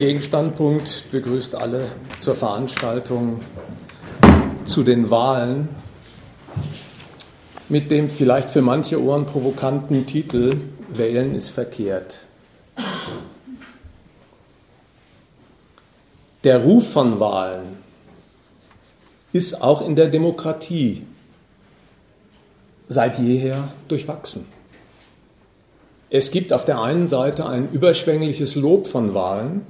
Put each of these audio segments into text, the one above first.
Gegenstandpunkt begrüßt alle zur Veranstaltung zu den Wahlen mit dem vielleicht für manche Ohren provokanten Titel Wählen ist verkehrt. Der Ruf von Wahlen ist auch in der Demokratie seit jeher durchwachsen. Es gibt auf der einen Seite ein überschwängliches Lob von Wahlen,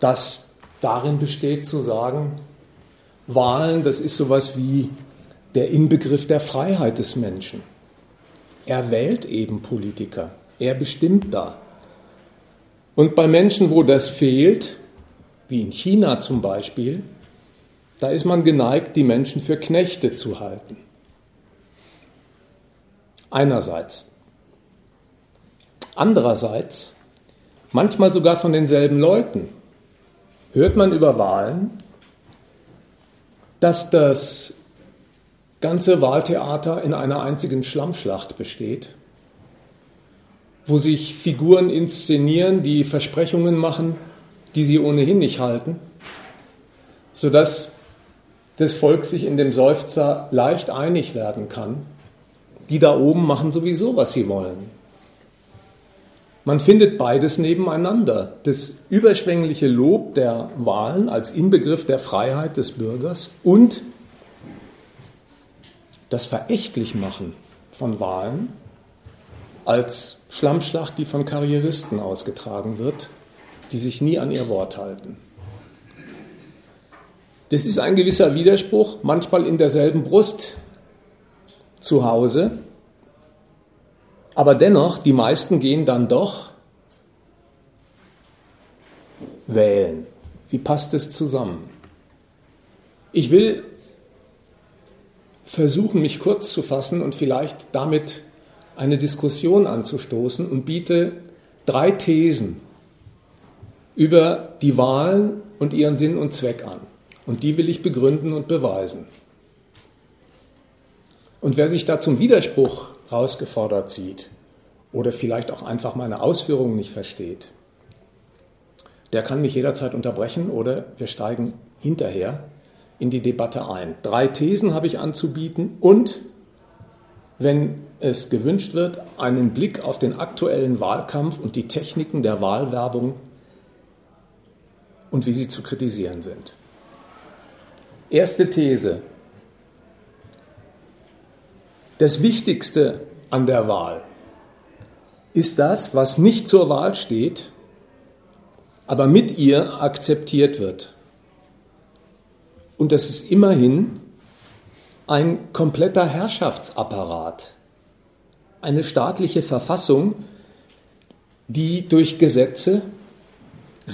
das darin besteht zu sagen, Wahlen, das ist sowas wie der Inbegriff der Freiheit des Menschen. Er wählt eben Politiker, er bestimmt da. Und bei Menschen, wo das fehlt, wie in China zum Beispiel, da ist man geneigt, die Menschen für Knechte zu halten. Einerseits. Andererseits, manchmal sogar von denselben Leuten, hört man über Wahlen, dass das ganze Wahltheater in einer einzigen Schlammschlacht besteht, wo sich Figuren inszenieren, die Versprechungen machen, die sie ohnehin nicht halten, sodass das Volk sich in dem Seufzer leicht einig werden kann. Die da oben machen sowieso, was sie wollen. Man findet beides nebeneinander. Das überschwängliche Lob der Wahlen als Inbegriff der Freiheit des Bürgers und das Verächtlichmachen von Wahlen als Schlammschlacht, die von Karrieristen ausgetragen wird, die sich nie an ihr Wort halten. Das ist ein gewisser Widerspruch, manchmal in derselben Brust zu Hause, aber dennoch, die meisten gehen dann doch wählen. Wie passt es zusammen? Ich will versuchen, mich kurz zu fassen und vielleicht damit eine Diskussion anzustoßen und biete drei Thesen über die Wahlen und ihren Sinn und Zweck an. Und die will ich begründen und beweisen. Und wer sich da zum Widerspruch rausgefordert sieht oder vielleicht auch einfach meine Ausführungen nicht versteht, der kann mich jederzeit unterbrechen oder wir steigen hinterher in die Debatte ein. Drei Thesen habe ich anzubieten und, wenn es gewünscht wird, einen Blick auf den aktuellen Wahlkampf und die Techniken der Wahlwerbung und wie sie zu kritisieren sind. Erste These. Das Wichtigste an der Wahl ist das, was nicht zur Wahl steht, aber mit ihr akzeptiert wird. Und das ist immerhin ein kompletter Herrschaftsapparat, eine staatliche Verfassung, die durch Gesetze,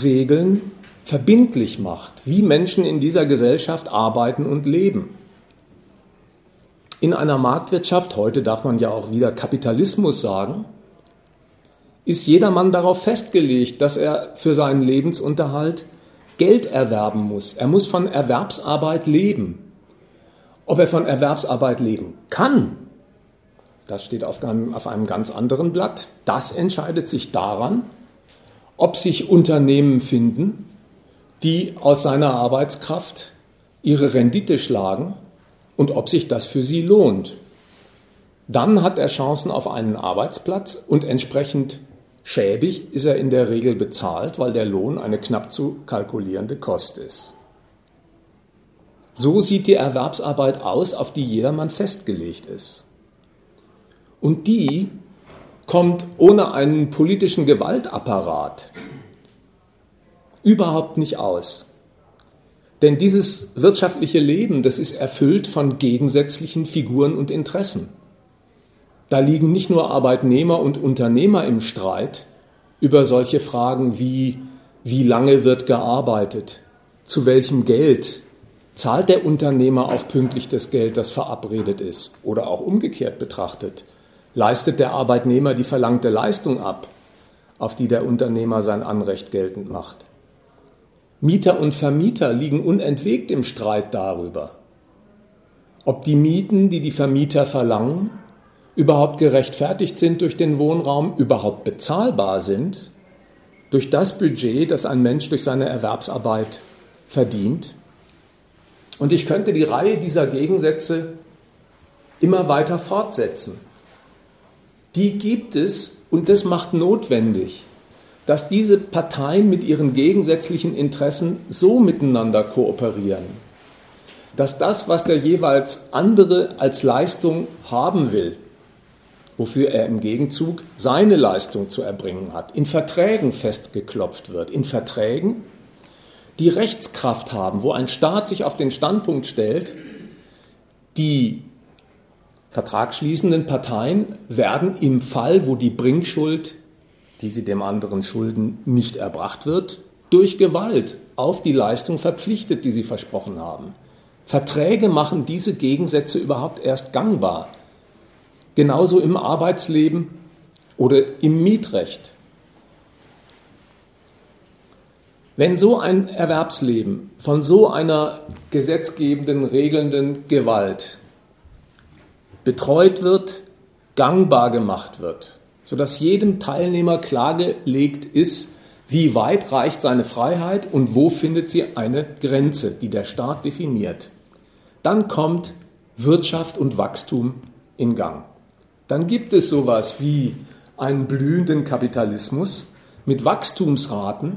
Regeln verbindlich macht, wie Menschen in dieser Gesellschaft arbeiten und leben in einer Marktwirtschaft, heute darf man ja auch wieder Kapitalismus sagen, ist jedermann darauf festgelegt, dass er für seinen Lebensunterhalt Geld erwerben muss. Er muss von Erwerbsarbeit leben. Ob er von Erwerbsarbeit leben kann, das steht auf einem, auf einem ganz anderen Blatt. Das entscheidet sich daran, ob sich Unternehmen finden, die aus seiner Arbeitskraft ihre Rendite schlagen und ob sich das für sie lohnt. Dann hat er Chancen auf einen Arbeitsplatz und entsprechend schäbig ist er in der Regel bezahlt, weil der Lohn eine knapp zu kalkulierende Kost ist. So sieht die Erwerbsarbeit aus, auf die jedermann festgelegt ist. Und die kommt ohne einen politischen Gewaltapparat überhaupt nicht aus. Denn dieses wirtschaftliche Leben, das ist erfüllt von gegensätzlichen Figuren und Interessen. Da liegen nicht nur Arbeitnehmer und Unternehmer im Streit über solche Fragen wie, wie lange wird gearbeitet, zu welchem Geld, zahlt der Unternehmer auch pünktlich das Geld, das verabredet ist, oder auch umgekehrt betrachtet, leistet der Arbeitnehmer die verlangte Leistung ab, auf die der Unternehmer sein Anrecht geltend macht. Mieter und Vermieter liegen unentwegt im Streit darüber, ob die Mieten, die die Vermieter verlangen, überhaupt gerechtfertigt sind durch den Wohnraum, überhaupt bezahlbar sind. durch das Budget, das ein Mensch durch seine Erwerbsarbeit verdient. Und ich könnte die Reihe dieser Gegensätze immer weiter fortsetzen. Die gibt es und das macht notwendig, dass diese Parteien mit ihren gegensätzlichen Interessen so miteinander kooperieren, dass das, was der jeweils andere als Leistung haben will, wofür er im Gegenzug seine Leistung zu erbringen hat, in Verträgen festgeklopft wird, in Verträgen, die Rechtskraft haben, wo ein Staat sich auf den Standpunkt stellt, die vertragsschließenden Parteien werden im Fall, wo die Bringschuld, die sie dem anderen schulden, nicht erbracht wird, durch Gewalt auf die Leistung verpflichtet, die sie versprochen haben. Verträge machen diese Gegensätze überhaupt erst gangbar. Genauso im Arbeitsleben oder im Mietrecht. Wenn so ein Erwerbsleben von so einer gesetzgebenden, regelnden Gewalt betreut wird, gangbar gemacht wird, sodass jedem Teilnehmer klargelegt ist, wie weit reicht seine Freiheit und wo findet sie eine Grenze, die der Staat definiert. Dann kommt Wirtschaft und Wachstum in Gang. Dann gibt es sowas wie einen blühenden Kapitalismus mit Wachstumsraten,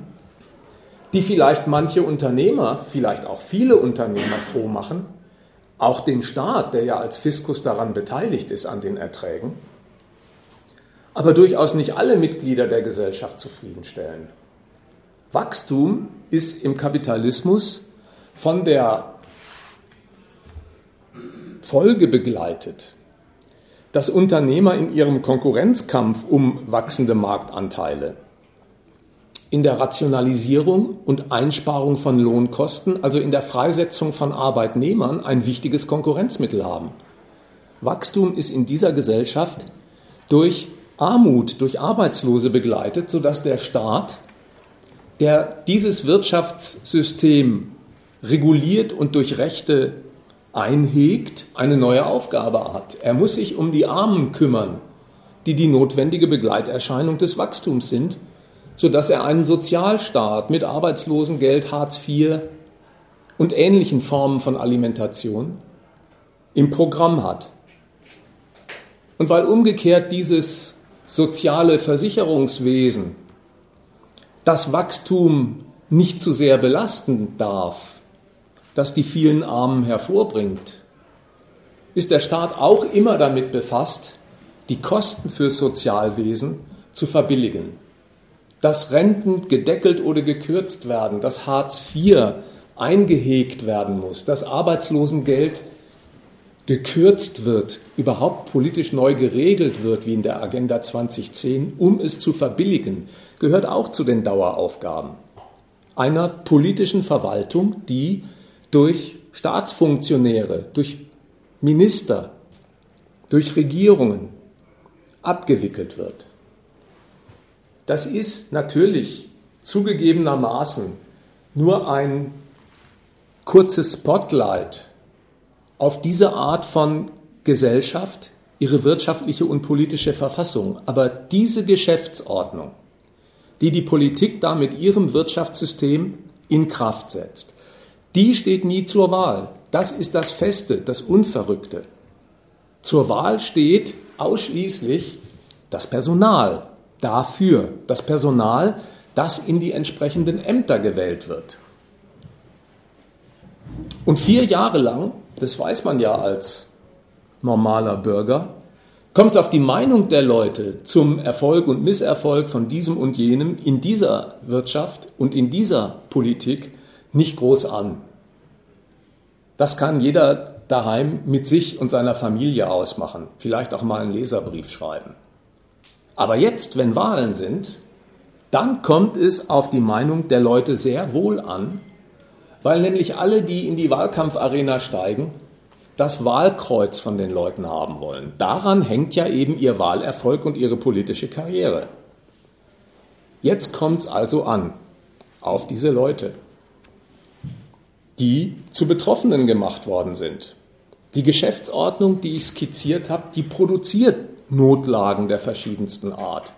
die vielleicht manche Unternehmer, vielleicht auch viele Unternehmer froh machen, auch den Staat, der ja als Fiskus daran beteiligt ist an den Erträgen, aber durchaus nicht alle Mitglieder der Gesellschaft zufriedenstellen. Wachstum ist im Kapitalismus von der Folge begleitet, dass Unternehmer in ihrem Konkurrenzkampf um wachsende Marktanteile in der Rationalisierung und Einsparung von Lohnkosten, also in der Freisetzung von Arbeitnehmern, ein wichtiges Konkurrenzmittel haben. Wachstum ist in dieser Gesellschaft durch Armut, durch Arbeitslose begleitet, sodass der Staat, der dieses Wirtschaftssystem reguliert und durch Rechte einhegt, eine neue Aufgabe hat. Er muss sich um die Armen kümmern, die die notwendige Begleiterscheinung des Wachstums sind, sodass er einen Sozialstaat mit Arbeitslosengeld, Hartz IV und ähnlichen Formen von Alimentation im Programm hat. Und weil umgekehrt dieses soziale Versicherungswesen das Wachstum nicht zu sehr belasten darf, das die vielen Armen hervorbringt, ist der Staat auch immer damit befasst, die Kosten für Sozialwesen zu verbilligen. Dass Renten gedeckelt oder gekürzt werden, dass Hartz IV eingehegt werden muss, dass Arbeitslosengeld gekürzt wird, überhaupt politisch neu geregelt wird, wie in der Agenda 2010, um es zu verbilligen, gehört auch zu den Daueraufgaben einer politischen Verwaltung, die durch Staatsfunktionäre, durch Minister, durch Regierungen abgewickelt wird. Das ist natürlich zugegebenermaßen nur ein kurzes Spotlight auf diese Art von Gesellschaft, ihre wirtschaftliche und politische Verfassung. Aber diese Geschäftsordnung, die die Politik da mit ihrem Wirtschaftssystem in Kraft setzt, die steht nie zur Wahl. Das ist das Feste, das Unverrückte. Zur Wahl steht ausschließlich das Personal dafür, das Personal, das in die entsprechenden Ämter gewählt wird. Und vier Jahre lang, das weiß man ja als normaler Bürger, kommt es auf die Meinung der Leute zum Erfolg und Misserfolg von diesem und jenem in dieser Wirtschaft und in dieser Politik nicht groß an. Das kann jeder daheim mit sich und seiner Familie ausmachen, vielleicht auch mal einen Leserbrief schreiben. Aber jetzt, wenn Wahlen sind, dann kommt es auf die Meinung der Leute sehr wohl an, weil nämlich alle, die in die Wahlkampfarena steigen, das Wahlkreuz von den Leuten haben wollen. Daran hängt ja eben ihr Wahlerfolg und ihre politische Karriere. Jetzt kommt es also an auf diese Leute die zu Betroffenen gemacht worden sind. Die Geschäftsordnung, die ich skizziert habe, die produziert Notlagen der verschiedensten Art.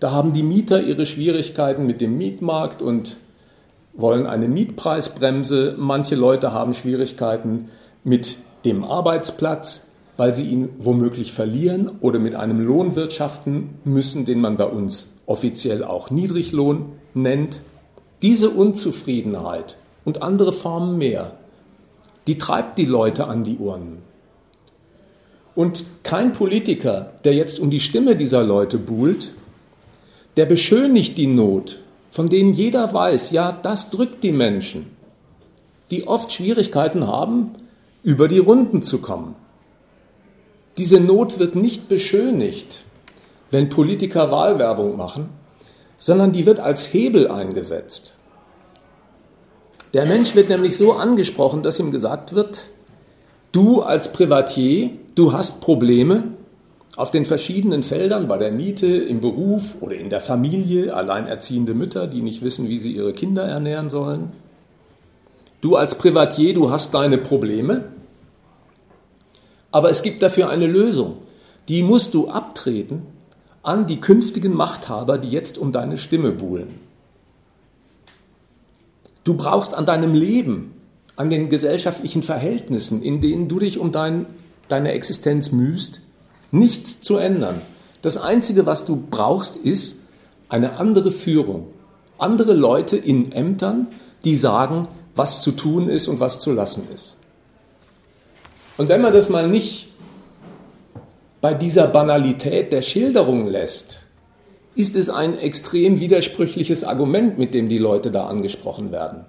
Da haben die Mieter ihre Schwierigkeiten mit dem Mietmarkt und wollen eine Mietpreisbremse. Manche Leute haben Schwierigkeiten mit dem Arbeitsplatz, weil sie ihn womöglich verlieren oder mit einem Lohn wirtschaften müssen, den man bei uns offiziell auch Niedriglohn nennt. Diese Unzufriedenheit und andere Formen mehr, die treibt die Leute an die Urnen. Und kein Politiker, der jetzt um die Stimme dieser Leute buhlt, der beschönigt die Not, von denen jeder weiß, ja, das drückt die Menschen, die oft Schwierigkeiten haben, über die Runden zu kommen. Diese Not wird nicht beschönigt, wenn Politiker Wahlwerbung machen, sondern die wird als Hebel eingesetzt. Der Mensch wird nämlich so angesprochen, dass ihm gesagt wird, du als Privatier, du hast Probleme, auf den verschiedenen Feldern, bei der Miete, im Beruf oder in der Familie, alleinerziehende Mütter, die nicht wissen, wie sie ihre Kinder ernähren sollen. Du als Privatier, du hast deine Probleme, aber es gibt dafür eine Lösung. Die musst du abtreten an die künftigen Machthaber, die jetzt um deine Stimme buhlen. Du brauchst an deinem Leben, an den gesellschaftlichen Verhältnissen, in denen du dich um dein, deine Existenz mühst, nichts zu ändern. Das Einzige, was du brauchst, ist eine andere Führung. Andere Leute in Ämtern, die sagen, was zu tun ist und was zu lassen ist. Und wenn man das mal nicht bei dieser Banalität der Schilderung lässt, ist es ein extrem widersprüchliches Argument, mit dem die Leute da angesprochen werden.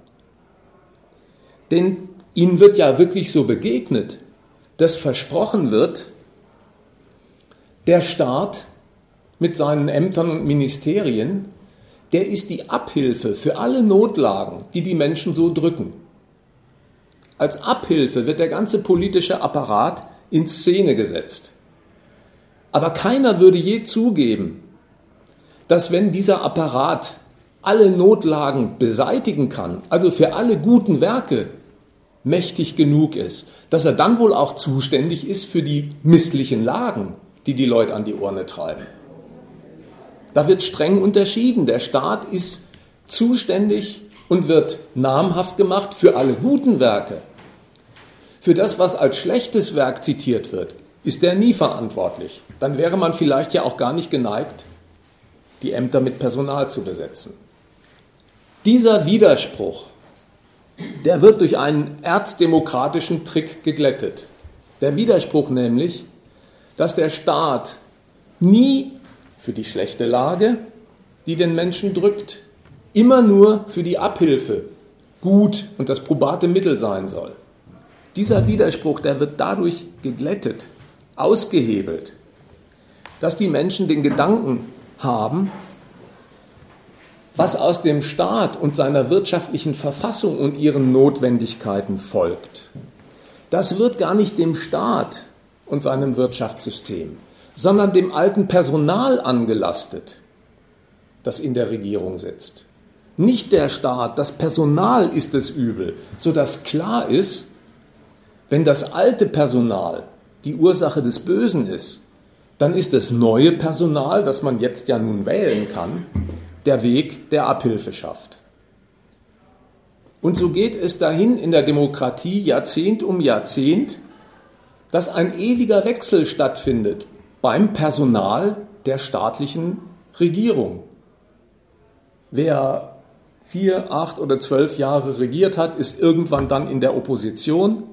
Denn ihnen wird ja wirklich so begegnet, dass versprochen wird, der Staat mit seinen Ämtern und Ministerien, der ist die Abhilfe für alle Notlagen, die die Menschen so drücken. Als Abhilfe wird der ganze politische Apparat in Szene gesetzt. Aber keiner würde je zugeben, dass wenn dieser Apparat alle Notlagen beseitigen kann, also für alle guten Werke mächtig genug ist, dass er dann wohl auch zuständig ist für die misslichen Lagen, die die Leute an die Urne treiben. Da wird streng unterschieden. Der Staat ist zuständig und wird namhaft gemacht für alle guten Werke. Für das, was als schlechtes Werk zitiert wird, ist der nie verantwortlich. Dann wäre man vielleicht ja auch gar nicht geneigt, die Ämter mit Personal zu besetzen. Dieser Widerspruch, der wird durch einen erzdemokratischen Trick geglättet. Der Widerspruch nämlich, dass der Staat nie für die schlechte Lage, die den Menschen drückt, immer nur für die Abhilfe gut und das probate Mittel sein soll. Dieser Widerspruch, der wird dadurch geglättet, ausgehebelt, dass die Menschen den Gedanken haben, was aus dem Staat und seiner wirtschaftlichen Verfassung und ihren Notwendigkeiten folgt. Das wird gar nicht dem Staat und seinem Wirtschaftssystem, sondern dem alten Personal angelastet, das in der Regierung sitzt. Nicht der Staat, das Personal ist das Übel, sodass klar ist, wenn das alte Personal die Ursache des Bösen ist, dann ist das neue Personal, das man jetzt ja nun wählen kann, der Weg, der Abhilfe schafft. Und so geht es dahin in der Demokratie Jahrzehnt um Jahrzehnt, dass ein ewiger Wechsel stattfindet beim Personal der staatlichen Regierung. Wer vier, acht oder zwölf Jahre regiert hat, ist irgendwann dann in der Opposition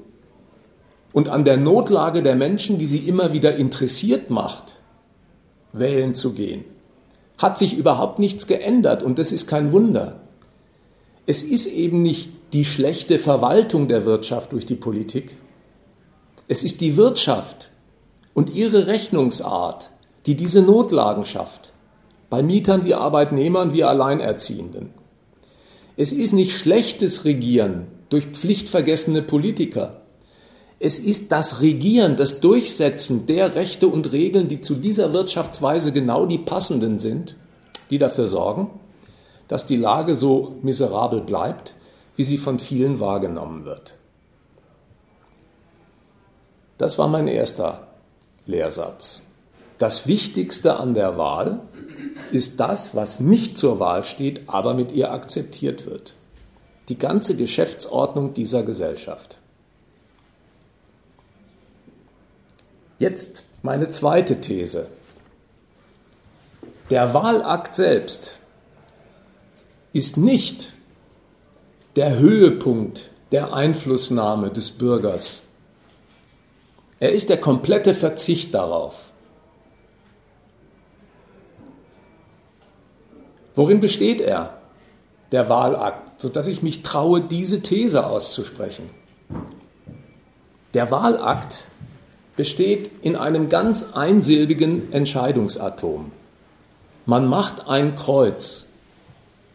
und an der Notlage der Menschen, die sie immer wieder interessiert macht, wählen zu gehen. Hat sich überhaupt nichts geändert und das ist kein Wunder. Es ist eben nicht die schlechte Verwaltung der Wirtschaft durch die Politik, es ist die Wirtschaft und ihre Rechnungsart, die diese Notlagen schafft, bei Mietern wie Arbeitnehmern wie Alleinerziehenden. Es ist nicht schlechtes Regieren durch pflichtvergessene Politiker. Es ist das Regieren, das Durchsetzen der Rechte und Regeln, die zu dieser Wirtschaftsweise genau die passenden sind, die dafür sorgen, dass die Lage so miserabel bleibt, wie sie von vielen wahrgenommen wird. Das war mein erster Lehrsatz. Das Wichtigste an der Wahl ist das, was nicht zur Wahl steht, aber mit ihr akzeptiert wird. Die ganze Geschäftsordnung dieser Gesellschaft. Jetzt meine zweite These. Der Wahlakt selbst ist nicht der Höhepunkt der Einflussnahme des Bürgers. Er ist der komplette Verzicht darauf. Worin besteht er, der Wahlakt, sodass ich mich traue, diese These auszusprechen? Der Wahlakt besteht in einem ganz einsilbigen Entscheidungsatom. Man macht ein Kreuz.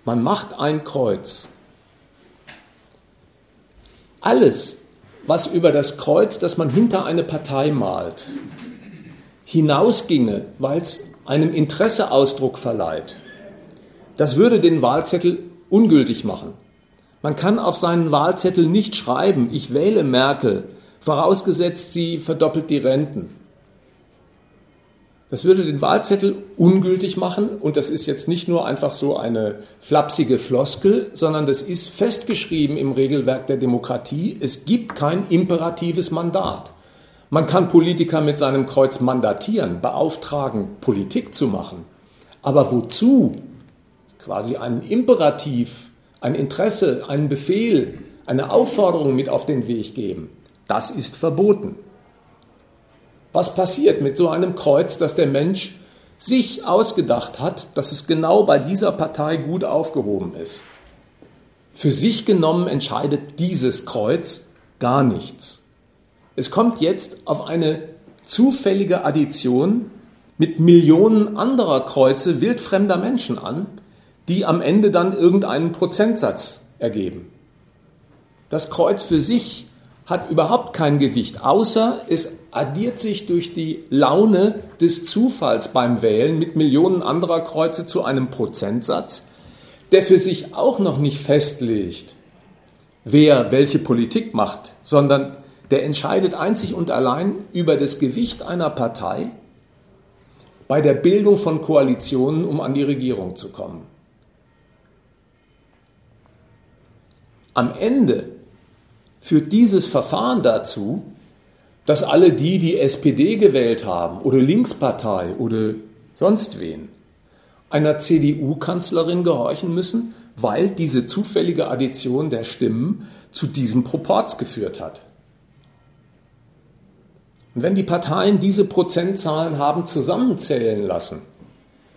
Man macht ein Kreuz. Alles, was über das Kreuz, das man hinter eine Partei malt, hinausginge, weil es einem Interesse Ausdruck verleiht, das würde den Wahlzettel ungültig machen. Man kann auf seinen Wahlzettel nicht schreiben, ich wähle Merkel, vorausgesetzt sie verdoppelt die Renten. Das würde den Wahlzettel ungültig machen und das ist jetzt nicht nur einfach so eine flapsige Floskel, sondern das ist festgeschrieben im Regelwerk der Demokratie. Es gibt kein imperatives Mandat. Man kann Politiker mit seinem Kreuz mandatieren, beauftragen, Politik zu machen. Aber wozu? Quasi einen Imperativ, ein Interesse, einen Befehl, eine Aufforderung mit auf den Weg geben. Das ist verboten. Was passiert mit so einem Kreuz, das der Mensch sich ausgedacht hat, dass es genau bei dieser Partei gut aufgehoben ist? Für sich genommen entscheidet dieses Kreuz gar nichts. Es kommt jetzt auf eine zufällige Addition mit Millionen anderer Kreuze wildfremder Menschen an, die am Ende dann irgendeinen Prozentsatz ergeben. Das Kreuz für sich hat überhaupt kein Gewicht, außer es addiert sich durch die Laune des Zufalls beim Wählen mit Millionen anderer Kreuze zu einem Prozentsatz, der für sich auch noch nicht festlegt, wer welche Politik macht, sondern der entscheidet einzig und allein über das Gewicht einer Partei bei der Bildung von Koalitionen, um an die Regierung zu kommen. Am Ende führt dieses Verfahren dazu, dass alle die, die SPD gewählt haben oder Linkspartei oder sonst wen, einer CDU-Kanzlerin gehorchen müssen, weil diese zufällige Addition der Stimmen zu diesem Proporz geführt hat. Und wenn die Parteien diese Prozentzahlen haben zusammenzählen lassen,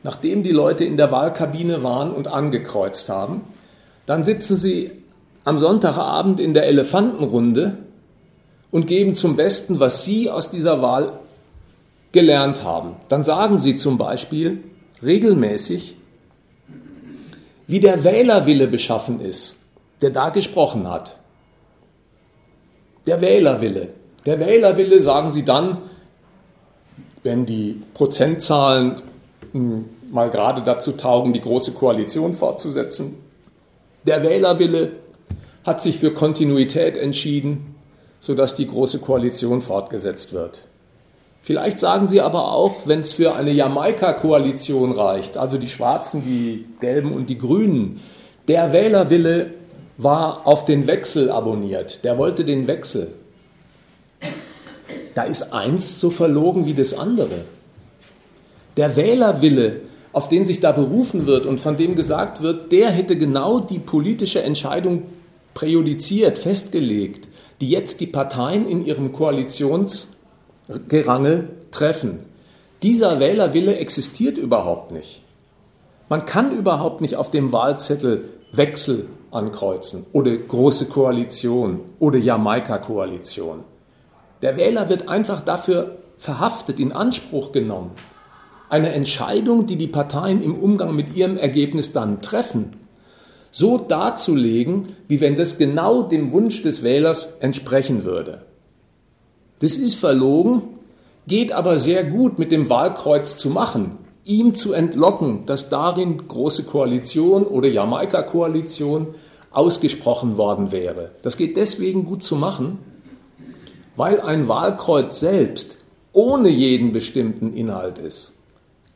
nachdem die Leute in der Wahlkabine waren und angekreuzt haben, dann sitzen sie am Sonntagabend in der Elefantenrunde und geben zum Besten, was Sie aus dieser Wahl gelernt haben. Dann sagen Sie zum Beispiel regelmäßig, wie der Wählerwille beschaffen ist, der da gesprochen hat. Der Wählerwille. Der Wählerwille, sagen Sie dann, wenn die Prozentzahlen hm, mal gerade dazu taugen, die große Koalition fortzusetzen. Der Wählerwille hat sich für Kontinuität entschieden sodass die Große Koalition fortgesetzt wird. Vielleicht sagen Sie aber auch, wenn es für eine Jamaika-Koalition reicht, also die Schwarzen, die Gelben und die Grünen, der Wählerwille war auf den Wechsel abonniert, der wollte den Wechsel. Da ist eins so verlogen wie das andere. Der Wählerwille, auf den sich da berufen wird und von dem gesagt wird, der hätte genau die politische Entscheidung präjudiziert, festgelegt, die jetzt die Parteien in ihrem Koalitionsgerangel treffen. Dieser Wählerwille existiert überhaupt nicht. Man kann überhaupt nicht auf dem Wahlzettel Wechsel ankreuzen oder große Koalition oder Jamaika-Koalition. Der Wähler wird einfach dafür verhaftet, in Anspruch genommen. Eine Entscheidung, die die Parteien im Umgang mit ihrem Ergebnis dann treffen, so darzulegen, wie wenn das genau dem Wunsch des Wählers entsprechen würde. Das ist verlogen, geht aber sehr gut mit dem Wahlkreuz zu machen, ihm zu entlocken, dass darin große Koalition oder Jamaika-Koalition ausgesprochen worden wäre. Das geht deswegen gut zu machen, weil ein Wahlkreuz selbst ohne jeden bestimmten Inhalt ist.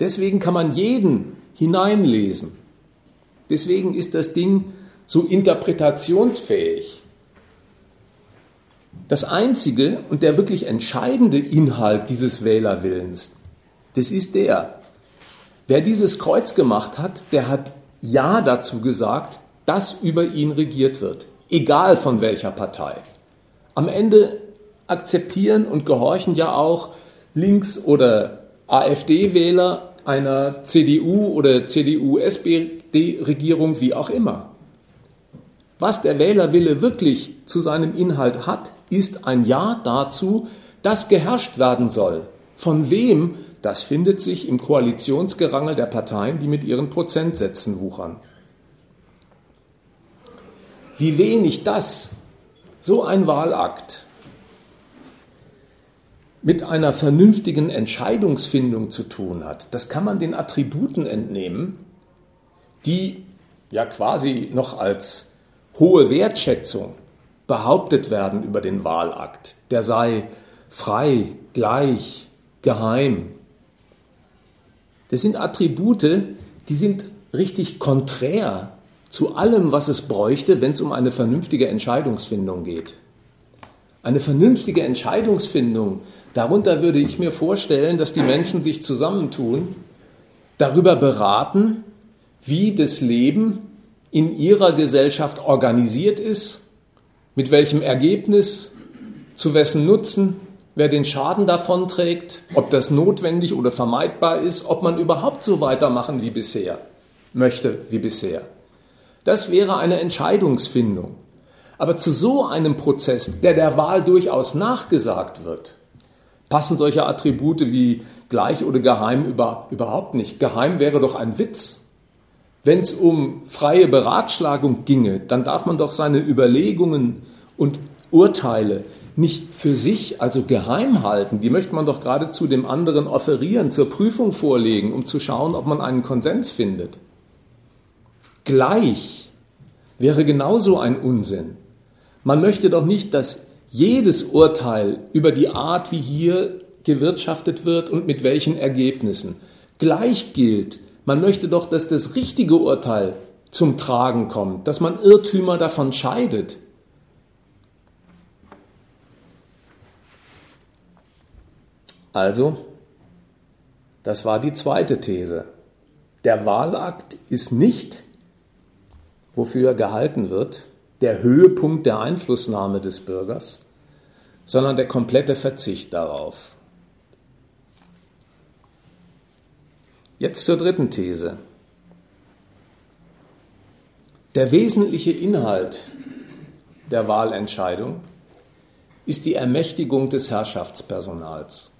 Deswegen kann man jeden hineinlesen. Deswegen ist das Ding so interpretationsfähig. Das einzige und der wirklich entscheidende Inhalt dieses Wählerwillens, das ist der, wer dieses Kreuz gemacht hat, der hat Ja dazu gesagt, dass über ihn regiert wird, egal von welcher Partei. Am Ende akzeptieren und gehorchen ja auch Links- oder AfD-Wähler einer CDU oder CDU-SPD-Regierung, wie auch immer. Was der Wählerwille wirklich zu seinem Inhalt hat, ist ein Ja dazu, dass geherrscht werden soll. Von wem, das findet sich im Koalitionsgerangel der Parteien, die mit ihren Prozentsätzen wuchern. Wie wenig das, so ein Wahlakt, mit einer vernünftigen Entscheidungsfindung zu tun hat, das kann man den Attributen entnehmen, die ja quasi noch als hohe Wertschätzung behauptet werden über den Wahlakt. Der sei frei, gleich, geheim. Das sind Attribute, die sind richtig konträr zu allem, was es bräuchte, wenn es um eine vernünftige Entscheidungsfindung geht. Eine vernünftige Entscheidungsfindung, darunter würde ich mir vorstellen, dass die Menschen sich zusammentun, darüber beraten, wie das Leben in ihrer Gesellschaft organisiert ist, mit welchem Ergebnis, zu wessen Nutzen, wer den Schaden davon trägt, ob das notwendig oder vermeidbar ist, ob man überhaupt so weitermachen wie bisher möchte wie bisher. Das wäre eine Entscheidungsfindung. Aber zu so einem Prozess, der der Wahl durchaus nachgesagt wird, passen solche Attribute wie gleich oder geheim über, überhaupt nicht. Geheim wäre doch ein Witz. Wenn es um freie Beratschlagung ginge, dann darf man doch seine Überlegungen und Urteile nicht für sich, also geheim halten. Die möchte man doch geradezu dem anderen offerieren, zur Prüfung vorlegen, um zu schauen, ob man einen Konsens findet. Gleich wäre genauso ein Unsinn. Man möchte doch nicht, dass jedes Urteil über die Art, wie hier gewirtschaftet wird und mit welchen Ergebnissen gleich gilt. Man möchte doch, dass das richtige Urteil zum Tragen kommt, dass man Irrtümer davon scheidet. Also, das war die zweite These. Der Wahlakt ist nicht, wofür er gehalten wird, der Höhepunkt der Einflussnahme des Bürgers, sondern der komplette Verzicht darauf. Jetzt zur dritten These. Der wesentliche Inhalt der Wahlentscheidung ist die Ermächtigung des Herrschaftspersonals.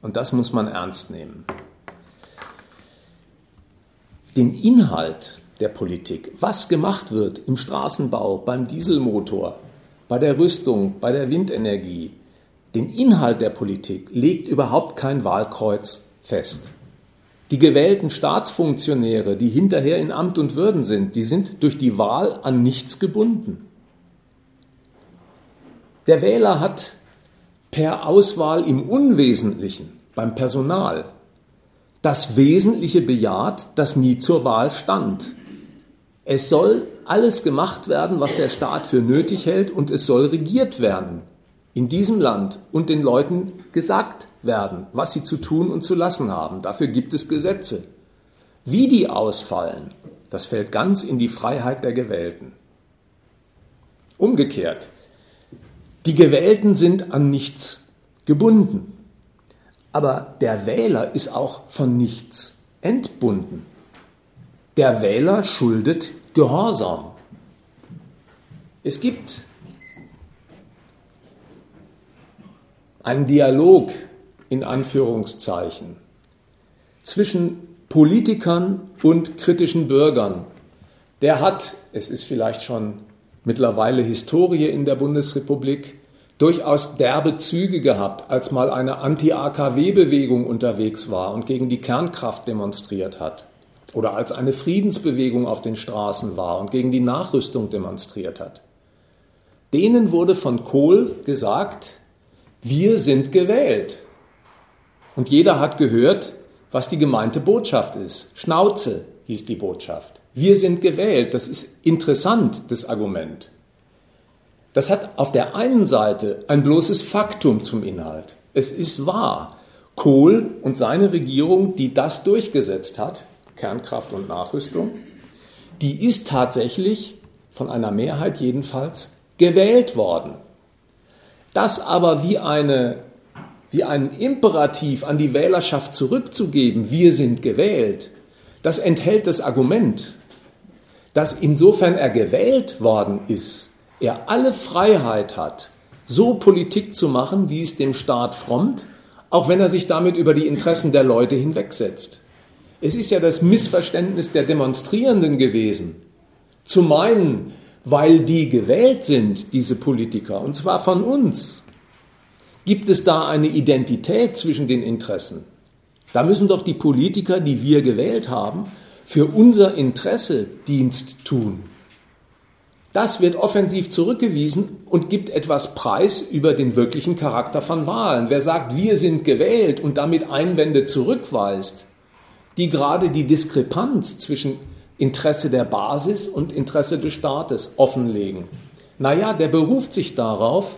Und das muss man ernst nehmen. Den Inhalt der Politik, was gemacht wird im Straßenbau, beim Dieselmotor, bei der Rüstung, bei der Windenergie, den Inhalt der Politik legt überhaupt kein Wahlkreuz fest. Die gewählten Staatsfunktionäre, die hinterher in Amt und Würden sind, die sind durch die Wahl an nichts gebunden. Der Wähler hat per Auswahl im Unwesentlichen beim Personal das Wesentliche bejaht, das nie zur Wahl stand. Es soll alles gemacht werden, was der Staat für nötig hält und es soll regiert werden in diesem Land und den Leuten gesagt werden, was sie zu tun und zu lassen haben. Dafür gibt es Gesetze. Wie die ausfallen, das fällt ganz in die Freiheit der Gewählten. Umgekehrt, die Gewählten sind an nichts gebunden. Aber der Wähler ist auch von nichts entbunden. Der Wähler schuldet Gehorsam. Es gibt einen Dialog in Anführungszeichen zwischen Politikern und kritischen Bürgern. Der hat, es ist vielleicht schon mittlerweile Historie in der Bundesrepublik, durchaus derbe Züge gehabt, als mal eine Anti-AKW-Bewegung unterwegs war und gegen die Kernkraft demonstriert hat. Oder als eine Friedensbewegung auf den Straßen war und gegen die Nachrüstung demonstriert hat. Denen wurde von Kohl gesagt, wir sind gewählt. Und jeder hat gehört, was die gemeinte Botschaft ist. Schnauze hieß die Botschaft. Wir sind gewählt. Das ist interessant, das Argument. Das hat auf der einen Seite ein bloßes Faktum zum Inhalt. Es ist wahr. Kohl und seine Regierung, die das durchgesetzt hat, Kernkraft und Nachrüstung, die ist tatsächlich von einer Mehrheit jedenfalls gewählt worden. Das aber wie, eine, wie einen Imperativ an die Wählerschaft zurückzugeben, wir sind gewählt, das enthält das Argument, dass insofern er gewählt worden ist, er alle Freiheit hat, so Politik zu machen, wie es dem Staat frommt, auch wenn er sich damit über die Interessen der Leute hinwegsetzt. Es ist ja das Missverständnis der Demonstrierenden gewesen, zu meinen, weil die gewählt sind, diese Politiker, und zwar von uns, gibt es da eine Identität zwischen den Interessen. Da müssen doch die Politiker, die wir gewählt haben, für unser Interesse Dienst tun. Das wird offensiv zurückgewiesen und gibt etwas Preis über den wirklichen Charakter von Wahlen. Wer sagt, wir sind gewählt und damit Einwände zurückweist, die gerade die Diskrepanz zwischen Interesse der Basis und Interesse des Staates offenlegen. Naja, der beruft sich darauf,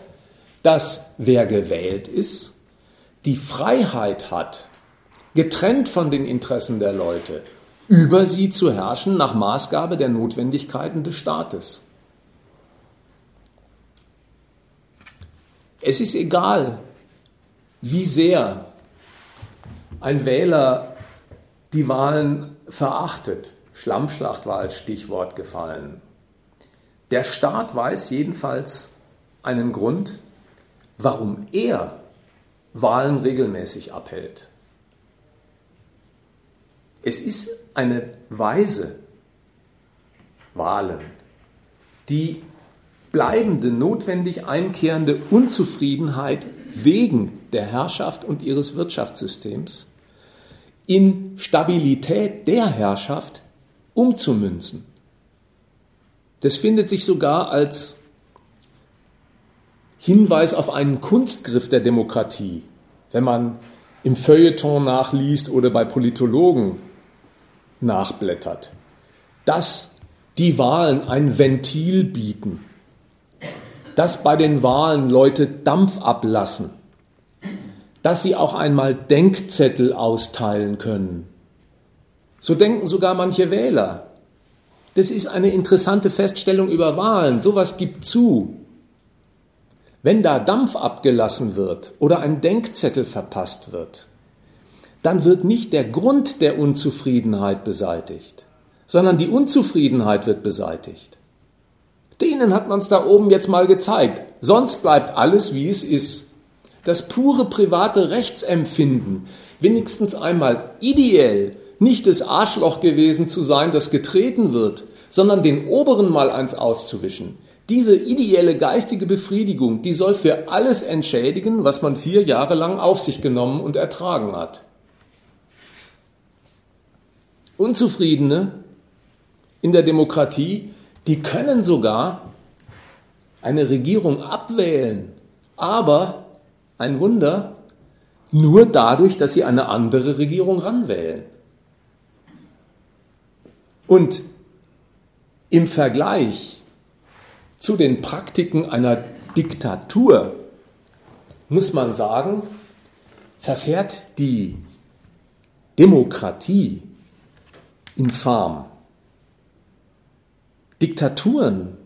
dass wer gewählt ist, die Freiheit hat, getrennt von den Interessen der Leute, über sie zu herrschen nach Maßgabe der Notwendigkeiten des Staates. Es ist egal, wie sehr ein Wähler die Wahlen verachtet. Schlammschlacht war als Stichwort gefallen. Der Staat weiß jedenfalls einen Grund, warum er Wahlen regelmäßig abhält. Es ist eine Weise, Wahlen, die bleibende, notwendig einkehrende Unzufriedenheit wegen der Herrschaft und ihres Wirtschaftssystems in Stabilität der Herrschaft umzumünzen. Das findet sich sogar als Hinweis auf einen Kunstgriff der Demokratie, wenn man im Feuilleton nachliest oder bei Politologen nachblättert, dass die Wahlen ein Ventil bieten dass bei den Wahlen Leute Dampf ablassen, dass sie auch einmal Denkzettel austeilen können. So denken sogar manche Wähler. Das ist eine interessante Feststellung über Wahlen. Sowas gibt zu. Wenn da Dampf abgelassen wird oder ein Denkzettel verpasst wird, dann wird nicht der Grund der Unzufriedenheit beseitigt, sondern die Unzufriedenheit wird beseitigt. Denen hat man es da oben jetzt mal gezeigt. Sonst bleibt alles, wie es ist. Das pure private Rechtsempfinden, wenigstens einmal ideell, nicht das Arschloch gewesen zu sein, das getreten wird, sondern den oberen mal eins auszuwischen. Diese ideelle geistige Befriedigung, die soll für alles entschädigen, was man vier Jahre lang auf sich genommen und ertragen hat. Unzufriedene in der Demokratie die können sogar eine Regierung abwählen, aber ein Wunder, nur dadurch, dass sie eine andere Regierung ranwählen. Und im Vergleich zu den Praktiken einer Diktatur muss man sagen, verfährt die Demokratie infam. Diktaturen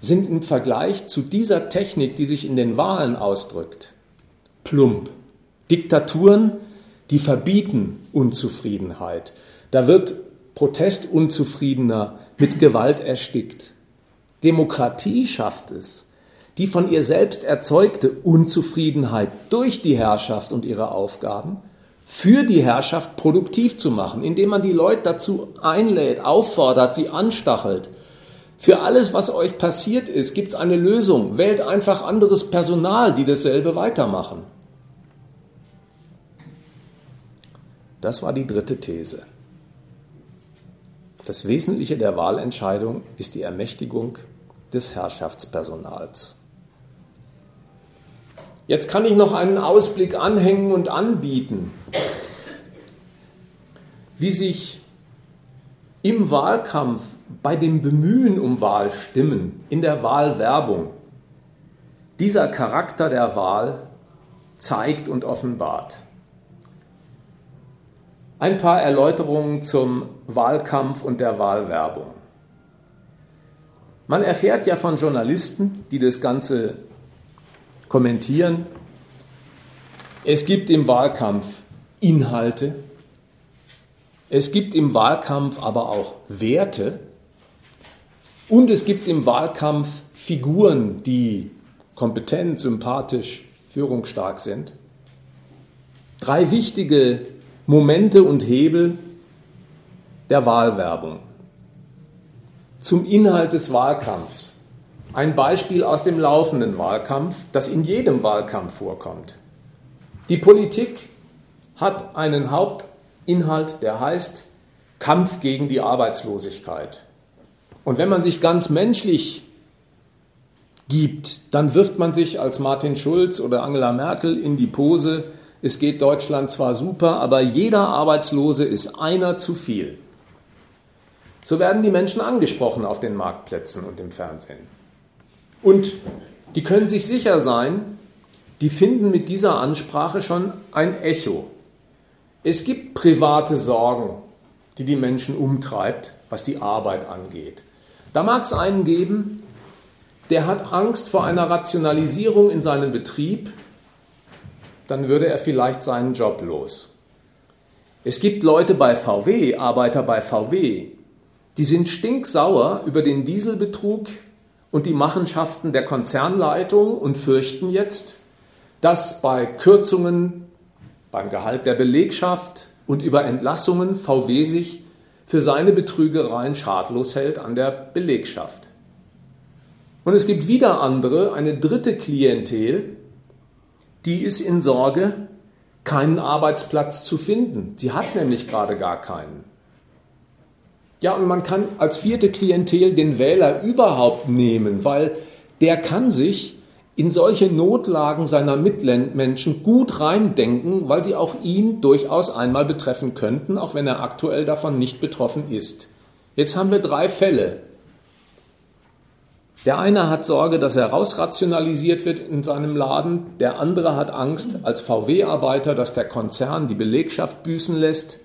sind im Vergleich zu dieser Technik, die sich in den Wahlen ausdrückt, plump. Diktaturen, die verbieten Unzufriedenheit. Da wird Protestunzufriedener mit Gewalt erstickt. Demokratie schafft es, die von ihr selbst erzeugte Unzufriedenheit durch die Herrschaft und ihre Aufgaben für die Herrschaft produktiv zu machen, indem man die Leute dazu einlädt, auffordert, sie anstachelt, für alles, was euch passiert ist, gibt es eine Lösung. Wählt einfach anderes Personal, die dasselbe weitermachen. Das war die dritte These. Das Wesentliche der Wahlentscheidung ist die Ermächtigung des Herrschaftspersonals. Jetzt kann ich noch einen Ausblick anhängen und anbieten. wie sich im Wahlkampf bei dem Bemühen um Wahlstimmen, in der Wahlwerbung, dieser Charakter der Wahl zeigt und offenbart. Ein paar Erläuterungen zum Wahlkampf und der Wahlwerbung. Man erfährt ja von Journalisten, die das Ganze kommentieren, es gibt im Wahlkampf Inhalte, es gibt im Wahlkampf aber auch Werte und es gibt im Wahlkampf Figuren, die kompetent, sympathisch, führungsstark sind. Drei wichtige Momente und Hebel der Wahlwerbung. Zum Inhalt des Wahlkampfs. Ein Beispiel aus dem laufenden Wahlkampf, das in jedem Wahlkampf vorkommt. Die Politik hat einen Haupt Inhalt, der heißt Kampf gegen die Arbeitslosigkeit. Und wenn man sich ganz menschlich gibt, dann wirft man sich als Martin Schulz oder Angela Merkel in die Pose, es geht Deutschland zwar super, aber jeder Arbeitslose ist einer zu viel. So werden die Menschen angesprochen auf den Marktplätzen und im Fernsehen. Und die können sich sicher sein, die finden mit dieser Ansprache schon ein Echo es gibt private Sorgen, die die Menschen umtreibt, was die Arbeit angeht. Da mag es einen geben, der hat Angst vor einer Rationalisierung in seinem Betrieb, dann würde er vielleicht seinen Job los. Es gibt Leute bei VW, Arbeiter bei VW, die sind stinksauer über den Dieselbetrug und die Machenschaften der Konzernleitung und fürchten jetzt, dass bei Kürzungen beim Gehalt der Belegschaft und über Entlassungen VW sich für seine Betrügereien schadlos hält an der Belegschaft. Und es gibt wieder andere, eine dritte Klientel, die ist in Sorge, keinen Arbeitsplatz zu finden. Sie hat nämlich gerade gar keinen. Ja, und man kann als vierte Klientel den Wähler überhaupt nehmen, weil der kann sich in solche Notlagen seiner Mitmenschen gut reindenken, weil sie auch ihn durchaus einmal betreffen könnten, auch wenn er aktuell davon nicht betroffen ist. Jetzt haben wir drei Fälle. Der eine hat Sorge, dass er rausrationalisiert wird in seinem Laden, der andere hat Angst als VW-Arbeiter, dass der Konzern die Belegschaft büßen lässt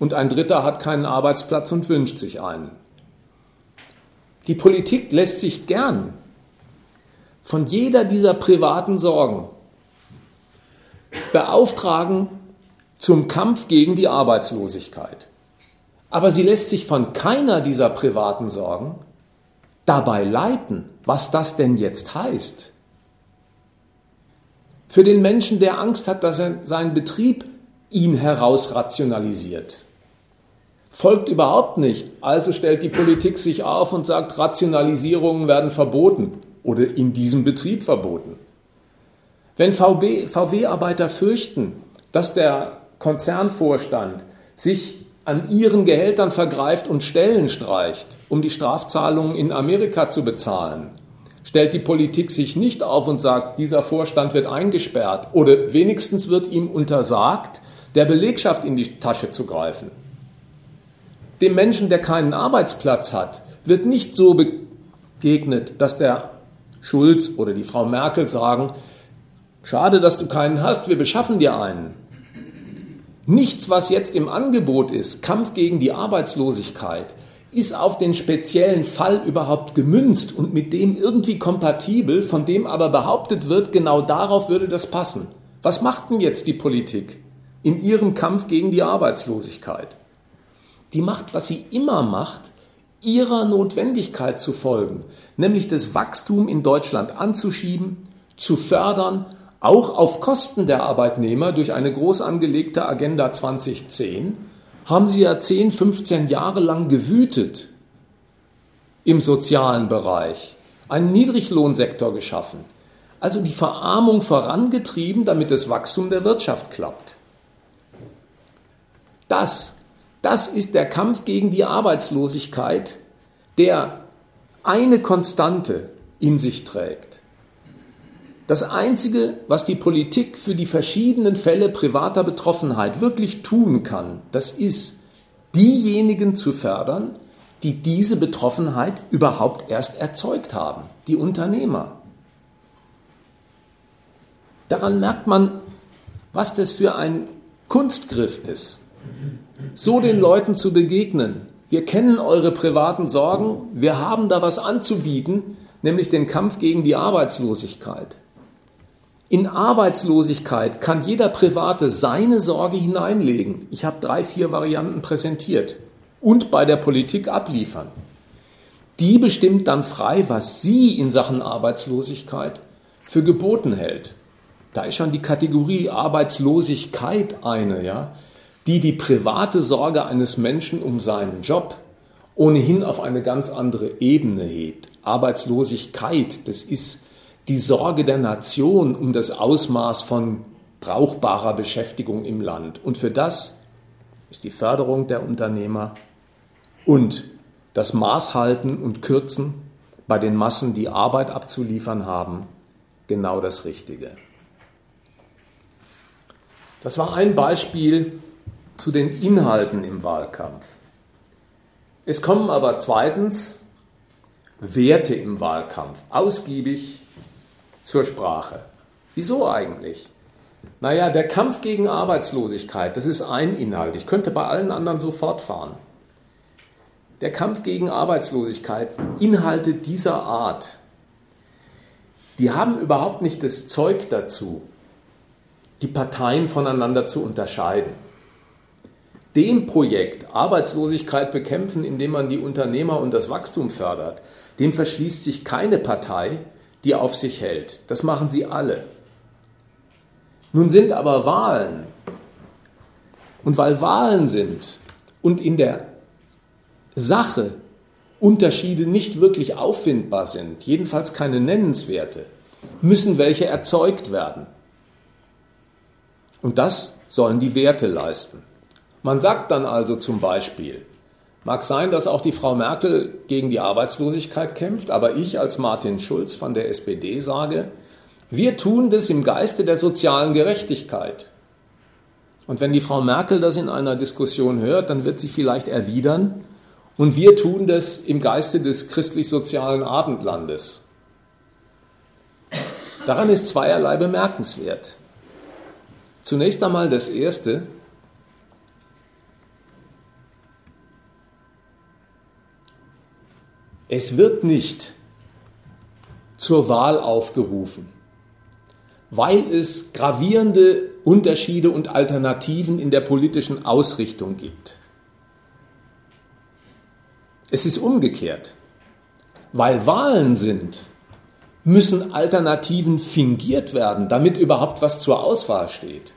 und ein dritter hat keinen Arbeitsplatz und wünscht sich einen. Die Politik lässt sich gern von jeder dieser privaten Sorgen beauftragen zum Kampf gegen die Arbeitslosigkeit. Aber sie lässt sich von keiner dieser privaten Sorgen dabei leiten, was das denn jetzt heißt. Für den Menschen, der Angst hat, dass er seinen Betrieb ihn herausrationalisiert, folgt überhaupt nicht. Also stellt die Politik sich auf und sagt, Rationalisierungen werden verboten oder in diesem Betrieb verboten. Wenn VW-Arbeiter fürchten, dass der Konzernvorstand sich an ihren Gehältern vergreift und Stellen streicht, um die Strafzahlungen in Amerika zu bezahlen, stellt die Politik sich nicht auf und sagt, dieser Vorstand wird eingesperrt oder wenigstens wird ihm untersagt, der Belegschaft in die Tasche zu greifen. Dem Menschen, der keinen Arbeitsplatz hat, wird nicht so begegnet, dass der Schulz oder die Frau Merkel sagen, schade, dass du keinen hast, wir beschaffen dir einen. Nichts, was jetzt im Angebot ist, Kampf gegen die Arbeitslosigkeit, ist auf den speziellen Fall überhaupt gemünzt und mit dem irgendwie kompatibel, von dem aber behauptet wird, genau darauf würde das passen. Was macht denn jetzt die Politik in ihrem Kampf gegen die Arbeitslosigkeit? Die macht, was sie immer macht, ihrer Notwendigkeit zu folgen, nämlich das Wachstum in Deutschland anzuschieben, zu fördern, auch auf Kosten der Arbeitnehmer durch eine groß angelegte Agenda 2010, haben sie ja 10, 15 Jahre lang gewütet im sozialen Bereich, einen Niedriglohnsektor geschaffen, also die Verarmung vorangetrieben, damit das Wachstum der Wirtschaft klappt. Das das ist der Kampf gegen die Arbeitslosigkeit, der eine Konstante in sich trägt. Das Einzige, was die Politik für die verschiedenen Fälle privater Betroffenheit wirklich tun kann, das ist, diejenigen zu fördern, die diese Betroffenheit überhaupt erst erzeugt haben, die Unternehmer. Daran merkt man, was das für ein Kunstgriff ist, so den Leuten zu begegnen. Wir kennen eure privaten Sorgen, wir haben da was anzubieten, nämlich den Kampf gegen die Arbeitslosigkeit. In Arbeitslosigkeit kann jeder Private seine Sorge hineinlegen. Ich habe drei, vier Varianten präsentiert und bei der Politik abliefern. Die bestimmt dann frei, was sie in Sachen Arbeitslosigkeit für geboten hält. Da ist schon die Kategorie Arbeitslosigkeit eine, ja, die die private Sorge eines Menschen um seinen Job ohnehin auf eine ganz andere Ebene hebt. Arbeitslosigkeit, das ist die Sorge der Nation um das Ausmaß von brauchbarer Beschäftigung im Land. Und für das ist die Förderung der Unternehmer und das Maßhalten und Kürzen bei den Massen, die Arbeit abzuliefern haben, genau das Richtige. Das war ein Beispiel zu den Inhalten im Wahlkampf. Es kommen aber zweitens Werte im Wahlkampf ausgiebig zur Sprache. Wieso eigentlich? Naja, der Kampf gegen Arbeitslosigkeit, das ist ein Inhalt. Ich könnte bei allen anderen so fortfahren. Der Kampf gegen Arbeitslosigkeit, Inhalte dieser Art, die haben überhaupt nicht das Zeug dazu, die Parteien voneinander zu unterscheiden. Dem Projekt Arbeitslosigkeit bekämpfen, indem man die Unternehmer und das Wachstum fördert, dem verschließt sich keine Partei, die auf sich hält. Das machen sie alle. Nun sind aber Wahlen. Und weil Wahlen sind und in der Sache Unterschiede nicht wirklich auffindbar sind, jedenfalls keine nennenswerte, müssen welche erzeugt werden. Und das sollen die Werte leisten. Man sagt dann also zum Beispiel, mag sein, dass auch die Frau Merkel gegen die Arbeitslosigkeit kämpft, aber ich als Martin Schulz von der SPD sage, wir tun das im Geiste der sozialen Gerechtigkeit. Und wenn die Frau Merkel das in einer Diskussion hört, dann wird sie vielleicht erwidern, und wir tun das im Geiste des christlich-sozialen Abendlandes. Daran ist zweierlei bemerkenswert. Zunächst einmal das Erste. Es wird nicht zur Wahl aufgerufen, weil es gravierende Unterschiede und Alternativen in der politischen Ausrichtung gibt. Es ist umgekehrt. Weil Wahlen sind, müssen Alternativen fingiert werden, damit überhaupt was zur Auswahl steht.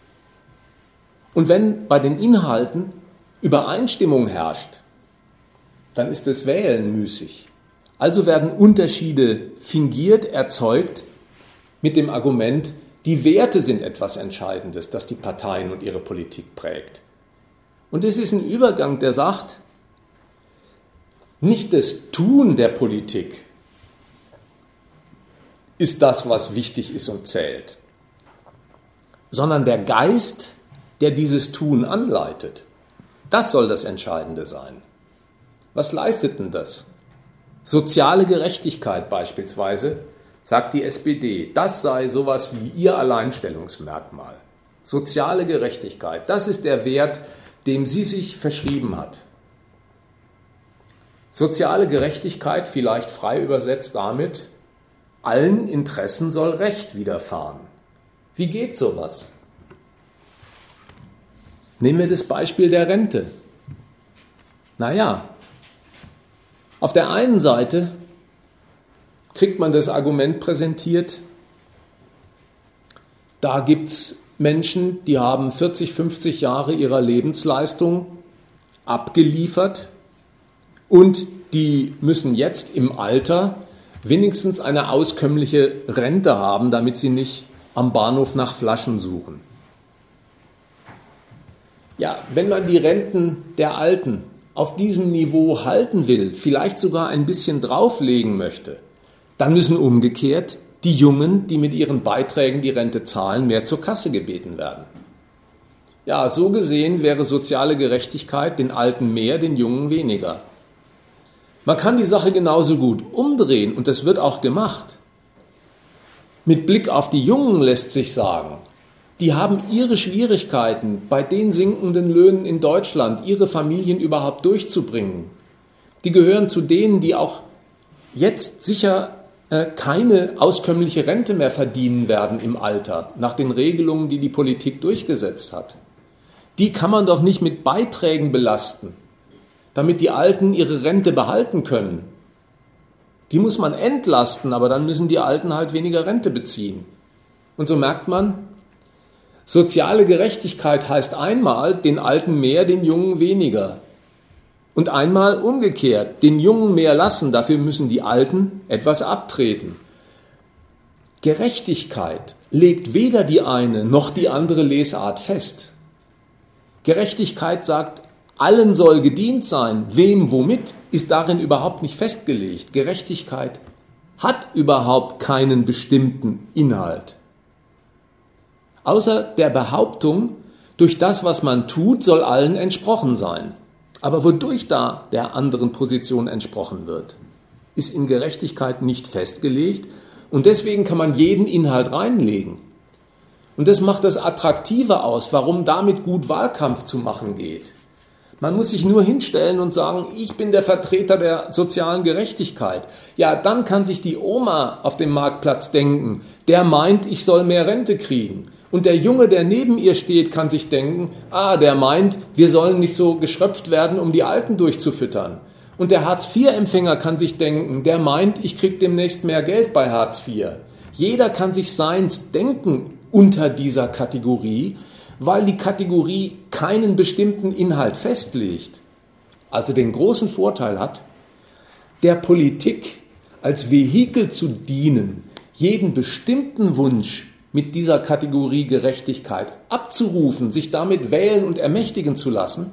Und wenn bei den Inhalten Übereinstimmung herrscht, dann ist das Wählen müßig. Also werden Unterschiede fingiert, erzeugt mit dem Argument, die Werte sind etwas Entscheidendes, das die Parteien und ihre Politik prägt. Und es ist ein Übergang, der sagt, nicht das Tun der Politik ist das, was wichtig ist und zählt, sondern der Geist, der dieses Tun anleitet. Das soll das Entscheidende sein. Was leistet denn das? Soziale Gerechtigkeit beispielsweise, sagt die SPD, das sei sowas wie ihr Alleinstellungsmerkmal. Soziale Gerechtigkeit, das ist der Wert, dem sie sich verschrieben hat. Soziale Gerechtigkeit vielleicht frei übersetzt damit, allen Interessen soll Recht widerfahren. Wie geht sowas? Nehmen wir das Beispiel der Rente. Naja, auf der einen Seite kriegt man das Argument präsentiert, da gibt es Menschen, die haben 40, 50 Jahre ihrer Lebensleistung abgeliefert und die müssen jetzt im Alter wenigstens eine auskömmliche Rente haben, damit sie nicht am Bahnhof nach Flaschen suchen. Ja, wenn man die Renten der Alten auf diesem Niveau halten will, vielleicht sogar ein bisschen drauflegen möchte, dann müssen umgekehrt die Jungen, die mit ihren Beiträgen die Rente zahlen, mehr zur Kasse gebeten werden. Ja, so gesehen wäre soziale Gerechtigkeit den Alten mehr, den Jungen weniger. Man kann die Sache genauso gut umdrehen und das wird auch gemacht. Mit Blick auf die Jungen lässt sich sagen, die haben ihre Schwierigkeiten, bei den sinkenden Löhnen in Deutschland ihre Familien überhaupt durchzubringen. Die gehören zu denen, die auch jetzt sicher äh, keine auskömmliche Rente mehr verdienen werden im Alter, nach den Regelungen, die die Politik durchgesetzt hat. Die kann man doch nicht mit Beiträgen belasten, damit die Alten ihre Rente behalten können. Die muss man entlasten, aber dann müssen die Alten halt weniger Rente beziehen. Und so merkt man, soziale Gerechtigkeit heißt einmal den Alten mehr, den Jungen weniger. Und einmal umgekehrt, den Jungen mehr lassen, dafür müssen die Alten etwas abtreten. Gerechtigkeit legt weder die eine noch die andere Lesart fest. Gerechtigkeit sagt, allen soll gedient sein, wem womit, ist darin überhaupt nicht festgelegt. Gerechtigkeit hat überhaupt keinen bestimmten Inhalt. Außer der Behauptung, durch das, was man tut, soll allen entsprochen sein. Aber wodurch da der anderen Position entsprochen wird, ist in Gerechtigkeit nicht festgelegt und deswegen kann man jeden Inhalt reinlegen. Und das macht das Attraktive aus, warum damit gut Wahlkampf zu machen geht. Man muss sich nur hinstellen und sagen, ich bin der Vertreter der sozialen Gerechtigkeit. Ja, dann kann sich die Oma auf dem Marktplatz denken, der meint, ich soll mehr Rente kriegen. Und der Junge, der neben ihr steht, kann sich denken, ah, der meint, wir sollen nicht so geschröpft werden, um die Alten durchzufüttern. Und der Hartz-IV-Empfänger kann sich denken, der meint, ich krieg demnächst mehr Geld bei Hartz IV. Jeder kann sich seins denken unter dieser Kategorie weil die Kategorie keinen bestimmten Inhalt festlegt, also den großen Vorteil hat, der Politik als Vehikel zu dienen, jeden bestimmten Wunsch mit dieser Kategorie Gerechtigkeit abzurufen, sich damit wählen und ermächtigen zu lassen,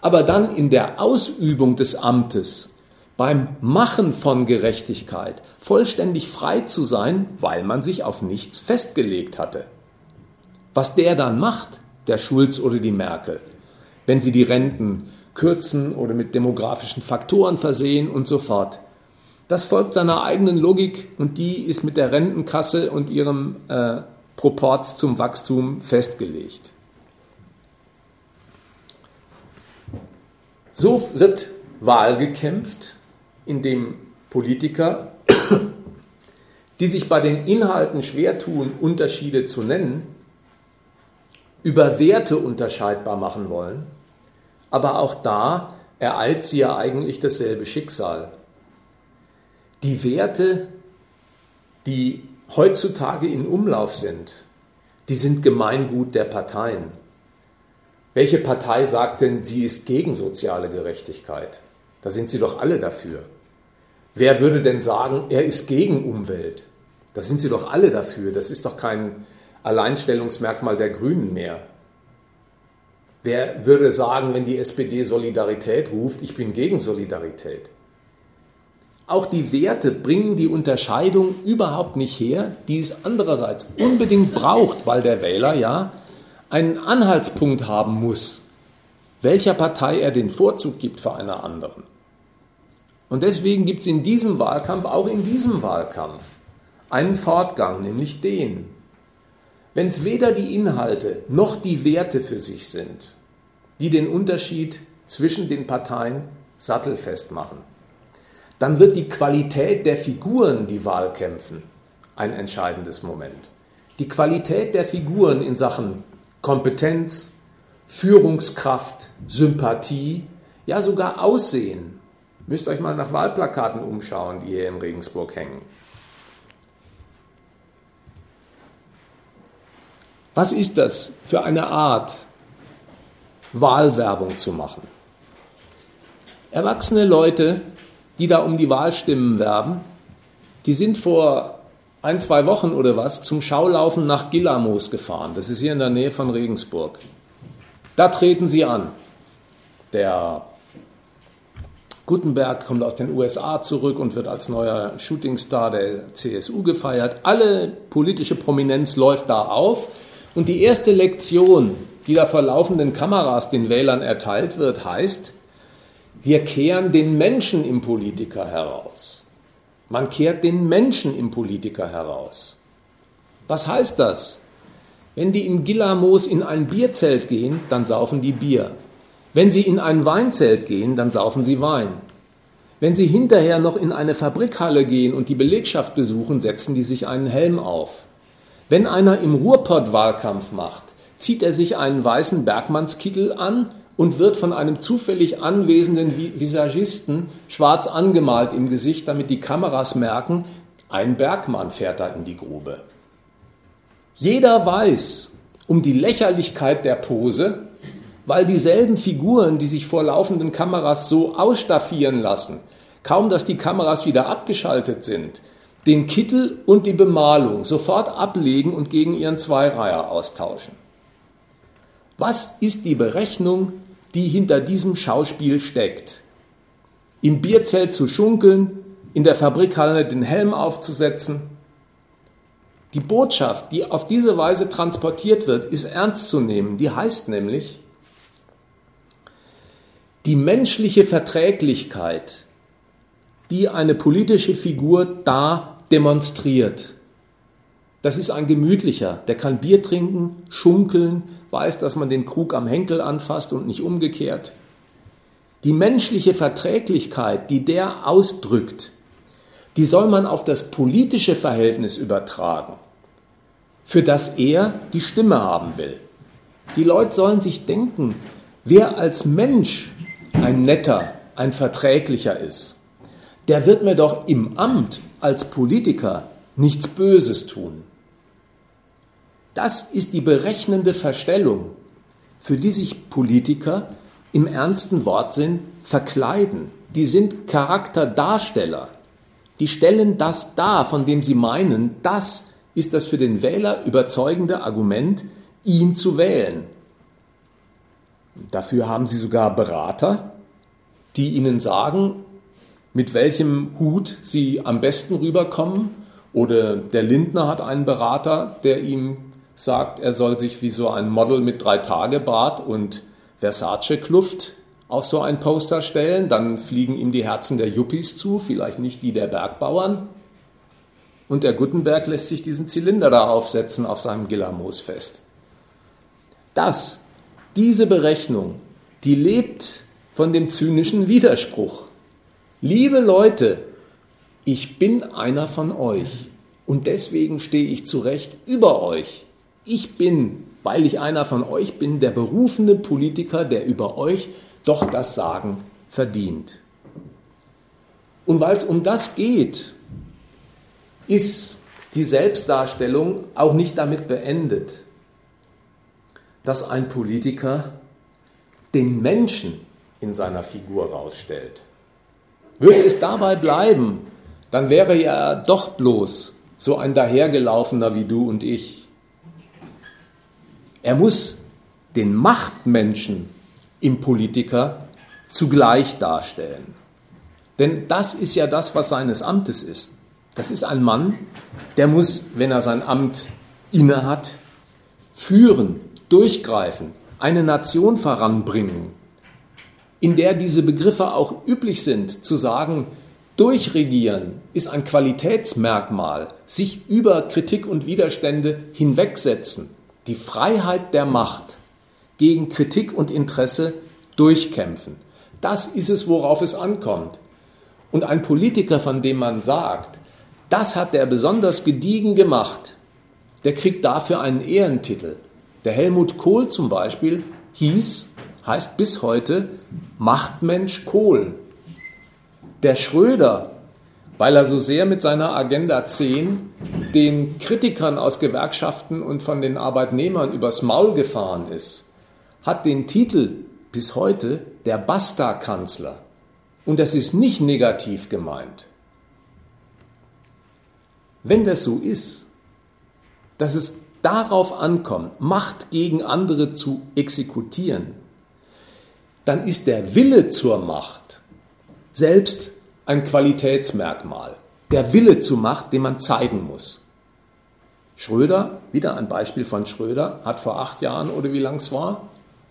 aber dann in der Ausübung des Amtes, beim Machen von Gerechtigkeit vollständig frei zu sein, weil man sich auf nichts festgelegt hatte. Was der dann macht, der Schulz oder die Merkel, wenn sie die Renten kürzen oder mit demografischen Faktoren versehen und so fort. Das folgt seiner eigenen Logik und die ist mit der Rentenkasse und ihrem äh, Proporz zum Wachstum festgelegt. So wird Wahl gekämpft, indem Politiker, die sich bei den Inhalten schwer tun, Unterschiede zu nennen, über Werte unterscheidbar machen wollen. Aber auch da ereilt sie ja eigentlich dasselbe Schicksal. Die Werte, die heutzutage in Umlauf sind, die sind Gemeingut der Parteien. Welche Partei sagt denn, sie ist gegen soziale Gerechtigkeit? Da sind sie doch alle dafür. Wer würde denn sagen, er ist gegen Umwelt? Da sind sie doch alle dafür. Das ist doch kein, Alleinstellungsmerkmal der Grünen mehr. Wer würde sagen, wenn die SPD Solidarität ruft, ich bin gegen Solidarität? Auch die Werte bringen die Unterscheidung überhaupt nicht her, die es andererseits unbedingt braucht, weil der Wähler ja einen Anhaltspunkt haben muss, welcher Partei er den Vorzug gibt vor einer anderen. Und deswegen gibt es in diesem Wahlkampf, auch in diesem Wahlkampf, einen Fortgang, nämlich den, wenn es weder die Inhalte noch die Werte für sich sind, die den Unterschied zwischen den Parteien sattelfest machen, dann wird die Qualität der Figuren, die Wahl kämpfen, ein entscheidendes Moment. Die Qualität der Figuren in Sachen Kompetenz, Führungskraft, Sympathie, ja sogar Aussehen. Müsst euch mal nach Wahlplakaten umschauen, die hier in Regensburg hängen. Was ist das für eine Art, Wahlwerbung zu machen? Erwachsene Leute, die da um die Wahlstimmen werben, die sind vor ein, zwei Wochen oder was zum Schaulaufen nach Gillamos gefahren. Das ist hier in der Nähe von Regensburg. Da treten sie an. Der Gutenberg kommt aus den USA zurück und wird als neuer Shootingstar der CSU gefeiert. Alle politische Prominenz läuft da auf. Und die erste Lektion, die da vor laufenden Kameras den Wählern erteilt wird, heißt, wir kehren den Menschen im Politiker heraus. Man kehrt den Menschen im Politiker heraus. Was heißt das? Wenn die in Gillamos in ein Bierzelt gehen, dann saufen die Bier. Wenn sie in ein Weinzelt gehen, dann saufen sie Wein. Wenn sie hinterher noch in eine Fabrikhalle gehen und die Belegschaft besuchen, setzen die sich einen Helm auf. Wenn einer im Ruhrpott Wahlkampf macht, zieht er sich einen weißen Bergmannskittel an und wird von einem zufällig anwesenden Visagisten schwarz angemalt im Gesicht, damit die Kameras merken, ein Bergmann fährt da in die Grube. Jeder weiß um die Lächerlichkeit der Pose, weil dieselben Figuren, die sich vor laufenden Kameras so ausstaffieren lassen, kaum dass die Kameras wieder abgeschaltet sind, den Kittel und die Bemalung sofort ablegen und gegen ihren Zweireiher austauschen. Was ist die Berechnung, die hinter diesem Schauspiel steckt? Im Bierzelt zu schunkeln, in der Fabrikhalle den Helm aufzusetzen, die Botschaft, die auf diese Weise transportiert wird, ist ernst zu nehmen. Die heißt nämlich, die menschliche Verträglichkeit, die eine politische Figur da demonstriert. Das ist ein gemütlicher, der kann Bier trinken, schunkeln, weiß, dass man den Krug am Henkel anfasst und nicht umgekehrt. Die menschliche Verträglichkeit, die der ausdrückt, die soll man auf das politische Verhältnis übertragen, für das er die Stimme haben will. Die Leute sollen sich denken, wer als Mensch ein netter, ein verträglicher ist, der wird mir doch im Amt als Politiker nichts Böses tun. Das ist die berechnende Verstellung, für die sich Politiker im ernsten Wortsinn verkleiden. Die sind Charakterdarsteller. Die stellen das dar, von dem sie meinen, das ist das für den Wähler überzeugende Argument, ihn zu wählen. Dafür haben sie sogar Berater, die ihnen sagen, mit welchem Hut sie am besten rüberkommen. Oder der Lindner hat einen Berater, der ihm sagt, er soll sich wie so ein Model mit drei Tage Bart und Versace-Kluft auf so ein Poster stellen, dann fliegen ihm die Herzen der Yuppies zu, vielleicht nicht die der Bergbauern. Und der Gutenberg lässt sich diesen Zylinder da aufsetzen auf seinem Gillermoosfest. Das, diese Berechnung, die lebt von dem zynischen Widerspruch. Liebe Leute, ich bin einer von euch und deswegen stehe ich zu Recht über euch. Ich bin, weil ich einer von euch bin, der berufene Politiker, der über euch doch das Sagen verdient. Und weil es um das geht, ist die Selbstdarstellung auch nicht damit beendet, dass ein Politiker den Menschen in seiner Figur rausstellt. Würde es dabei bleiben, dann wäre er doch bloß so ein dahergelaufener wie du und ich. Er muss den Machtmenschen im Politiker zugleich darstellen. Denn das ist ja das, was seines Amtes ist. Das ist ein Mann, der muss, wenn er sein Amt innehat, führen, durchgreifen, eine Nation voranbringen, in der diese Begriffe auch üblich sind, zu sagen, durchregieren ist ein Qualitätsmerkmal, sich über Kritik und Widerstände hinwegsetzen, die Freiheit der Macht gegen Kritik und Interesse durchkämpfen. Das ist es, worauf es ankommt. Und ein Politiker, von dem man sagt, das hat der besonders gediegen gemacht, der kriegt dafür einen Ehrentitel. Der Helmut Kohl zum Beispiel hieß, heißt bis heute Machtmensch Kohl. Der Schröder, weil er so sehr mit seiner Agenda 10 den Kritikern aus Gewerkschaften und von den Arbeitnehmern übers Maul gefahren ist, hat den Titel bis heute der Basta-Kanzler. Und das ist nicht negativ gemeint. Wenn das so ist, dass es darauf ankommt, Macht gegen andere zu exekutieren, dann ist der Wille zur Macht selbst ein Qualitätsmerkmal. Der Wille zur Macht, den man zeigen muss. Schröder, wieder ein Beispiel von Schröder, hat vor acht Jahren oder wie lang es war,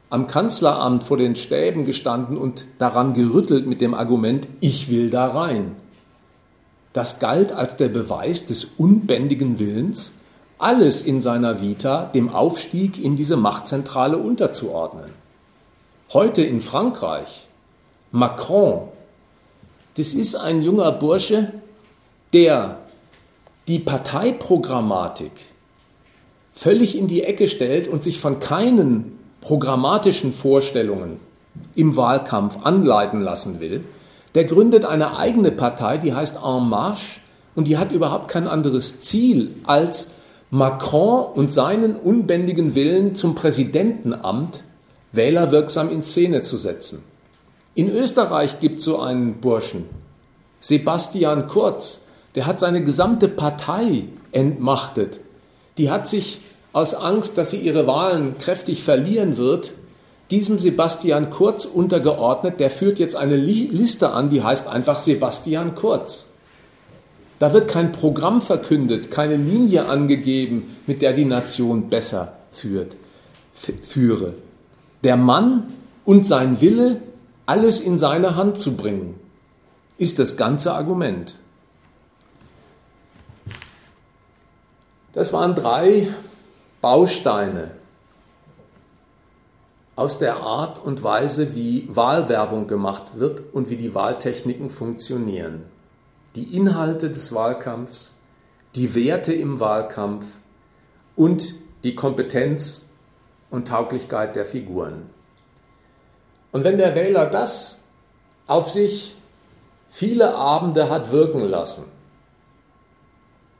am Kanzleramt vor den Stäben gestanden und daran gerüttelt mit dem Argument, ich will da rein. Das galt als der Beweis des unbändigen Willens, alles in seiner Vita dem Aufstieg in diese Machtzentrale unterzuordnen. Heute in Frankreich, Macron, das ist ein junger Bursche, der die Parteiprogrammatik völlig in die Ecke stellt und sich von keinen programmatischen Vorstellungen im Wahlkampf anleiten lassen will, der gründet eine eigene Partei, die heißt En Marche und die hat überhaupt kein anderes Ziel, als Macron und seinen unbändigen Willen zum Präsidentenamt wählerwirksam in Szene zu setzen. In Österreich gibt es so einen Burschen, Sebastian Kurz, der hat seine gesamte Partei entmachtet. Die hat sich aus Angst, dass sie ihre Wahlen kräftig verlieren wird, diesem Sebastian Kurz untergeordnet. Der führt jetzt eine Liste an, die heißt einfach Sebastian Kurz. Da wird kein Programm verkündet, keine Linie angegeben, mit der die Nation besser führt, führe. Der Mann und sein Wille, alles in seine Hand zu bringen, ist das ganze Argument. Das waren drei Bausteine aus der Art und Weise, wie Wahlwerbung gemacht wird und wie die Wahltechniken funktionieren. Die Inhalte des Wahlkampfs, die Werte im Wahlkampf und die Kompetenz und Tauglichkeit der Figuren. Und wenn der Wähler das auf sich viele Abende hat wirken lassen,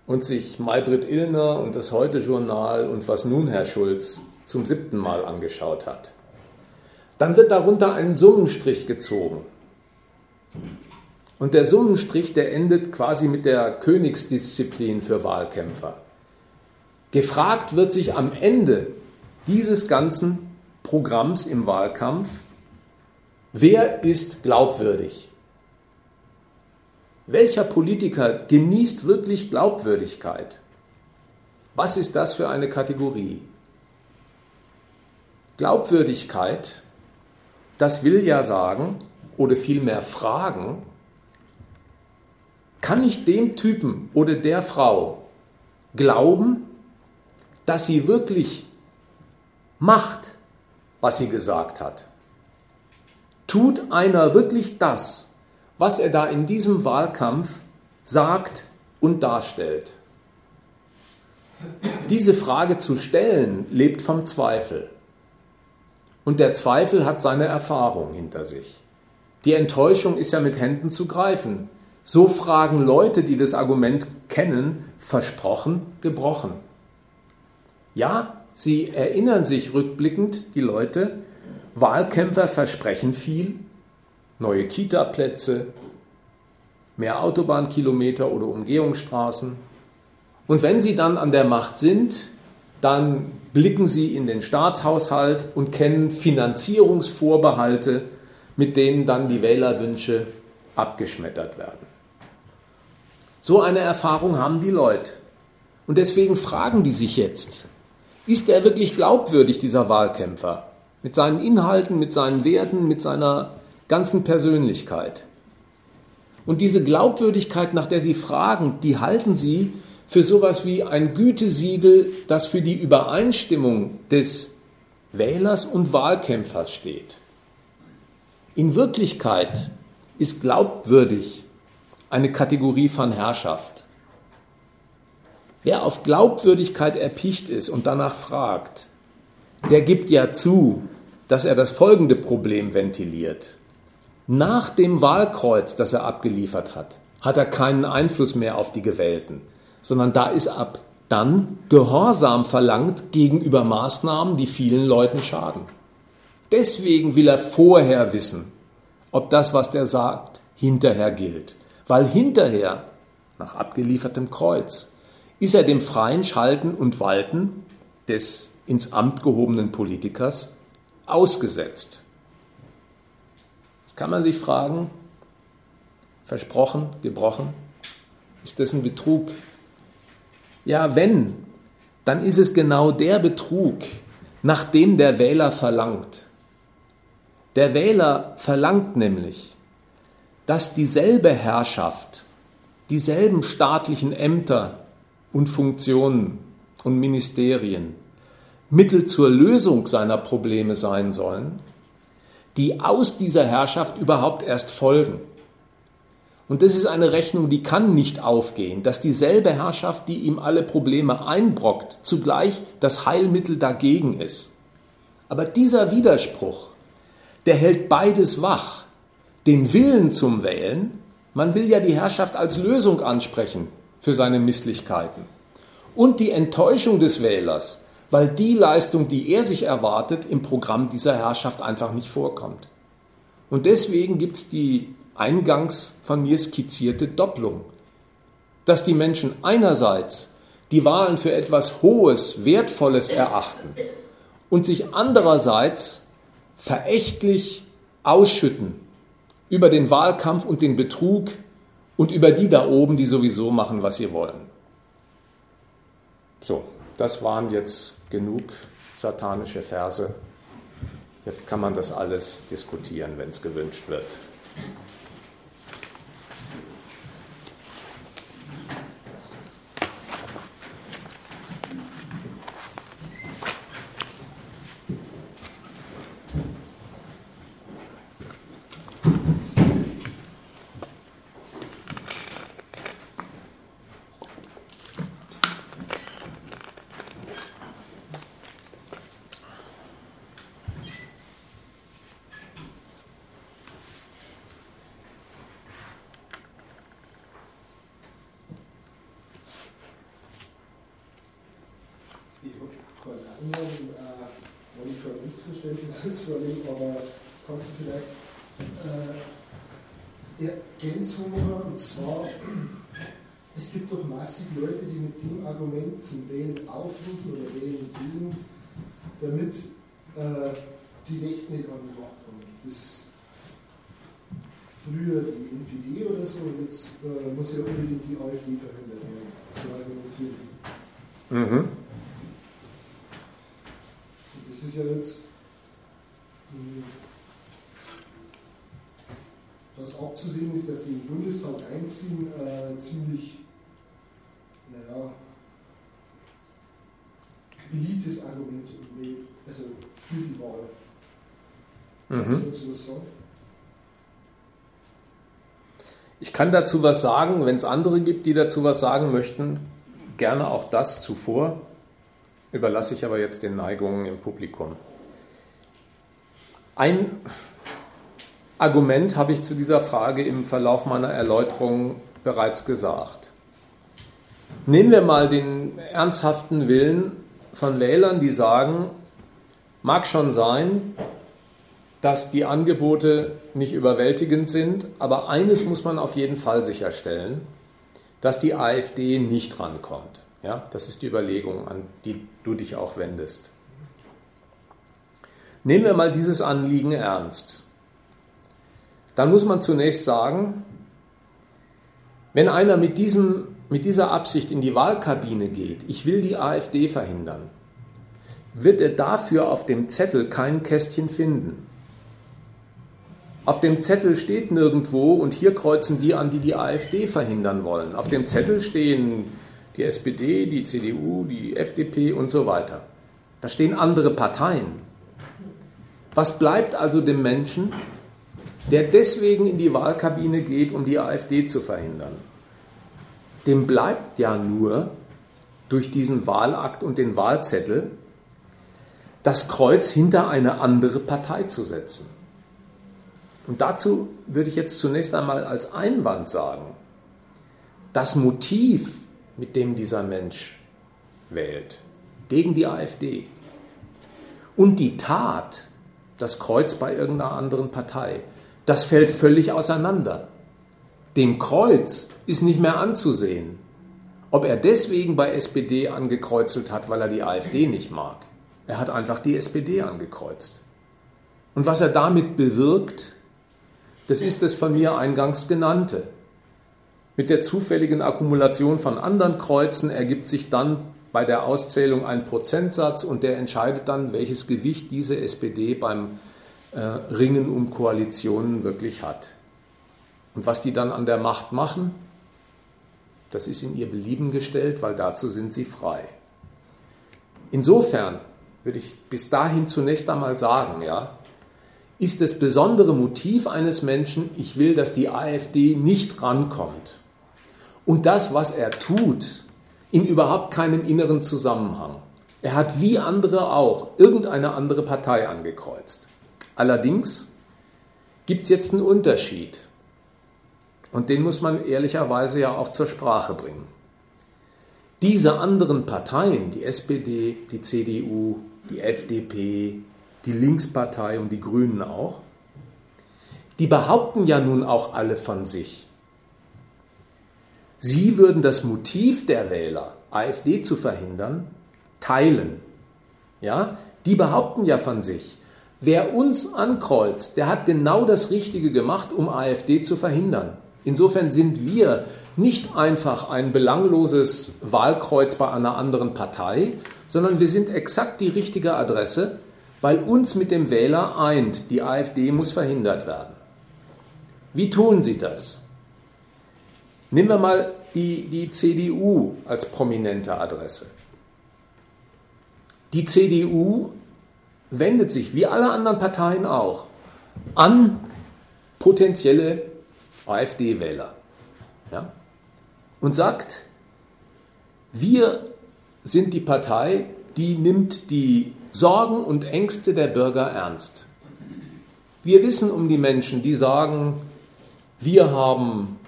und sich Maybrit Illner und das Heute-Journal und was nun Herr Schulz zum siebten Mal angeschaut hat. Dann wird darunter ein Summenstrich gezogen. Und der Summenstrich, der endet quasi mit der Königsdisziplin für Wahlkämpfer. Gefragt wird sich am Ende dieses ganzen Programms im Wahlkampf, wer ist glaubwürdig? Welcher Politiker genießt wirklich Glaubwürdigkeit? Was ist das für eine Kategorie? Glaubwürdigkeit, das will ja sagen, oder vielmehr fragen, kann ich dem Typen oder der Frau glauben, dass sie wirklich macht, was sie gesagt hat? Tut einer wirklich das, was er da in diesem Wahlkampf sagt und darstellt. Diese Frage zu stellen, lebt vom Zweifel. Und der Zweifel hat seine Erfahrung hinter sich. Die Enttäuschung ist ja mit Händen zu greifen. So fragen Leute, die das Argument kennen, versprochen, gebrochen. Ja, sie erinnern sich rückblickend, die Leute, Wahlkämpfer versprechen viel, neue Kita-Plätze, mehr Autobahnkilometer oder Umgehungsstraßen. Und wenn sie dann an der Macht sind, dann blicken sie in den Staatshaushalt und kennen Finanzierungsvorbehalte, mit denen dann die Wählerwünsche abgeschmettert werden. So eine Erfahrung haben die Leute. Und deswegen fragen die sich jetzt, ist er wirklich glaubwürdig, dieser Wahlkämpfer? Mit seinen Inhalten, mit seinen Werten, mit seiner ganzen Persönlichkeit. Und diese Glaubwürdigkeit, nach der Sie fragen, die halten Sie für sowas wie ein Gütesiegel, das für die Übereinstimmung des Wählers und Wahlkämpfers steht. In Wirklichkeit ist glaubwürdig eine Kategorie von Herrschaft. Wer auf Glaubwürdigkeit erpicht ist und danach fragt, der gibt ja zu, dass er das folgende Problem ventiliert. Nach dem Wahlkreuz, das er abgeliefert hat, hat er keinen Einfluss mehr auf die Gewählten, sondern da ist ab dann Gehorsam verlangt gegenüber Maßnahmen, die vielen Leuten schaden. Deswegen will er vorher wissen, ob das, was der sagt, hinterher gilt. Weil hinterher, nach abgeliefertem Kreuz, ist er dem freien Schalten und Walten des ins Amt gehobenen Politikers ausgesetzt kann man sich fragen, versprochen, gebrochen, ist das ein Betrug? Ja, wenn dann ist es genau der Betrug, nach dem der Wähler verlangt. Der Wähler verlangt nämlich, dass dieselbe Herrschaft, dieselben staatlichen Ämter und Funktionen und Ministerien Mittel zur Lösung seiner Probleme sein sollen, die aus dieser Herrschaft überhaupt erst folgen. Und das ist eine Rechnung, die kann nicht aufgehen, dass dieselbe Herrschaft, die ihm alle Probleme einbrockt, zugleich das Heilmittel dagegen ist. Aber dieser Widerspruch, der hält beides wach. Den Willen zum Wählen, man will ja die Herrschaft als Lösung ansprechen für seine Misslichkeiten. Und die Enttäuschung des Wählers, weil die Leistung, die er sich erwartet, im Programm dieser Herrschaft einfach nicht vorkommt. Und deswegen gibt es die eingangs von mir skizzierte Doppelung, dass die Menschen einerseits die Wahlen für etwas Hohes, Wertvolles erachten und sich andererseits verächtlich ausschütten über den Wahlkampf und den Betrug und über die da oben, die sowieso machen, was sie wollen. So, das waren jetzt genug satanische Verse. Jetzt kann man das alles diskutieren, wenn es gewünscht wird. Missverständnis vornehmen, aber kannst du vielleicht äh, Ergänzung machen? Und zwar, es gibt doch massig Leute, die mit dem Argument zum Wählen aufrufen oder wählen gehen, damit äh, die Rechten nicht an die Macht kommen. Das früher die NPD oder so, und jetzt äh, muss ja unbedingt die AfD verhindert werden. So argumentieren die. Mhm. Das ist ja jetzt was abzusehen ist, dass die im Bundestag einziehen, äh, ziemlich, naja, beliebtes Argument, also für die Wahl. Mhm. du dazu was sagen? Ich kann dazu was sagen, wenn es andere gibt, die dazu was sagen möchten, gerne auch das zuvor. Überlasse ich aber jetzt den Neigungen im Publikum. Ein Argument habe ich zu dieser Frage im Verlauf meiner Erläuterung bereits gesagt. Nehmen wir mal den ernsthaften Willen von Wählern, die sagen, mag schon sein, dass die Angebote nicht überwältigend sind, aber eines muss man auf jeden Fall sicherstellen, dass die AfD nicht rankommt. Ja, das ist die Überlegung, an die du dich auch wendest. Nehmen wir mal dieses Anliegen ernst. Dann muss man zunächst sagen, wenn einer mit, diesem, mit dieser Absicht in die Wahlkabine geht, ich will die AfD verhindern, wird er dafür auf dem Zettel kein Kästchen finden. Auf dem Zettel steht nirgendwo, und hier kreuzen die an, die die AfD verhindern wollen. Auf dem Zettel stehen die SPD, die CDU, die FDP und so weiter. Da stehen andere Parteien. Was bleibt also dem Menschen, der deswegen in die Wahlkabine geht, um die AfD zu verhindern? Dem bleibt ja nur durch diesen Wahlakt und den Wahlzettel das Kreuz hinter eine andere Partei zu setzen. Und dazu würde ich jetzt zunächst einmal als Einwand sagen, das Motiv, mit dem dieser Mensch wählt, gegen die AfD und die Tat, das Kreuz bei irgendeiner anderen Partei. Das fällt völlig auseinander. Dem Kreuz ist nicht mehr anzusehen, ob er deswegen bei SPD angekreuzelt hat, weil er die AfD nicht mag. Er hat einfach die SPD angekreuzt. Und was er damit bewirkt, das ist das von mir eingangs genannte. Mit der zufälligen Akkumulation von anderen Kreuzen ergibt sich dann bei der Auszählung einen Prozentsatz und der entscheidet dann, welches Gewicht diese SPD beim Ringen um Koalitionen wirklich hat. Und was die dann an der Macht machen, das ist in ihr Belieben gestellt, weil dazu sind sie frei. Insofern würde ich bis dahin zunächst einmal sagen, ja, ist das besondere Motiv eines Menschen, ich will, dass die AfD nicht rankommt. Und das, was er tut, in überhaupt keinem inneren Zusammenhang. Er hat wie andere auch irgendeine andere Partei angekreuzt. Allerdings gibt es jetzt einen Unterschied. Und den muss man ehrlicherweise ja auch zur Sprache bringen. Diese anderen Parteien, die SPD, die CDU, die FDP, die Linkspartei und die Grünen auch, die behaupten ja nun auch alle von sich. Sie würden das Motiv der Wähler, AfD zu verhindern, teilen. Ja, die behaupten ja von sich, wer uns ankreuzt, der hat genau das Richtige gemacht, um AfD zu verhindern. Insofern sind wir nicht einfach ein belangloses Wahlkreuz bei einer anderen Partei, sondern wir sind exakt die richtige Adresse, weil uns mit dem Wähler eint, die AfD muss verhindert werden. Wie tun sie das? Nehmen wir mal die, die CDU als prominente Adresse. Die CDU wendet sich, wie alle anderen Parteien auch, an potenzielle AfD-Wähler ja, und sagt, wir sind die Partei, die nimmt die Sorgen und Ängste der Bürger ernst. Wir wissen um die Menschen, die sagen, wir haben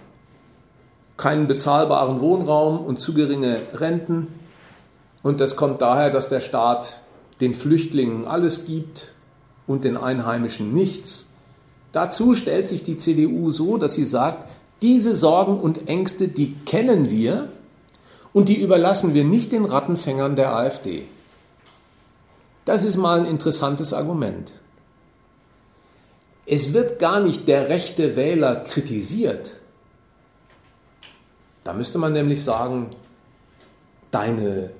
keinen bezahlbaren Wohnraum und zu geringe Renten. Und das kommt daher, dass der Staat den Flüchtlingen alles gibt und den Einheimischen nichts. Dazu stellt sich die CDU so, dass sie sagt, diese Sorgen und Ängste, die kennen wir und die überlassen wir nicht den Rattenfängern der AfD. Das ist mal ein interessantes Argument. Es wird gar nicht der rechte Wähler kritisiert. Da müsste man nämlich sagen, deine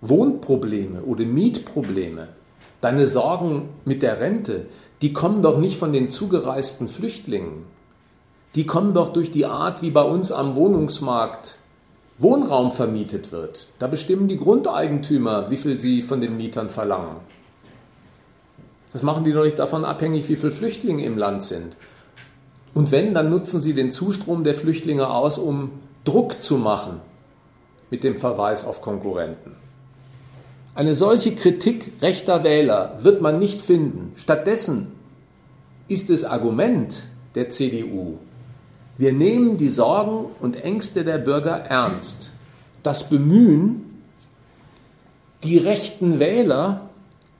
Wohnprobleme oder Mietprobleme, deine Sorgen mit der Rente, die kommen doch nicht von den zugereisten Flüchtlingen. Die kommen doch durch die Art, wie bei uns am Wohnungsmarkt Wohnraum vermietet wird. Da bestimmen die Grundeigentümer, wie viel sie von den Mietern verlangen. Das machen die doch nicht davon abhängig, wie viele Flüchtlinge im Land sind. Und wenn, dann nutzen sie den Zustrom der Flüchtlinge aus, um Druck zu machen mit dem Verweis auf Konkurrenten. Eine solche Kritik rechter Wähler wird man nicht finden. Stattdessen ist das Argument der CDU, wir nehmen die Sorgen und Ängste der Bürger ernst. Das Bemühen, die rechten Wähler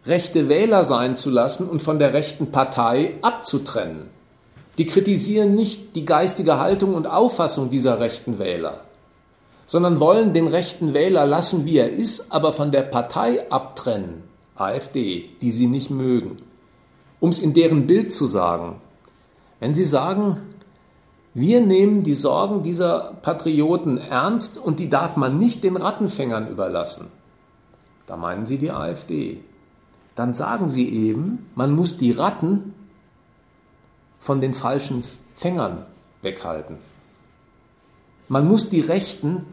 rechte Wähler sein zu lassen und von der rechten Partei abzutrennen. Die kritisieren nicht die geistige Haltung und Auffassung dieser rechten Wähler, sondern wollen den rechten Wähler lassen, wie er ist, aber von der Partei abtrennen, AfD, die sie nicht mögen. Um es in deren Bild zu sagen, wenn sie sagen, wir nehmen die Sorgen dieser Patrioten ernst und die darf man nicht den Rattenfängern überlassen. Da meinen sie die AfD. Dann sagen sie eben, man muss die Ratten von den falschen Fängern weghalten. Man muss die Rechten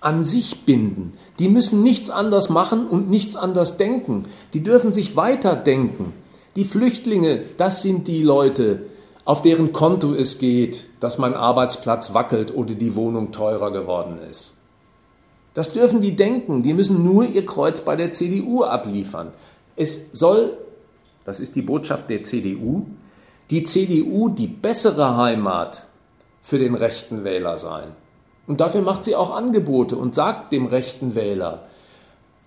an sich binden. Die müssen nichts anders machen und nichts anders denken. Die dürfen sich weiterdenken. Die Flüchtlinge, das sind die Leute, auf deren Konto es geht, dass mein Arbeitsplatz wackelt oder die Wohnung teurer geworden ist. Das dürfen die denken, die müssen nur ihr Kreuz bei der CDU abliefern. Es soll, das ist die Botschaft der CDU, die CDU die bessere Heimat für den rechten Wähler sein. Und dafür macht sie auch Angebote und sagt dem rechten Wähler,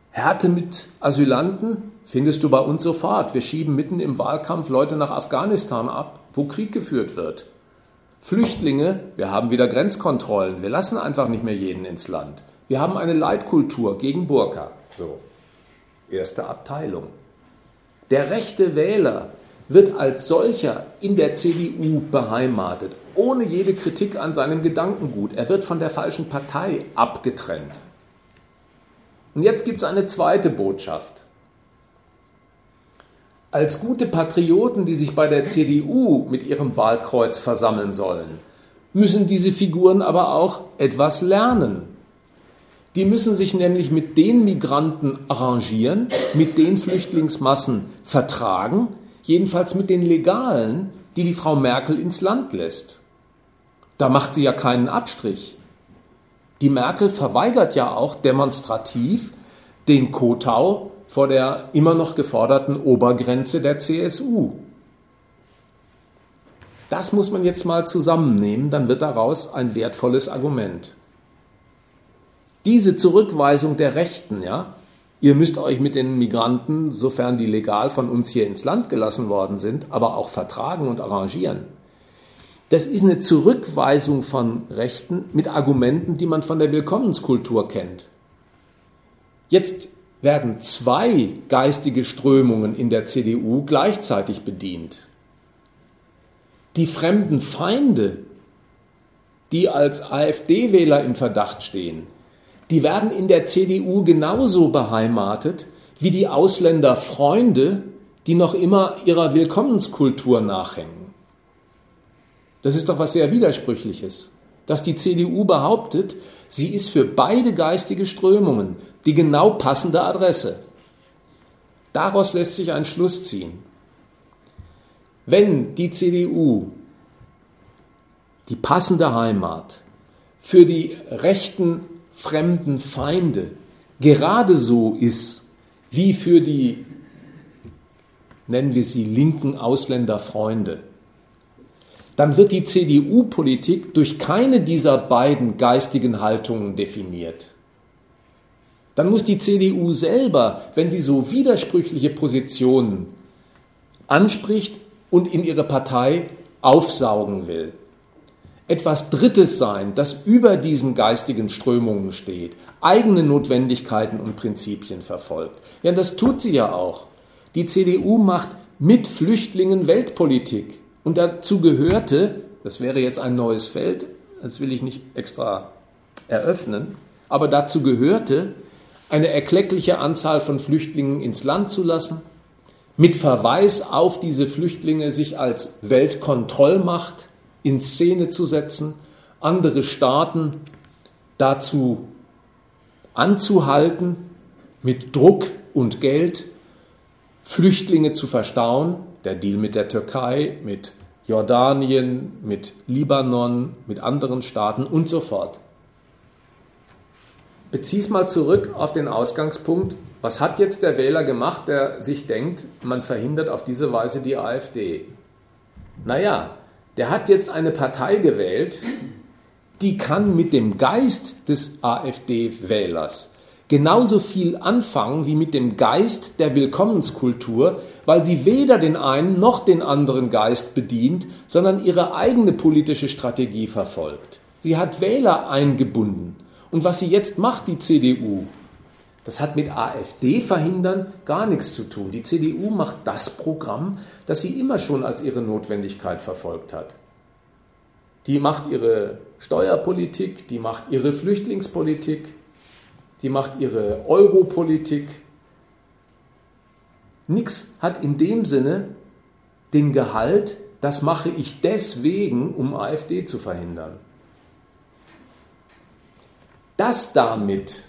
Härte mit Asylanten findest du bei uns sofort. Wir schieben mitten im Wahlkampf Leute nach Afghanistan ab, wo Krieg geführt wird. Flüchtlinge, wir haben wieder Grenzkontrollen. Wir lassen einfach nicht mehr jeden ins Land. Wir haben eine Leitkultur gegen Burka. So, erste Abteilung. Der rechte Wähler wird als solcher in der CDU beheimatet, ohne jede Kritik an seinem Gedankengut. Er wird von der falschen Partei abgetrennt. Und jetzt gibt es eine zweite Botschaft. Als gute Patrioten, die sich bei der CDU mit ihrem Wahlkreuz versammeln sollen, müssen diese Figuren aber auch etwas lernen. Die müssen sich nämlich mit den Migranten arrangieren, mit den Flüchtlingsmassen vertragen, jedenfalls mit den legalen, die die Frau Merkel ins Land lässt. Da macht sie ja keinen Abstrich. Die Merkel verweigert ja auch demonstrativ den Kotau vor der immer noch geforderten Obergrenze der CSU. Das muss man jetzt mal zusammennehmen, dann wird daraus ein wertvolles Argument. Diese Zurückweisung der Rechten, ja, ihr müsst euch mit den Migranten, sofern die legal von uns hier ins Land gelassen worden sind, aber auch vertragen und arrangieren. Das ist eine Zurückweisung von Rechten mit Argumenten, die man von der Willkommenskultur kennt. Jetzt werden zwei geistige Strömungen in der CDU gleichzeitig bedient. Die fremden Feinde, die als AfD-Wähler im Verdacht stehen, die werden in der CDU genauso beheimatet wie die Ausländerfreunde, die noch immer ihrer Willkommenskultur nachhängen. Das ist doch was sehr Widersprüchliches, dass die CDU behauptet, sie ist für beide geistige Strömungen die genau passende Adresse. Daraus lässt sich ein Schluss ziehen. Wenn die CDU die passende Heimat für die rechten fremden Feinde gerade so ist wie für die, nennen wir sie, linken Ausländerfreunde, dann wird die CDU-Politik durch keine dieser beiden geistigen Haltungen definiert. Dann muss die CDU selber, wenn sie so widersprüchliche Positionen anspricht und in ihre Partei aufsaugen will, etwas Drittes sein, das über diesen geistigen Strömungen steht, eigene Notwendigkeiten und Prinzipien verfolgt. Ja, das tut sie ja auch. Die CDU macht mit Flüchtlingen Weltpolitik. Und dazu gehörte, das wäre jetzt ein neues Feld, das will ich nicht extra eröffnen, aber dazu gehörte, eine erkleckliche Anzahl von Flüchtlingen ins Land zu lassen, mit Verweis auf diese Flüchtlinge sich als Weltkontrollmacht in Szene zu setzen, andere Staaten dazu anzuhalten, mit Druck und Geld Flüchtlinge zu verstauen, der Deal mit der Türkei, mit Jordanien, mit Libanon, mit anderen Staaten und so fort. Bezieh's mal zurück auf den Ausgangspunkt, was hat jetzt der Wähler gemacht, der sich denkt, man verhindert auf diese Weise die AfD? Naja, der hat jetzt eine Partei gewählt, die kann mit dem Geist des AfD-Wählers genauso viel anfangen wie mit dem Geist der Willkommenskultur, weil sie weder den einen noch den anderen Geist bedient, sondern ihre eigene politische Strategie verfolgt. Sie hat Wähler eingebunden. Und was sie jetzt macht, die CDU, das hat mit AfD verhindern gar nichts zu tun. Die CDU macht das Programm, das sie immer schon als ihre Notwendigkeit verfolgt hat. Die macht ihre Steuerpolitik, die macht ihre Flüchtlingspolitik, die macht ihre Europolitik. Nichts hat in dem Sinne den Gehalt, das mache ich deswegen, um AfD zu verhindern. Dass damit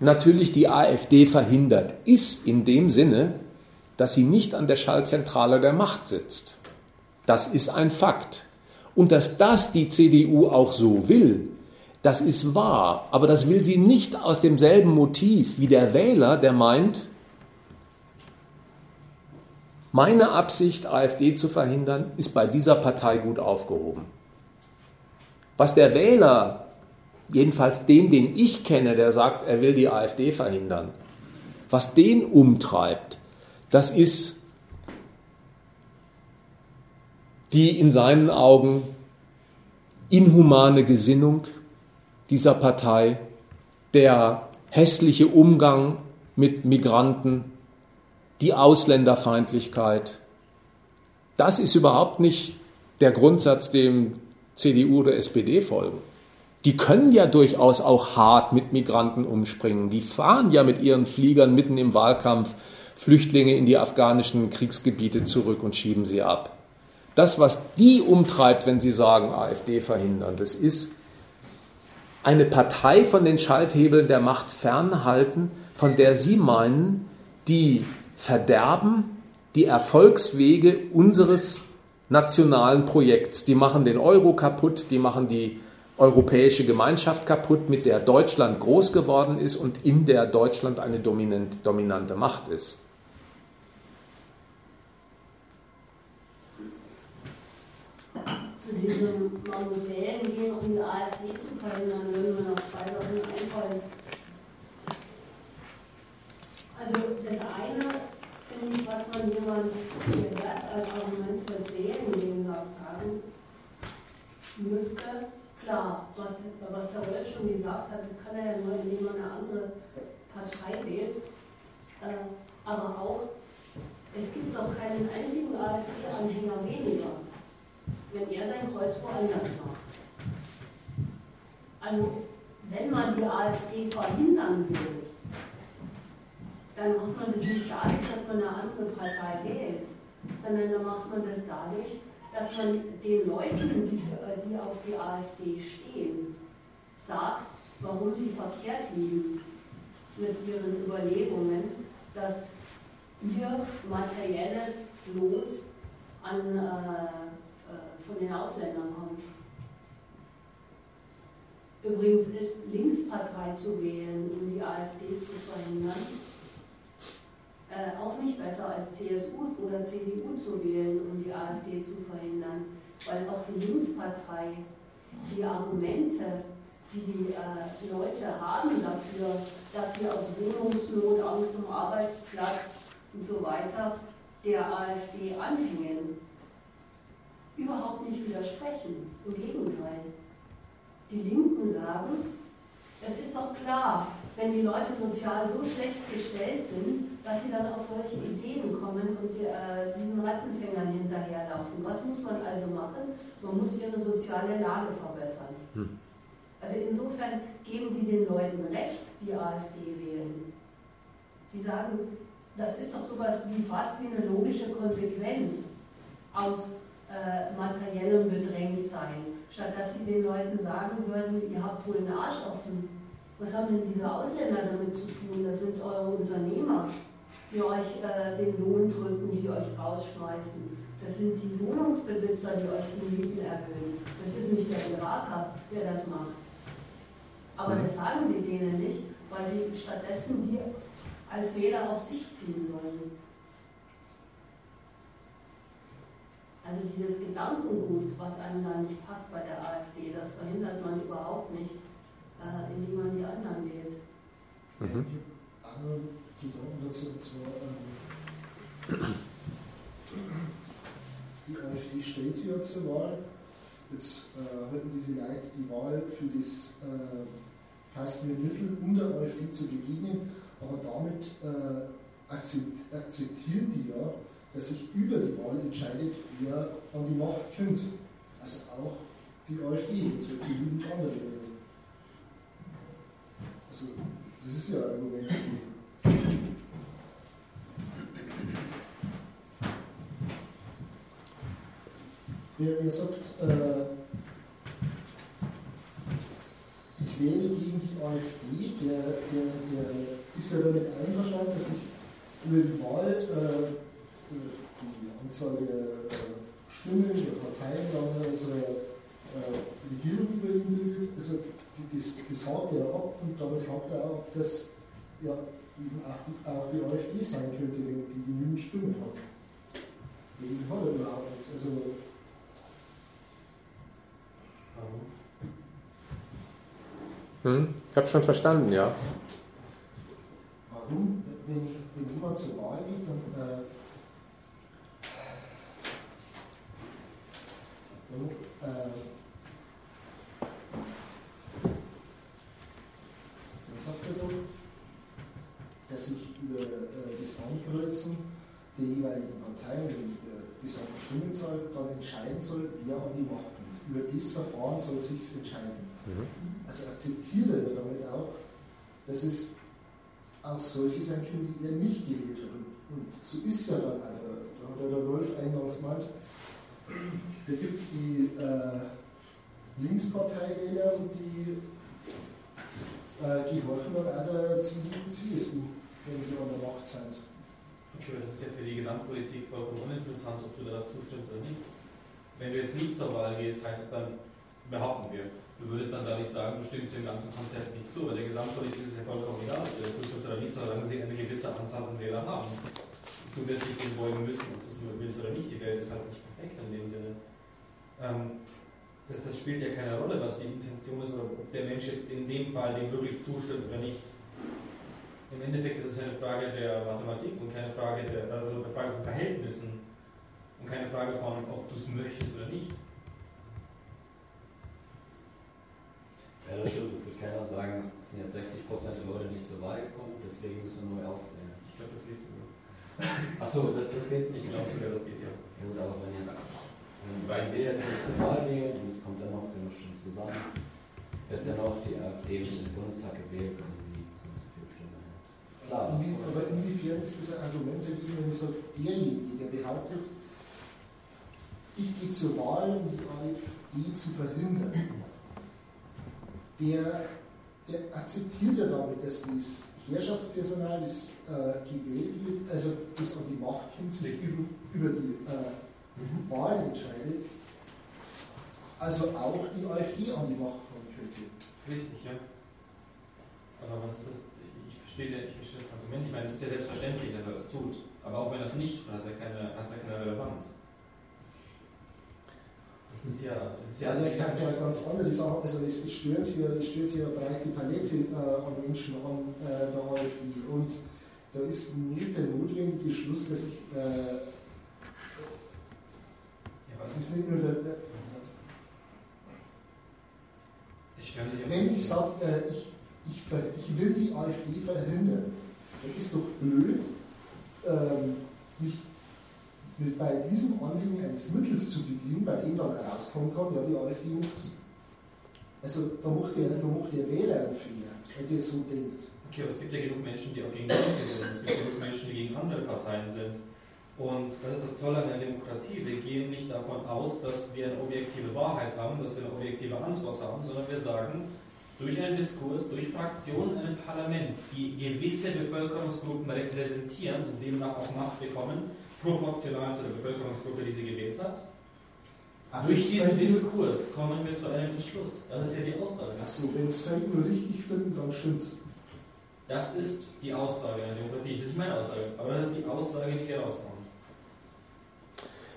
natürlich die AfD verhindert, ist in dem Sinne, dass sie nicht an der Schallzentrale der Macht sitzt. Das ist ein Fakt. Und dass das die CDU auch so will, das ist wahr, aber das will sie nicht aus demselben Motiv wie der Wähler, der meint, meine Absicht, AfD zu verhindern, ist bei dieser Partei gut aufgehoben. Was der Wähler jedenfalls den, den ich kenne, der sagt, er will die AfD verhindern, was den umtreibt, das ist die in seinen Augen inhumane Gesinnung dieser Partei, der hässliche Umgang mit Migranten, die Ausländerfeindlichkeit. Das ist überhaupt nicht der Grundsatz, dem CDU oder SPD folgen. Die können ja durchaus auch hart mit Migranten umspringen. Die fahren ja mit ihren Fliegern mitten im Wahlkampf Flüchtlinge in die afghanischen Kriegsgebiete zurück und schieben sie ab. Das, was die umtreibt, wenn sie sagen, AfD verhindern, das ist eine Partei von den Schalthebeln der Macht fernhalten, von der sie meinen, die verderben die Erfolgswege unseres nationalen Projekts. Die machen den Euro kaputt, die machen die europäische Gemeinschaft kaputt, mit der Deutschland groß geworden ist und in der Deutschland eine dominante Macht ist. Zu diesem, man muss wählen gehen, um die AfD zu verhindern, würden mir noch zwei Sachen einfallen. Also das eine finde ich, was man jemand, der das als Argument fürs Wählen gehen sagen müsste, Klar, was, was der Wolf schon gesagt hat, das kann er ja nur, indem man eine andere Partei wählt. Äh, aber auch, es gibt doch keinen einzigen AfD-Anhänger weniger, wenn er sein Kreuz woanders macht. Also, wenn man die AfD verhindern will, dann macht man das nicht dadurch, dass man eine andere Partei wählt, sondern dann macht man das dadurch, dass man den Leuten, die, äh, die auf die AfD stehen, sagt, warum sie verkehrt liegen mit ihren Überlegungen, dass ihr materielles Los an, äh, von den Ausländern kommt. Übrigens ist Linkspartei zu wählen, um die AfD zu verhindern, äh, auch nicht besser als CSU oder CDU zu wählen, um die AfD zu verhindern, weil auch die Linkspartei die Argumente, die die äh, Leute haben dafür, dass sie aus Wohnungsnot, Angst um Arbeitsplatz und so weiter der AfD anhängen, überhaupt nicht widersprechen. Im Gegenteil. Die Linken sagen, es ist doch klar, wenn die Leute sozial so schlecht gestellt sind, dass sie dann auf solche Ideen kommen und äh, diesen Rattenfängern hinterherlaufen. Was muss man also machen? Man muss ihre soziale Lage verbessern. Hm. Also insofern geben die den Leuten recht, die AfD wählen. Die sagen, das ist doch sowas wie fast wie eine logische Konsequenz aus äh, materiellem Bedrängtsein statt dass sie den Leuten sagen würden, ihr habt wohl einen Arsch offen. Was haben denn diese Ausländer damit zu tun? Das sind eure Unternehmer, die euch äh, den Lohn drücken, die euch rausschmeißen. Das sind die Wohnungsbesitzer, die euch die Mieten erhöhen. Das ist nicht der Iraker, der das macht. Aber mhm. das sagen sie denen nicht, weil sie stattdessen die als Wähler auf sich ziehen sollen. Also dieses Gedankengut, was einem da nicht passt bei der AfD, das verhindert man überhaupt nicht, äh, indem man die anderen wählt. Mhm. Andere Gedanken dazu, und zwar ähm, die AfD stellt sich ja zur Wahl. Jetzt äh, halten diese Leute die Wahl für das äh, passende Mittel, um der AfD zu begegnen, aber damit äh, akzeptieren die ja, dass sich über die Wahl entscheidet, wer an die Macht kommt. Also auch die AfD, wird genügend andere wählen. Also, das ist ja ein Argument. Wer, wer sagt, äh, ich wähle gegen die AfD, der, der, der ist ja damit einverstanden, dass sich über die Wahl äh, die Anzahl der äh, Stimmen der Parteien dann also äh, Regierung über ihn bildet. Also das, das haut er ab und damit haut er ab, dass ja, eben auch, auch die AfD sein könnte, wenn die genügend Stimmen hat. Dagegen hat er überhaupt nichts. Also, hm, ich habe schon verstanden, ja. Warum, wenn, wenn jemand zur Wahl geht, dann äh, Und, äh, dann sagt er doch, dass sich über äh, das Ankreuzen der jeweiligen Partei und der gesamten Stimmenzahl dann entscheiden soll, wer an die Macht kommt. Über dieses Verfahren soll sich entscheiden. Mhm. Also akzeptiert er damit auch, dass es auch solche sein können, die er nicht gewählt hat. Und, so ist ja dann einer. Da hat ja der Wolf eingangs gemeint, da gibt es die äh, Linksparteiwähler und die äh, gehorchen dann auch der CDU, CSU, wenn die an der Macht sind. Okay, das ist ja für die Gesamtpolitik vollkommen uninteressant, ob du da zustimmst oder nicht. Wenn du jetzt nicht zur Wahl gehst, heißt es dann, behaupten wir, du würdest dann da nicht sagen, du stimmst dem ganzen Konzept nicht zu, weil der Gesamtpolitik ist ja vollkommen egal, ob du zustimmst oder nicht, solange sie eine gewisse Anzahl an Wähler haben. Du wirst dich dem beugen müssen, ob du es nur willst oder nicht. Die Welt ist halt nicht perfekt in dem Sinne. Ähm, das, das spielt ja keine Rolle, was die Intention ist oder ob der Mensch jetzt in dem Fall dem wirklich zustimmt oder nicht. Im Endeffekt ist es eine Frage der Mathematik und keine Frage der, also eine Frage von Verhältnissen und keine Frage von, ob du es möchtest oder nicht. Ja, das stimmt. Es wird keiner sagen, es sind jetzt 60% der Leute nicht zur Wahl gekommen, deswegen müssen wir neu aussehen. Ich glaube, das geht sogar. Achso, das, das geht nicht. Ich glaube sogar, das geht ja. Gut, aber wenn jetzt wenn wir jetzt nicht zur Wahl gehen und es kommt dennoch wir schon zusammen, wird dennoch die AfD nicht im Bundestag gewählt, wenn sie so viele Stimmen hat. Klar. aber inwiefern ist das ein Argument dagegen, wenn man sagt, derjenige, der behauptet, ich gehe zur Wahl, um die AfD zu verhindern, der, der akzeptiert ja damit, dass das Herrschaftspersonal, das äh, gewählt wird, also das an die Macht hinsicht über, über die äh, mhm. Wahlen entscheidet, also auch die AfD an die Macht kommen könnte. Richtig, ja. Aber was ist das? Ich verstehe, ich verstehe das Argument. Ich meine, es ist ja selbstverständlich, dass er das tut. Aber auch wenn er es nicht tut, hat es ja keine, hat es ja keine Relevanz. Das ist ja. Das ist ja, ja ja ganz andere Sachen. Also, es, es stört sich ja, ja breite Palette äh, an Menschen an äh, der AfD. Und da ist nicht der notwendige Schluss, dass ich. Äh, ja, es ist nicht nur der. der wenn ich sage, äh, ich, ich, ich, will die AfD verhindern, dann ist doch blöd, ähm, nicht mit bei diesem Anliegen eines Mittels zu bedienen, bei dem dann herauskommen kann, ja, die AfD macht Also da macht der, da macht der Wähler einen Fehler, der so denkt. Okay, aber es gibt ja genug Menschen, die auch gegen die Linke sind. Es gibt genug Menschen, die gegen andere Parteien sind. Und das ist das Tolle an der Demokratie. Wir gehen nicht davon aus, dass wir eine objektive Wahrheit haben, dass wir eine objektive Antwort haben, sondern wir sagen, durch einen Diskurs, durch Fraktionen in einem Parlament, die gewisse Bevölkerungsgruppen repräsentieren und demnach auch Macht bekommen, proportional zu der Bevölkerungsgruppe, die sie gewählt hat. Ach, Durch diesen Diskurs kommen wir zu einem Entschluss. Das ist ja die Aussage. Achso, wenn es Feld nur richtig finden, dann stimmt's. Das ist die Aussage der Demokratie. Das ist meine Aussage. Aber das ist die Aussage, die hier rauskommt.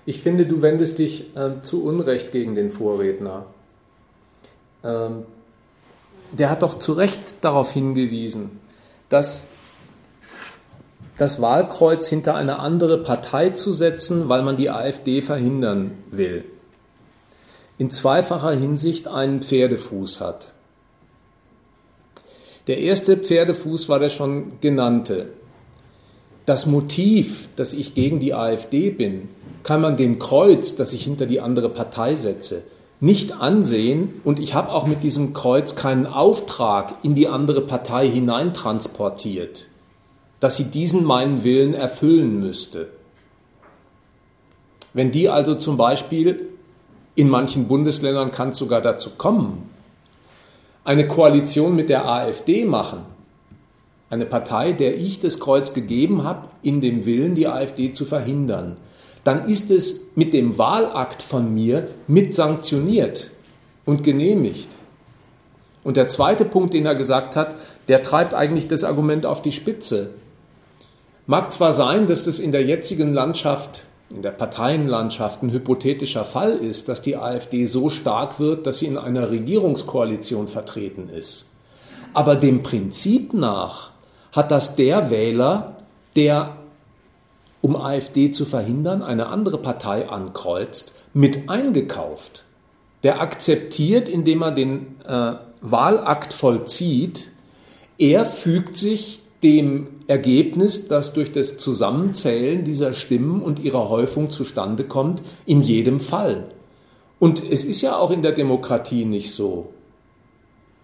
Ich finde, du wendest dich äh, zu Unrecht gegen den Vorredner. Ähm, der hat doch zu Recht darauf hingewiesen, dass das Wahlkreuz hinter eine andere Partei zu setzen, weil man die AfD verhindern will, in zweifacher Hinsicht einen Pferdefuß hat. Der erste Pferdefuß war der schon genannte. Das Motiv, dass ich gegen die AfD bin, kann man dem Kreuz, das ich hinter die andere Partei setze, nicht ansehen und ich habe auch mit diesem Kreuz keinen Auftrag in die andere Partei hineintransportiert dass sie diesen meinen Willen erfüllen müsste. Wenn die also zum Beispiel, in manchen Bundesländern kann es sogar dazu kommen, eine Koalition mit der AfD machen, eine Partei, der ich das Kreuz gegeben habe, in dem Willen, die AfD zu verhindern, dann ist es mit dem Wahlakt von mir mit sanktioniert und genehmigt. Und der zweite Punkt, den er gesagt hat, der treibt eigentlich das Argument auf die Spitze. Mag zwar sein, dass das in der jetzigen Landschaft, in der Parteienlandschaft ein hypothetischer Fall ist, dass die AfD so stark wird, dass sie in einer Regierungskoalition vertreten ist. Aber dem Prinzip nach hat das der Wähler, der, um AfD zu verhindern, eine andere Partei ankreuzt, mit eingekauft. Der akzeptiert, indem er den äh, Wahlakt vollzieht, er fügt sich dem Ergebnis, das durch das Zusammenzählen dieser Stimmen und ihrer Häufung zustande kommt, in jedem Fall. Und es ist ja auch in der Demokratie nicht so,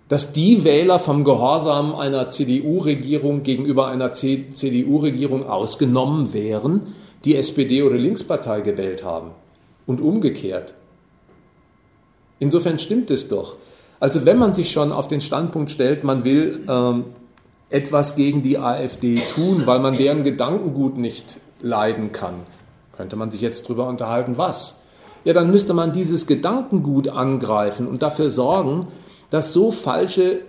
dass die Wähler vom Gehorsam einer CDU-Regierung gegenüber einer CDU-Regierung ausgenommen wären, die SPD oder Linkspartei gewählt haben. Und umgekehrt. Insofern stimmt es doch. Also wenn man sich schon auf den Standpunkt stellt, man will ähm, etwas gegen die AfD tun, weil man deren Gedankengut nicht leiden kann, könnte man sich jetzt darüber unterhalten, was. Ja, dann müsste man dieses Gedankengut angreifen und dafür sorgen, dass so falsche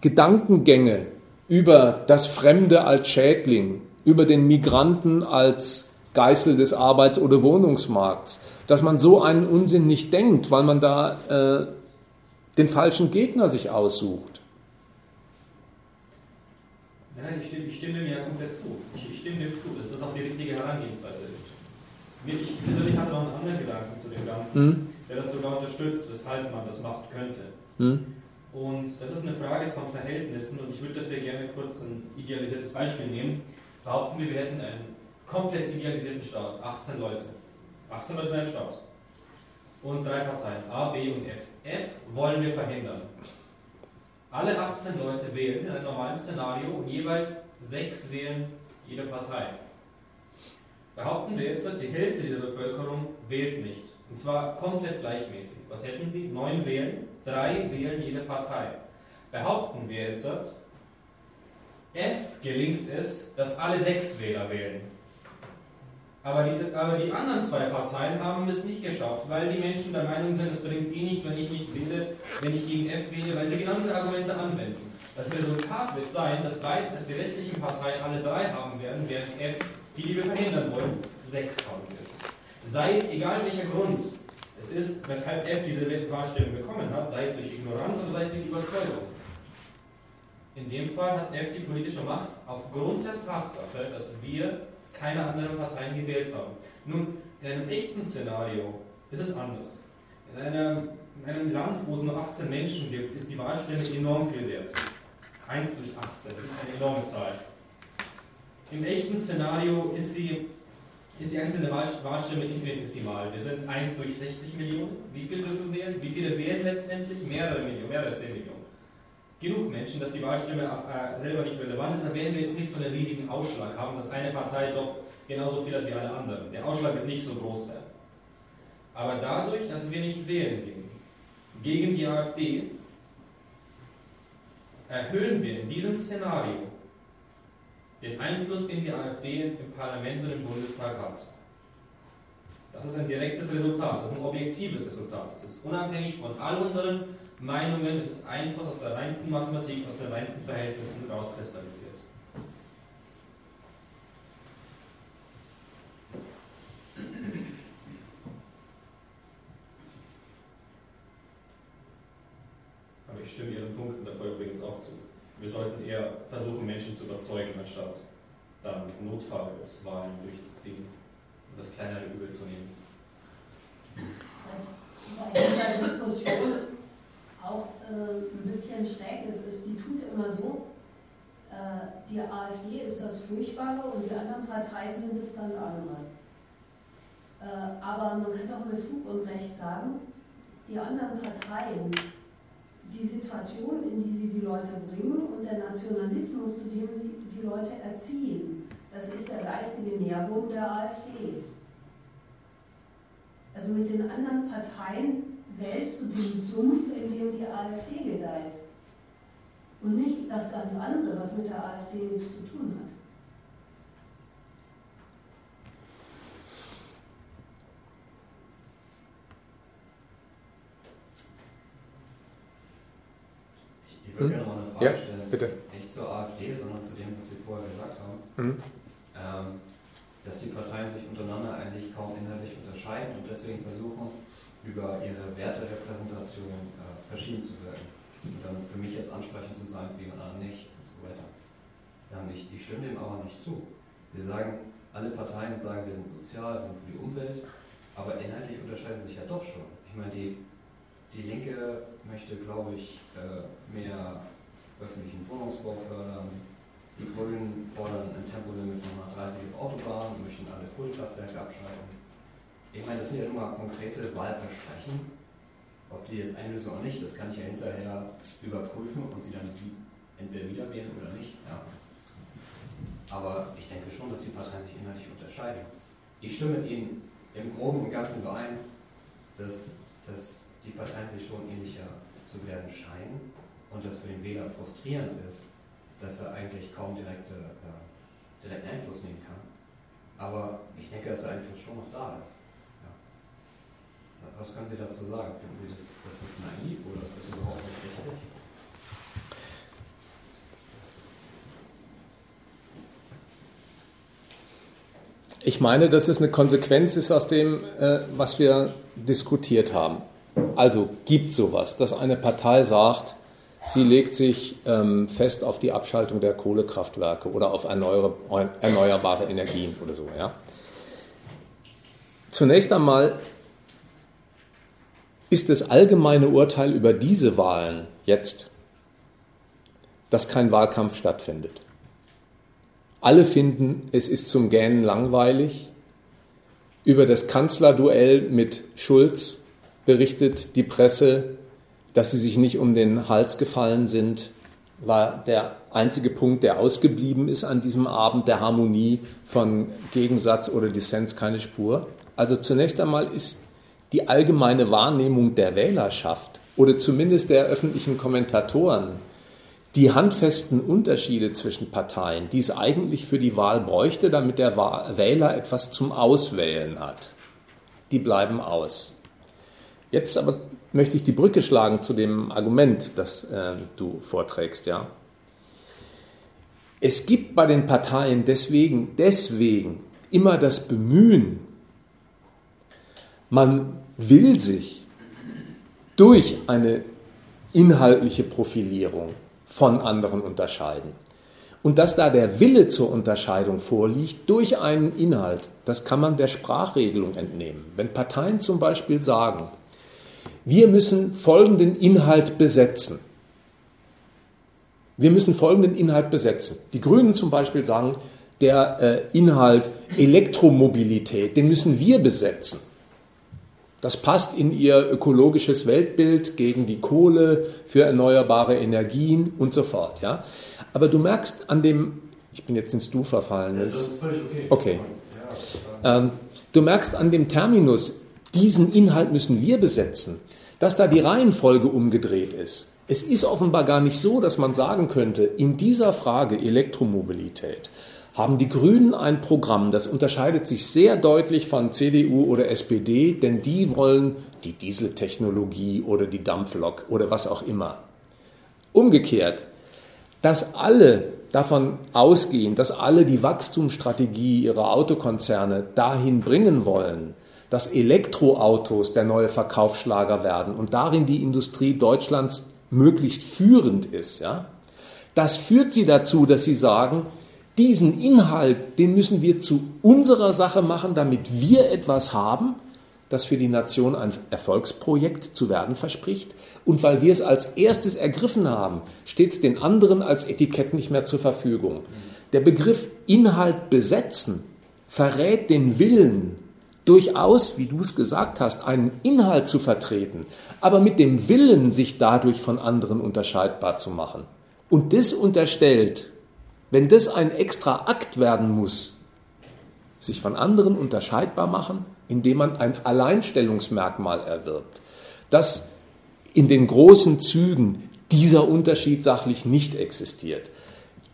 Gedankengänge über das Fremde als Schädling, über den Migranten als Geißel des Arbeits- oder Wohnungsmarkts, dass man so einen Unsinn nicht denkt, weil man da äh, den falschen Gegner sich aussucht. Nein, ich stimme, ich stimme mir ja komplett zu. Ich, ich stimme dem zu, dass das auch die richtige Herangehensweise ist. Ich persönlich hatte noch einen anderen Gedanken zu dem Ganzen, hm? der das sogar unterstützt, weshalb man das machen könnte. Hm? Und das ist eine Frage von Verhältnissen und ich würde dafür gerne kurz ein idealisiertes Beispiel nehmen. Behaupten wir, wir hätten einen komplett idealisierten Staat, 18 Leute. 18 Leute in einem Staat. Und drei Parteien, A, B und F. F wollen wir verhindern. Alle 18 Leute wählen in einem normalen Szenario und jeweils sechs wählen jede Partei. Behaupten wir jetzt, die Hälfte dieser Bevölkerung wählt nicht. Und zwar komplett gleichmäßig. Was hätten Sie? Neun wählen, drei wählen jede Partei. Behaupten wir jetzt, F gelingt es, dass alle sechs Wähler wählen. Aber die, aber die anderen zwei Parteien haben es nicht geschafft, weil die Menschen der Meinung sind, es bringt eh nichts, wenn ich nicht wähle, wenn ich gegen F wähle, weil sie genau diese Argumente anwenden. Das Resultat wird sein, dass, beide, dass die restlichen Parteien alle drei haben werden, während F, die, die wir verhindern wollen, sechs haben wird. Sei es egal welcher Grund es ist, weshalb F diese Wahlstellung bekommen hat, sei es durch Ignoranz oder sei es durch Überzeugung. In dem Fall hat F die politische Macht aufgrund der Tatsache, dass wir keine anderen Parteien gewählt haben. Nun, in einem echten Szenario ist es anders. In einem, in einem Land, wo es nur 18 Menschen gibt, ist die Wahlstimme enorm viel wert. 1 durch 18, das ist eine enorme Zahl. Im echten Szenario ist, sie, ist die einzelne Wahlstimme infinitesimal. Wir sind 1 durch 60 Millionen. Wie viele dürfen wählen? Wie viele wählen letztendlich? Mehrere Millionen, mehrere 10 Millionen genug Menschen, dass die Wahlstimme äh, selber nicht relevant ist, dann werden wir nicht so einen riesigen Ausschlag haben, dass eine Partei doch genauso viel hat wie alle anderen. Der Ausschlag wird nicht so groß sein. Aber dadurch, dass wir nicht wählen gehen, gegen die AfD, erhöhen wir in diesem Szenario den Einfluss, den die AfD im Parlament und im Bundestag hat. Das ist ein direktes Resultat, das ist ein objektives Resultat. Das ist unabhängig von all unseren Meinungen, es ist was aus der reinsten Mathematik, aus den reinsten Verhältnissen rauskristallisiert. Aber ich stimme Ihren Punkten davor übrigens auch zu. Wir sollten eher versuchen, Menschen zu überzeugen, anstatt dann Notfallwahlen durchzuziehen und das kleinere Übel zu nehmen. Das bei dieser Diskussion auch äh, ein bisschen schräg ist, ist, die tut immer so, äh, die AfD ist das Furchtbare und die anderen Parteien sind das ganz andere. Äh, aber man kann doch mit Fug und Recht sagen, die anderen Parteien, die Situation, in die sie die Leute bringen und der Nationalismus, zu dem sie die Leute erziehen, das ist der geistige Nährboden der AfD. Also mit den anderen Parteien wählst du den Sumpf, in dem die AfD gedeiht. Und nicht das ganz andere, was mit der AfD nichts zu tun hat. Ich würde hm? gerne mal eine Frage ja, stellen. Bitte. Nicht zur AfD, sondern zu dem, was Sie vorher gesagt haben. Hm? Ähm, dass die Parteien sich untereinander eigentlich kaum inhaltlich unterscheiden und deswegen versuchen, über ihre Werterepräsentation äh, verschieden zu wirken. Und dann für mich jetzt ansprechend zu sein, wie man anderen nicht und so weiter. Ähm, ich, ich stimme dem aber nicht zu. Sie sagen, alle Parteien sagen, wir sind sozial, wir sind für die Umwelt, aber inhaltlich unterscheiden sie sich ja doch schon. Ich meine, die, die Linke möchte, glaube ich, äh, mehr öffentlichen Wohnungsbau fördern. Die Grünen fordern ein Tempolimit von 130 auf Autobahnen möchten alle Kohlekraftwerke abschalten ich meine, das sind ja immer konkrete Wahlversprechen, ob die jetzt einlösen oder nicht, das kann ich ja hinterher überprüfen und sie dann entweder wieder wählen oder nicht. Ja. Aber ich denke schon, dass die Parteien sich inhaltlich unterscheiden. Ich stimme mit Ihnen im Groben und Ganzen überein, dass, dass die Parteien sich schon ähnlicher zu werden scheinen und das für den Wähler frustrierend ist, dass er eigentlich kaum direkte, äh, direkten Einfluss nehmen kann. Aber ich denke, dass der Einfluss schon noch da ist. Was können Sie dazu sagen? Finden Sie, das, das ist naiv oder ist das überhaupt nicht richtig? Ich meine, dass es eine Konsequenz ist aus dem, äh, was wir diskutiert haben. Also gibt sowas, dass eine Partei sagt, sie legt sich ähm, fest auf die Abschaltung der Kohlekraftwerke oder auf erneuerbare Energien oder so. Ja? Zunächst einmal ist das allgemeine Urteil über diese Wahlen jetzt, dass kein Wahlkampf stattfindet. Alle finden, es ist zum Gähnen langweilig. Über das Kanzlerduell mit Schulz berichtet die Presse, dass sie sich nicht um den Hals gefallen sind, war der einzige Punkt, der ausgeblieben ist an diesem Abend der Harmonie von Gegensatz oder Dissens keine Spur. Also zunächst einmal ist die allgemeine Wahrnehmung der Wählerschaft oder zumindest der öffentlichen Kommentatoren die handfesten Unterschiede zwischen Parteien, die es eigentlich für die Wahl bräuchte, damit der Wähler etwas zum Auswählen hat, die bleiben aus. Jetzt aber möchte ich die Brücke schlagen zu dem Argument, das äh, du vorträgst, ja. Es gibt bei den Parteien deswegen, deswegen immer das Bemühen, man will sich durch eine inhaltliche Profilierung von anderen unterscheiden. Und dass da der Wille zur Unterscheidung vorliegt durch einen Inhalt, das kann man der Sprachregelung entnehmen. Wenn Parteien zum Beispiel sagen, wir müssen folgenden Inhalt besetzen. Wir müssen folgenden Inhalt besetzen. Die Grünen zum Beispiel sagen, der äh, Inhalt Elektromobilität, den müssen wir besetzen. Das passt in ihr ökologisches Weltbild gegen die Kohle, für erneuerbare Energien und so fort. Ja? Aber du merkst an dem, ich bin jetzt ins Du verfallen. Das ist völlig okay. Okay. Ähm, du merkst an dem Terminus, diesen Inhalt müssen wir besetzen, dass da die Reihenfolge umgedreht ist. Es ist offenbar gar nicht so, dass man sagen könnte, in dieser Frage Elektromobilität haben die Grünen ein Programm, das unterscheidet sich sehr deutlich von CDU oder SPD, denn die wollen die Dieseltechnologie oder die Dampflok oder was auch immer. Umgekehrt, dass alle davon ausgehen, dass alle die Wachstumsstrategie ihrer Autokonzerne dahin bringen wollen, dass Elektroautos der neue Verkaufsschlager werden und darin die Industrie Deutschlands möglichst führend ist, ja, das führt sie dazu, dass sie sagen, diesen Inhalt, den müssen wir zu unserer Sache machen, damit wir etwas haben, das für die Nation ein Erfolgsprojekt zu werden verspricht. Und weil wir es als erstes ergriffen haben, steht es den anderen als Etikett nicht mehr zur Verfügung. Der Begriff Inhalt besetzen verrät den Willen, durchaus, wie du es gesagt hast, einen Inhalt zu vertreten, aber mit dem Willen, sich dadurch von anderen unterscheidbar zu machen. Und das unterstellt, wenn das ein extra Akt werden muss, sich von anderen unterscheidbar machen, indem man ein Alleinstellungsmerkmal erwirbt, dass in den großen Zügen dieser Unterschied sachlich nicht existiert.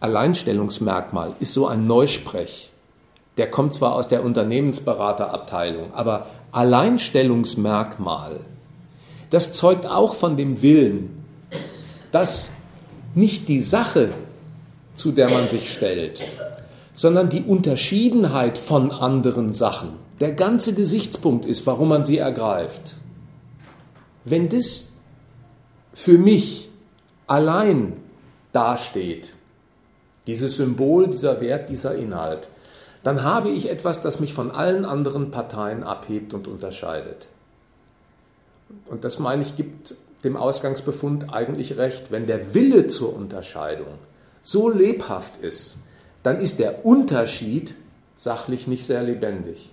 Alleinstellungsmerkmal ist so ein Neusprech. Der kommt zwar aus der Unternehmensberaterabteilung, aber Alleinstellungsmerkmal, das zeugt auch von dem Willen, dass nicht die Sache zu der man sich stellt, sondern die Unterschiedenheit von anderen Sachen der ganze Gesichtspunkt ist, warum man sie ergreift. Wenn das für mich allein dasteht, dieses Symbol, dieser Wert, dieser Inhalt, dann habe ich etwas, das mich von allen anderen Parteien abhebt und unterscheidet. Und das meine ich, gibt dem Ausgangsbefund eigentlich recht, wenn der Wille zur Unterscheidung so lebhaft ist, dann ist der Unterschied sachlich nicht sehr lebendig.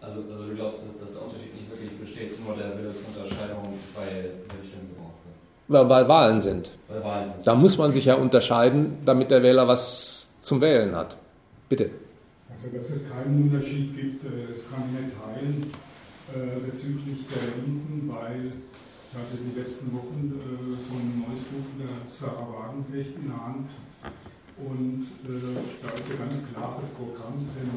Also, also du glaubst, dass, dass der Unterschied nicht wirklich besteht, nur der Willensunterscheidung, weil die Stimmen gebraucht werden? Weil Wahlen sind. Weil Wahlen sind. Da muss man sich ja unterscheiden, damit der Wähler was zum Wählen hat. Bitte. Also, dass es keinen Unterschied gibt, äh, das kann ich nicht teilen äh, bezüglich der Linken, weil ich hatte die letzten Wochen äh, so ein neues Buch der Sarah Wagenknecht in der Hand und äh, da ist ein ganz klares Programm drin,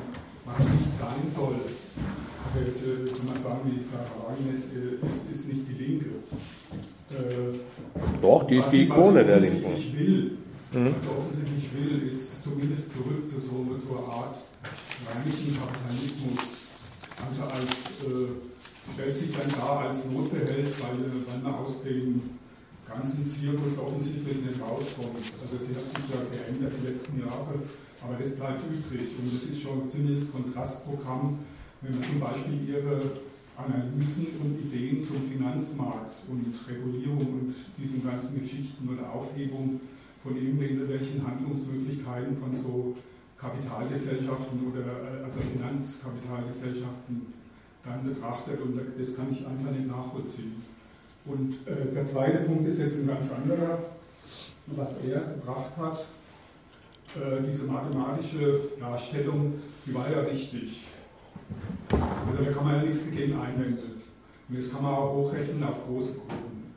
was nicht sein soll. Also jetzt äh, kann man sagen, wie Sarah Wagenknecht äh, ist, ist nicht die Linke. Äh, Doch, die ist die Ikone der Linken. Will, mhm. Was er offensichtlich will, ist zumindest zurück zu so, so einer Art reinlichen Kapitalismus. Also als äh, stellt sich dann dar als Notbehelf, weil, weil man aus dem ganzen Zirkus offensichtlich nicht rauskommt. Also sie hat sich ja geändert die letzten Jahre, aber das bleibt übrig. Und das ist schon ein ziemliches Kontrastprogramm, wenn man zum Beispiel ihre Analysen und Ideen zum Finanzmarkt und Regulierung und diesen ganzen Geschichten oder Aufhebung von irgendwelchen Handlungsmöglichkeiten von so Kapitalgesellschaften oder äh, also Finanzkapitalgesellschaften dann betrachtet und das kann ich einfach nicht nachvollziehen. Und äh, der zweite Punkt ist jetzt ein ganz anderer, was er gebracht hat. Äh, diese mathematische Darstellung, die war ja richtig. Also da kann man ja nichts dagegen einwenden. Und das kann man auch hochrechnen auf große Gruppen.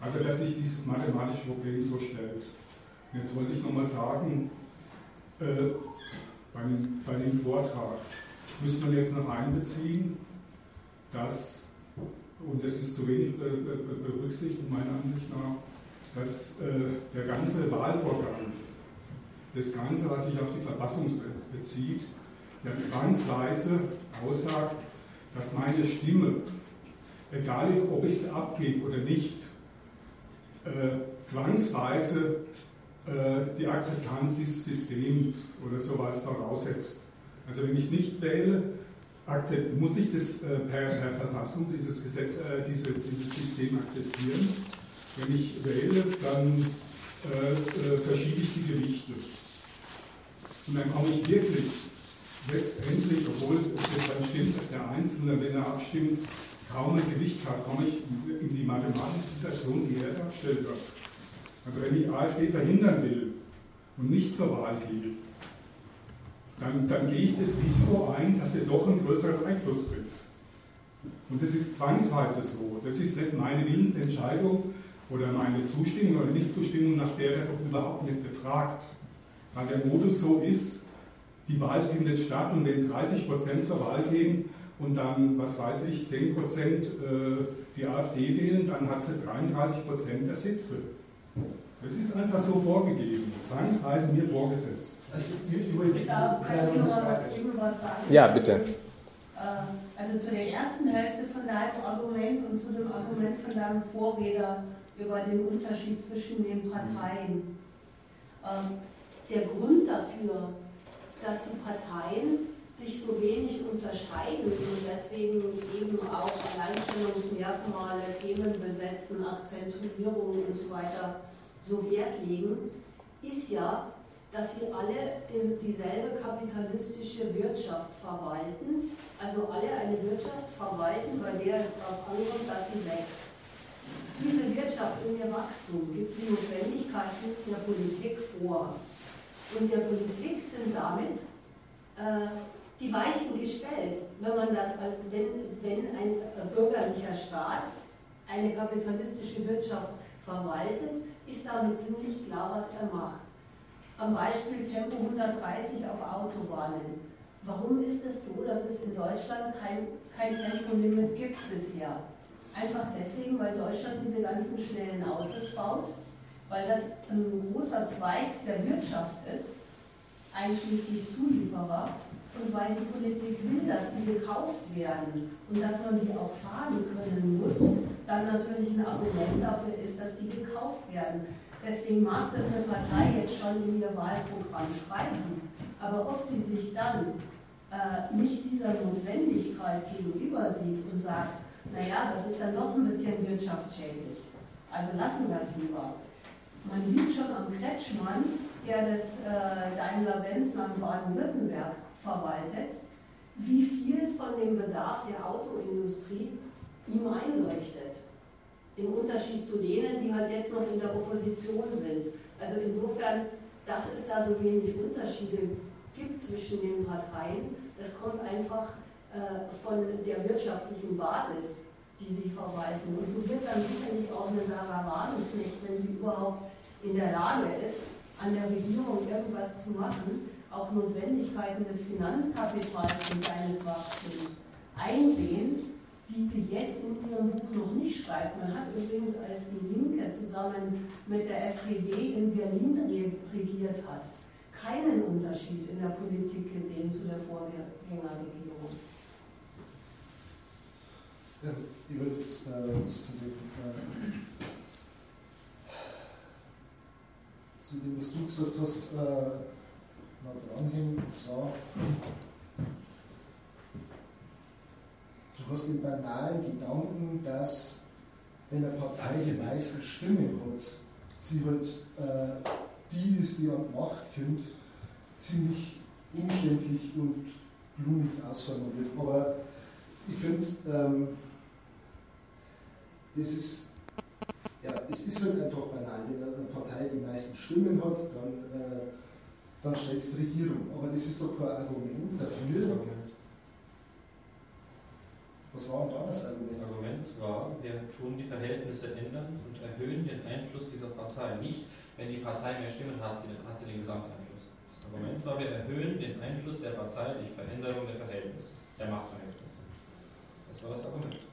Also dass sich dieses mathematische Problem so stellt. Und jetzt wollte ich nochmal sagen, äh, bei, dem, bei dem Vortrag, müsste man jetzt noch einbeziehen, dass, und das ist zu wenig berücksichtigt meiner Ansicht nach, dass äh, der ganze Wahlvorgang, das Ganze, was sich auf die Verfassung bezieht, ja zwangsweise aussagt, dass meine Stimme, egal ob ich es abgebe oder nicht, äh, zwangsweise äh, die Akzeptanz dieses Systems oder sowas voraussetzt. Also wenn ich nicht wähle, muss ich das äh, per, per, Verfassung, dieses, Gesetz, äh, diese, dieses System akzeptieren. Wenn ich wähle, dann äh, äh, verschiebe ich die Gewichte. Und dann komme ich wirklich letztendlich, obwohl es dann stimmt, dass der Einzelne, wenn er abstimmt, kaum ein Gewicht hat, komme ich in die mathematische Situation, die er darstellt. Also wenn ich AfD verhindern will und nicht zur Wahl gehe, dann, dann gehe ich das Risiko ein, dass wir doch einen größeren Einfluss kriegen. Und das ist zwangsweise so. Das ist nicht meine Willensentscheidung oder meine Zustimmung oder Nichtzustimmung, nach der er doch überhaupt nicht befragt. Weil der Modus so ist, die Wahl findet statt und wenn 30 Prozent zur Wahl gehen und dann, was weiß ich, 10 Prozent äh, die AfD wählen, dann hat sie 33 Prozent der Sitze. Das ist einfach so vorgegeben, zwangsweise mir vorgesetzt. Also, ich wollte da kann was eben was sagen. Ja, bitte. Ähm, also zu der ersten Hälfte von deinem Argument und zu dem Argument von deinem Vorredner über den Unterschied zwischen den Parteien. Ähm, der Grund dafür, dass die Parteien sich so wenig unterscheiden und deswegen eben auch Alleinstellungsmerkmale, Themen besetzen, Akzentuierung und so weiter so Wert legen, ist ja, dass sie alle dieselbe kapitalistische Wirtschaft verwalten, also alle eine Wirtschaft verwalten, bei der es darauf ankommt, dass sie wächst. Diese Wirtschaft und ihr Wachstum gibt die Notwendigkeiten der Politik vor. Und der Politik sind damit äh, die Weichen gestellt, wenn man das als wenn, wenn ein bürgerlicher Staat eine kapitalistische Wirtschaft verwaltet, ist damit ziemlich klar, was er macht. Am Beispiel Tempo 130 auf Autobahnen. Warum ist es so, dass es in Deutschland kein, kein Tempolimit gibt bisher? Einfach deswegen, weil Deutschland diese ganzen schnellen Autos baut, weil das ein großer Zweig der Wirtschaft ist, einschließlich Zulieferer, und weil die Politik will, dass die gekauft werden und dass man sie auch fahren können muss, dann natürlich ein Argument dafür ist, dass die gekauft werden. Deswegen mag das eine Partei jetzt schon in ihr Wahlprogramm schreiben, aber ob sie sich dann äh, nicht dieser Notwendigkeit gegenüber sieht und sagt, naja, das ist dann doch ein bisschen wirtschaftsschädlich, also lassen wir es lieber. Man sieht schon am Kretschmann, der das äh, Daimler-Benz nach Baden-Württemberg verwaltet, wie viel von dem Bedarf der Autoindustrie ihm einleuchtet. Im Unterschied zu denen, die halt jetzt noch in der Opposition sind. Also insofern, dass es da so wenig Unterschiede gibt zwischen den Parteien, das kommt einfach äh, von der wirtschaftlichen Basis, die sie verwalten. Und so wird dann sicherlich auch eine Sarah Wagenknecht, wenn sie überhaupt in der Lage ist, an der Regierung irgendwas zu machen, auch Notwendigkeiten des Finanzkapitals und seines Wachstums einsehen, die sie jetzt in ihrem Buch noch nicht schreibt. Man hat übrigens, als die Linke zusammen mit der SPD in Berlin regiert hat, keinen Unterschied in der Politik gesehen zu der Vorgängerregierung. Ja, ich würde jetzt äh, was zu dem, äh, zu dem, was du gesagt hast, äh, noch dranhängen. Und zwar, du hast den banalen Gedanken, dass wenn eine Partei die meisten Stimmen hat, sie halt äh, die ist, die an Macht kommt, ziemlich umständlich und blumig ausformuliert. Aber ich finde, ähm, das ist, ja, es ist halt einfach banal. Wenn eine Partei die meisten Stimmen hat, dann äh, dann stellt es die Regierung. Aber das ist doch kein Argument dafür. Was war denn da das Argument? Das Argument war, wir tun die Verhältnisse ändern und erhöhen den Einfluss dieser Partei. Nicht, wenn die Partei mehr Stimmen hat, hat sie den Gesamteinfluss. Das Argument war, wir erhöhen den Einfluss der Partei durch Veränderung der Verhältnisse, der Machtverhältnisse. Das war das Argument.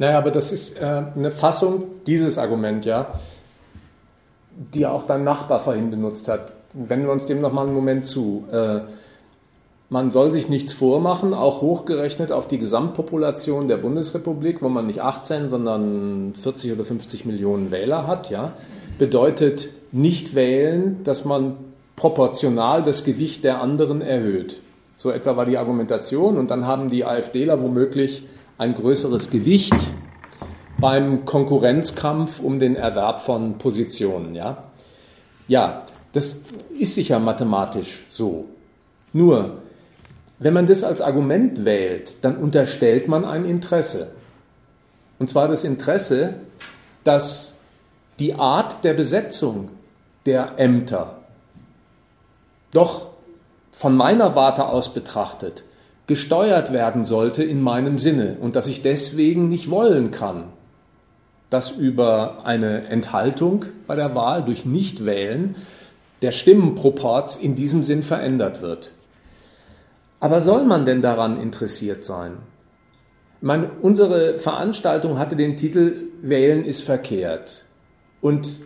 Naja, aber das ist äh, eine Fassung, dieses Argument, ja, die auch dein Nachbar vorhin benutzt hat. Wenden wir uns dem nochmal einen Moment zu. Äh, man soll sich nichts vormachen, auch hochgerechnet auf die Gesamtpopulation der Bundesrepublik, wo man nicht 18, sondern 40 oder 50 Millionen Wähler hat, ja, bedeutet nicht wählen, dass man proportional das Gewicht der anderen erhöht. So etwa war die Argumentation und dann haben die AfDler womöglich ein größeres Gewicht beim Konkurrenzkampf um den Erwerb von Positionen. Ja, ja das ist sicher mathematisch so. Nur, wenn man das als Argument wählt, dann unterstellt man ein Interesse. Und zwar das Interesse, dass die Art der Besetzung der Ämter doch von meiner Warte aus betrachtet gesteuert werden sollte in meinem Sinne und dass ich deswegen nicht wollen kann, dass über eine Enthaltung bei der Wahl durch Nichtwählen der Stimmenproporz in diesem Sinn verändert wird. Aber soll man denn daran interessiert sein? Meine, unsere Veranstaltung hatte den Titel Wählen ist verkehrt. Und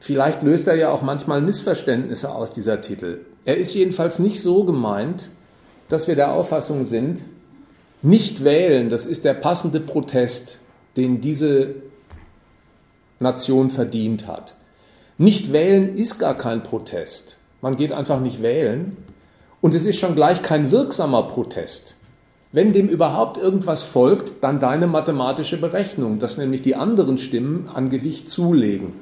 vielleicht löst er ja auch manchmal Missverständnisse aus, dieser Titel. Er ist jedenfalls nicht so gemeint, dass wir der Auffassung sind, nicht wählen, das ist der passende Protest, den diese Nation verdient hat. Nicht wählen ist gar kein Protest. Man geht einfach nicht wählen. Und es ist schon gleich kein wirksamer Protest. Wenn dem überhaupt irgendwas folgt, dann deine mathematische Berechnung, dass nämlich die anderen Stimmen an Gewicht zulegen.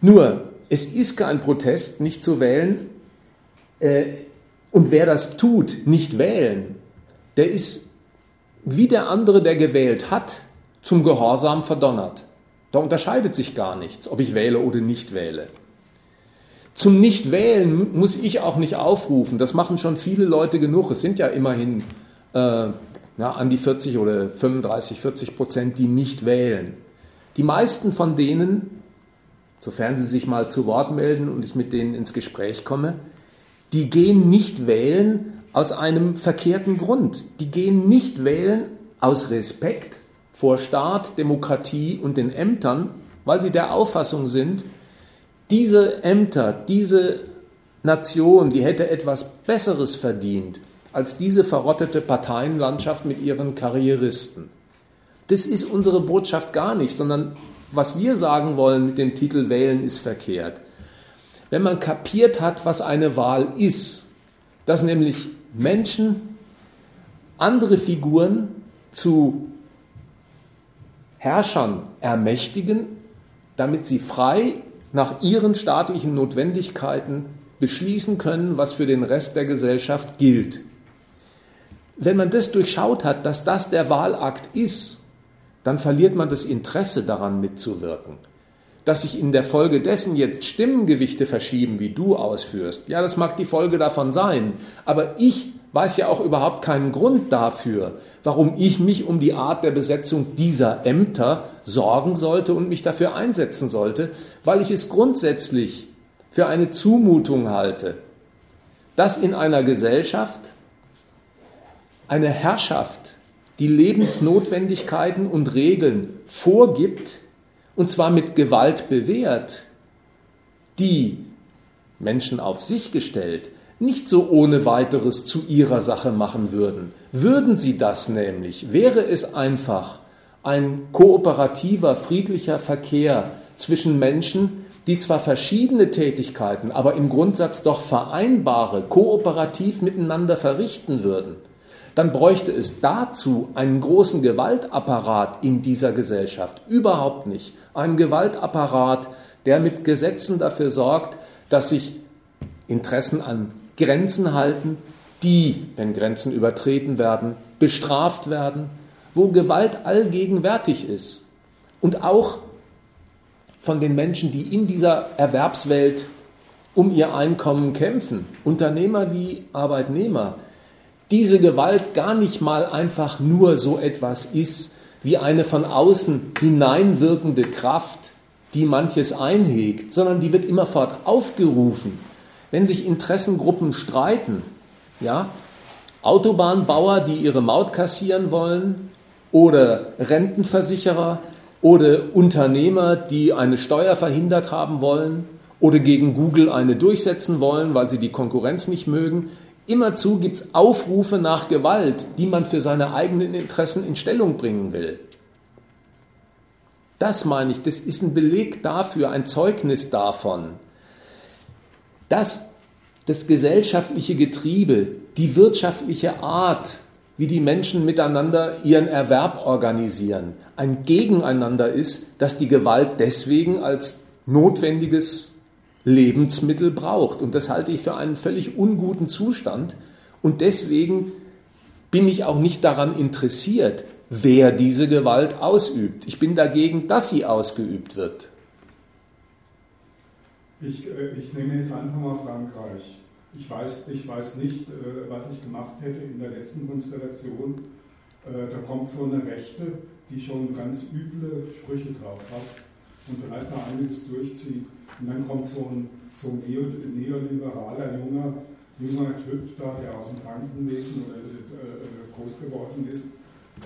Nur, es ist kein Protest, nicht zu wählen, äh, und wer das tut, nicht wählen, der ist wie der andere, der gewählt hat, zum Gehorsam verdonnert. Da unterscheidet sich gar nichts, ob ich wähle oder nicht wähle. Zum Nichtwählen muss ich auch nicht aufrufen. Das machen schon viele Leute genug. Es sind ja immerhin äh, ja, an die 40 oder 35, 40 Prozent, die nicht wählen. Die meisten von denen, sofern sie sich mal zu Wort melden und ich mit denen ins Gespräch komme, die gehen nicht wählen aus einem verkehrten Grund. Die gehen nicht wählen aus Respekt vor Staat, Demokratie und den Ämtern, weil sie der Auffassung sind, diese Ämter, diese Nation, die hätte etwas Besseres verdient als diese verrottete Parteienlandschaft mit ihren Karrieristen. Das ist unsere Botschaft gar nicht, sondern was wir sagen wollen mit dem Titel Wählen ist verkehrt wenn man kapiert hat, was eine Wahl ist, dass nämlich Menschen andere Figuren zu Herrschern ermächtigen, damit sie frei nach ihren staatlichen Notwendigkeiten beschließen können, was für den Rest der Gesellschaft gilt. Wenn man das durchschaut hat, dass das der Wahlakt ist, dann verliert man das Interesse daran mitzuwirken. Dass sich in der Folge dessen jetzt Stimmengewichte verschieben, wie du ausführst, ja, das mag die Folge davon sein, aber ich weiß ja auch überhaupt keinen Grund dafür, warum ich mich um die Art der Besetzung dieser Ämter sorgen sollte und mich dafür einsetzen sollte, weil ich es grundsätzlich für eine Zumutung halte, dass in einer Gesellschaft eine Herrschaft die Lebensnotwendigkeiten und Regeln vorgibt, und zwar mit Gewalt bewährt, die Menschen auf sich gestellt nicht so ohne weiteres zu ihrer Sache machen würden. Würden sie das nämlich, wäre es einfach ein kooperativer, friedlicher Verkehr zwischen Menschen, die zwar verschiedene Tätigkeiten, aber im Grundsatz doch vereinbare, kooperativ miteinander verrichten würden dann bräuchte es dazu einen großen Gewaltapparat in dieser Gesellschaft. Überhaupt nicht. Einen Gewaltapparat, der mit Gesetzen dafür sorgt, dass sich Interessen an Grenzen halten, die, wenn Grenzen übertreten werden, bestraft werden, wo Gewalt allgegenwärtig ist. Und auch von den Menschen, die in dieser Erwerbswelt um ihr Einkommen kämpfen, Unternehmer wie Arbeitnehmer, diese Gewalt gar nicht mal einfach nur so etwas ist wie eine von außen hineinwirkende Kraft, die manches einhegt, sondern die wird immerfort aufgerufen. Wenn sich Interessengruppen streiten, ja, Autobahnbauer, die ihre Maut kassieren wollen, oder Rentenversicherer oder Unternehmer, die eine Steuer verhindert haben wollen oder gegen Google eine durchsetzen wollen, weil sie die Konkurrenz nicht mögen, Immerzu gibt es Aufrufe nach Gewalt, die man für seine eigenen Interessen in Stellung bringen will. Das meine ich, das ist ein Beleg dafür, ein Zeugnis davon, dass das gesellschaftliche Getriebe, die wirtschaftliche Art, wie die Menschen miteinander ihren Erwerb organisieren, ein Gegeneinander ist, das die Gewalt deswegen als notwendiges Lebensmittel braucht. Und das halte ich für einen völlig unguten Zustand. Und deswegen bin ich auch nicht daran interessiert, wer diese Gewalt ausübt. Ich bin dagegen, dass sie ausgeübt wird. Ich, äh, ich nehme jetzt einfach mal Frankreich. Ich weiß, ich weiß nicht, äh, was ich gemacht hätte in der letzten Konstellation. Äh, da kommt so eine Rechte, die schon ganz üble Sprüche drauf hat und vielleicht mal einiges durchzieht. Und dann kommt so ein, so ein neoliberaler junger, junger Typ da, der aus dem Krankenwesen äh, groß geworden ist.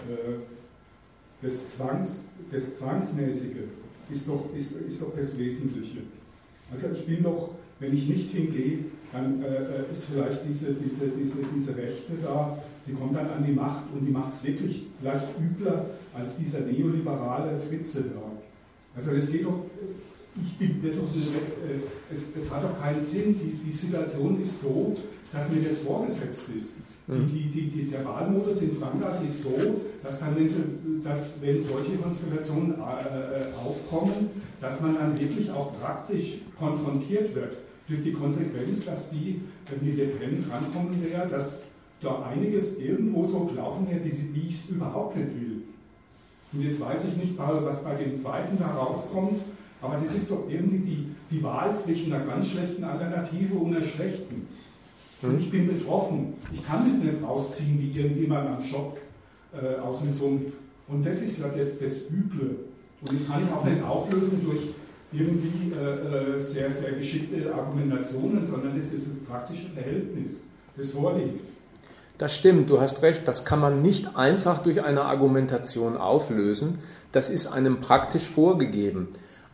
Äh, das, Zwangs, das Zwangsmäßige ist doch, ist, ist doch das Wesentliche. Also ich bin doch, wenn ich nicht hingehe, dann äh, ist vielleicht diese, diese, diese, diese Rechte da, die kommt dann an die Macht und die macht es wirklich vielleicht übler als dieser neoliberale Fritze da. Also es geht doch, ich bin mir doch, äh, es, es, hat doch keinen Sinn, die, die Situation ist so, dass mir das vorgesetzt ist. Mhm. Die, die, der Wahlmodus in Frankreich ist so, dass, dann, wenn, sie, dass, wenn solche Konstellationen äh, äh, aufkommen, dass man dann wirklich auch praktisch konfrontiert wird durch die Konsequenz, dass die, wenn die Le Pen drankommen wäre, dass da einiges irgendwo so gelaufen wäre, wie ich es überhaupt nicht will. Und jetzt weiß ich nicht, was bei dem zweiten da rauskommt, aber das ist doch irgendwie die, die Wahl zwischen einer ganz schlechten Alternative und einer schlechten. Und ich bin betroffen. Ich kann mich nicht rausziehen wie irgendjemand am Shop äh, aus dem Sumpf. Und das ist ja das, das Üble. Und das kann ich auch nicht auflösen durch irgendwie äh, äh sehr, sehr geschickte Argumentationen, sondern es ist das praktische Verhältnis, das vorliegt. Das stimmt, du hast recht, das kann man nicht einfach durch eine Argumentation auflösen, das ist einem praktisch vorgegeben.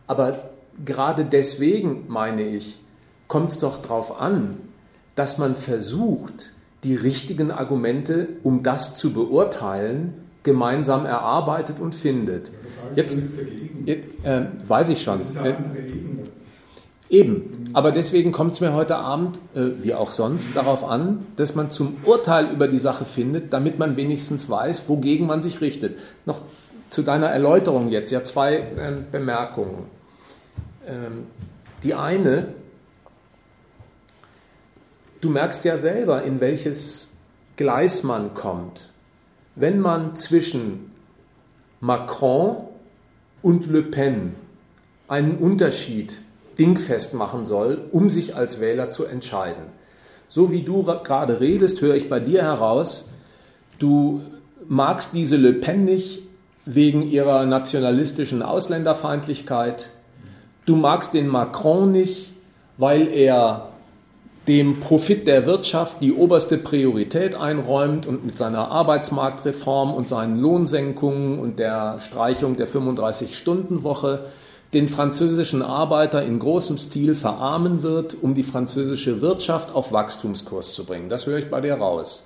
Aber gerade deswegen, meine ich, kommt es doch darauf an, dass man versucht, die richtigen Argumente, um das zu beurteilen, gemeinsam erarbeitet und findet. Jetzt, äh, weiß ich schon. Ja Ebene. Eben, aber deswegen kommt es mir heute Abend, äh, wie auch sonst, darauf an, dass man zum Urteil über die Sache findet, damit man wenigstens weiß, wogegen man sich richtet. Noch zu deiner Erläuterung jetzt ja zwei äh, Bemerkungen. Ähm, die eine, du merkst ja selber, in welches Gleis man kommt. Wenn man zwischen Macron und Le Pen einen Unterschied dingfest machen soll, um sich als Wähler zu entscheiden. So wie du gerade redest, höre ich bei dir heraus, du magst diese Le Pen nicht wegen ihrer nationalistischen Ausländerfeindlichkeit, du magst den Macron nicht, weil er dem Profit der Wirtschaft die oberste Priorität einräumt und mit seiner Arbeitsmarktreform und seinen Lohnsenkungen und der Streichung der 35-Stunden-Woche den französischen Arbeiter in großem Stil verarmen wird, um die französische Wirtschaft auf Wachstumskurs zu bringen. Das höre ich bei dir raus.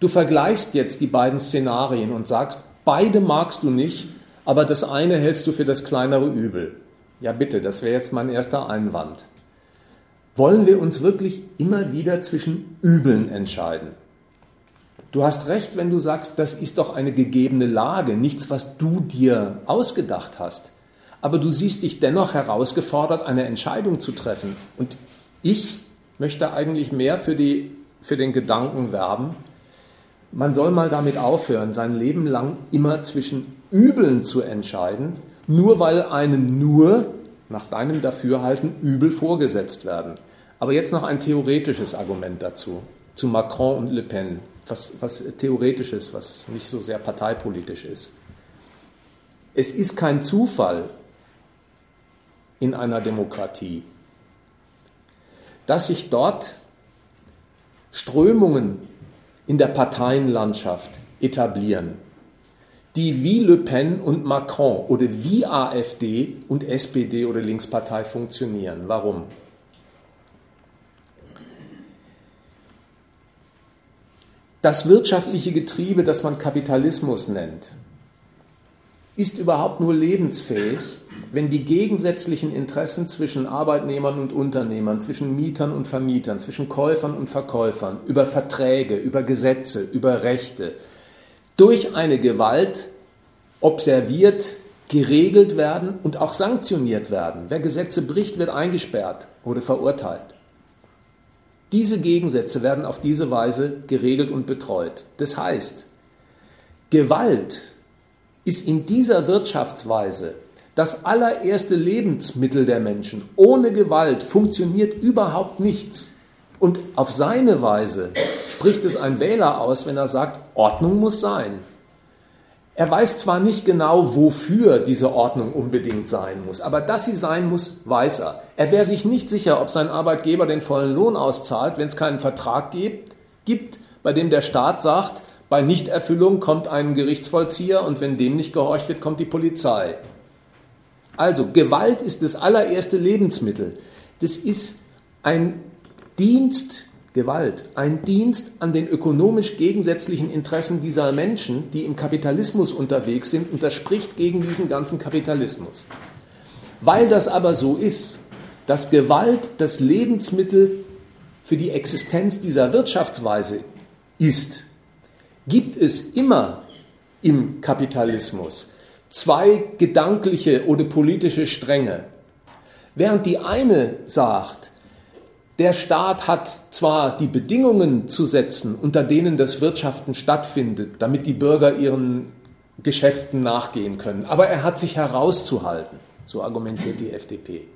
Du vergleichst jetzt die beiden Szenarien und sagst, beide magst du nicht, aber das eine hältst du für das kleinere Übel. Ja bitte, das wäre jetzt mein erster Einwand. Wollen wir uns wirklich immer wieder zwischen Übeln entscheiden? Du hast recht, wenn du sagst, das ist doch eine gegebene Lage, nichts, was du dir ausgedacht hast. Aber du siehst dich dennoch herausgefordert, eine Entscheidung zu treffen. Und ich möchte eigentlich mehr für, die, für den Gedanken werben, man soll mal damit aufhören, sein Leben lang immer zwischen Übeln zu entscheiden, nur weil einem nur nach deinem Dafürhalten übel vorgesetzt werden. Aber jetzt noch ein theoretisches Argument dazu, zu Macron und Le Pen, was, was theoretisches, was nicht so sehr parteipolitisch ist. Es ist kein Zufall in einer Demokratie, dass sich dort Strömungen in der Parteienlandschaft etablieren, die wie Le Pen und Macron oder wie AfD und SPD oder Linkspartei funktionieren. Warum? Das wirtschaftliche Getriebe, das man Kapitalismus nennt, ist überhaupt nur lebensfähig, wenn die gegensätzlichen Interessen zwischen Arbeitnehmern und Unternehmern, zwischen Mietern und Vermietern, zwischen Käufern und Verkäufern, über Verträge, über Gesetze, über Rechte, durch eine Gewalt observiert, geregelt werden und auch sanktioniert werden. Wer Gesetze bricht, wird eingesperrt oder verurteilt. Diese Gegensätze werden auf diese Weise geregelt und betreut. Das heißt, Gewalt ist in dieser Wirtschaftsweise das allererste Lebensmittel der Menschen. Ohne Gewalt funktioniert überhaupt nichts. Und auf seine Weise spricht es ein Wähler aus, wenn er sagt, Ordnung muss sein. Er weiß zwar nicht genau, wofür diese Ordnung unbedingt sein muss, aber dass sie sein muss, weiß er. Er wäre sich nicht sicher, ob sein Arbeitgeber den vollen Lohn auszahlt, wenn es keinen Vertrag gibt, gibt, bei dem der Staat sagt, bei Nichterfüllung kommt ein Gerichtsvollzieher und wenn dem nicht gehorcht wird, kommt die Polizei. Also Gewalt ist das allererste Lebensmittel. Das ist ein Dienst, Gewalt, ein Dienst an den ökonomisch gegensätzlichen Interessen dieser Menschen, die im Kapitalismus unterwegs sind und das spricht gegen diesen ganzen Kapitalismus. Weil das aber so ist, dass Gewalt das Lebensmittel für die Existenz dieser Wirtschaftsweise ist, gibt es immer im Kapitalismus zwei gedankliche oder politische Stränge. Während die eine sagt, der Staat hat zwar die Bedingungen zu setzen, unter denen das Wirtschaften stattfindet, damit die Bürger ihren Geschäften nachgehen können, aber er hat sich herauszuhalten, so argumentiert die FDP.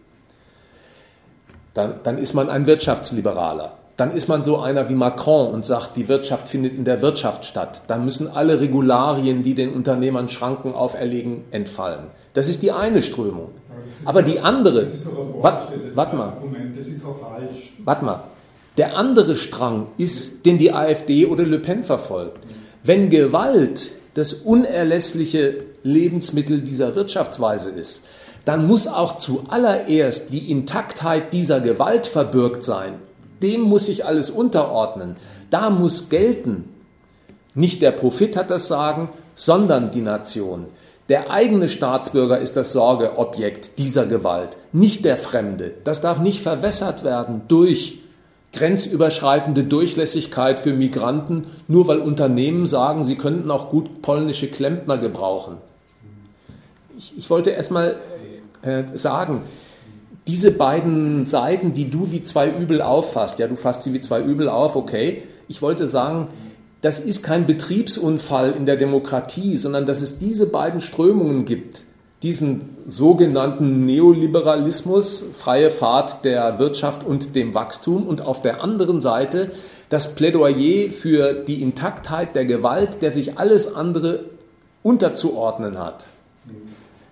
Dann, dann ist man ein Wirtschaftsliberaler dann ist man so einer wie Macron und sagt, die Wirtschaft findet in der Wirtschaft statt. Dann müssen alle Regularien, die den Unternehmern Schranken auferlegen, entfallen. Das ist die eine Strömung. Aber, die andere, warte mal. Warte mal, der andere Strang ist, den die AfD oder Le Pen verfolgt. Wenn Gewalt das unerlässliche Lebensmittel dieser Wirtschaftsweise ist, dann muss auch zuallererst die Intaktheit dieser Gewalt verbürgt sein dem muss sich alles unterordnen. Da muss gelten. Nicht der Profit hat das Sagen, sondern die Nation. Der eigene Staatsbürger ist das Sorgeobjekt dieser Gewalt, nicht der Fremde. Das darf nicht verwässert werden durch grenzüberschreitende Durchlässigkeit für Migranten, nur weil Unternehmen sagen, sie könnten auch gut polnische Klempner gebrauchen. ich, ich wollte erstmal äh, sagen, diese beiden Seiten, die du wie zwei Übel auffasst, ja, du fasst sie wie zwei Übel auf, okay. Ich wollte sagen, das ist kein Betriebsunfall in der Demokratie, sondern dass es diese beiden Strömungen gibt. Diesen sogenannten Neoliberalismus, freie Fahrt der Wirtschaft und dem Wachstum und auf der anderen Seite das Plädoyer für die Intaktheit der Gewalt, der sich alles andere unterzuordnen hat.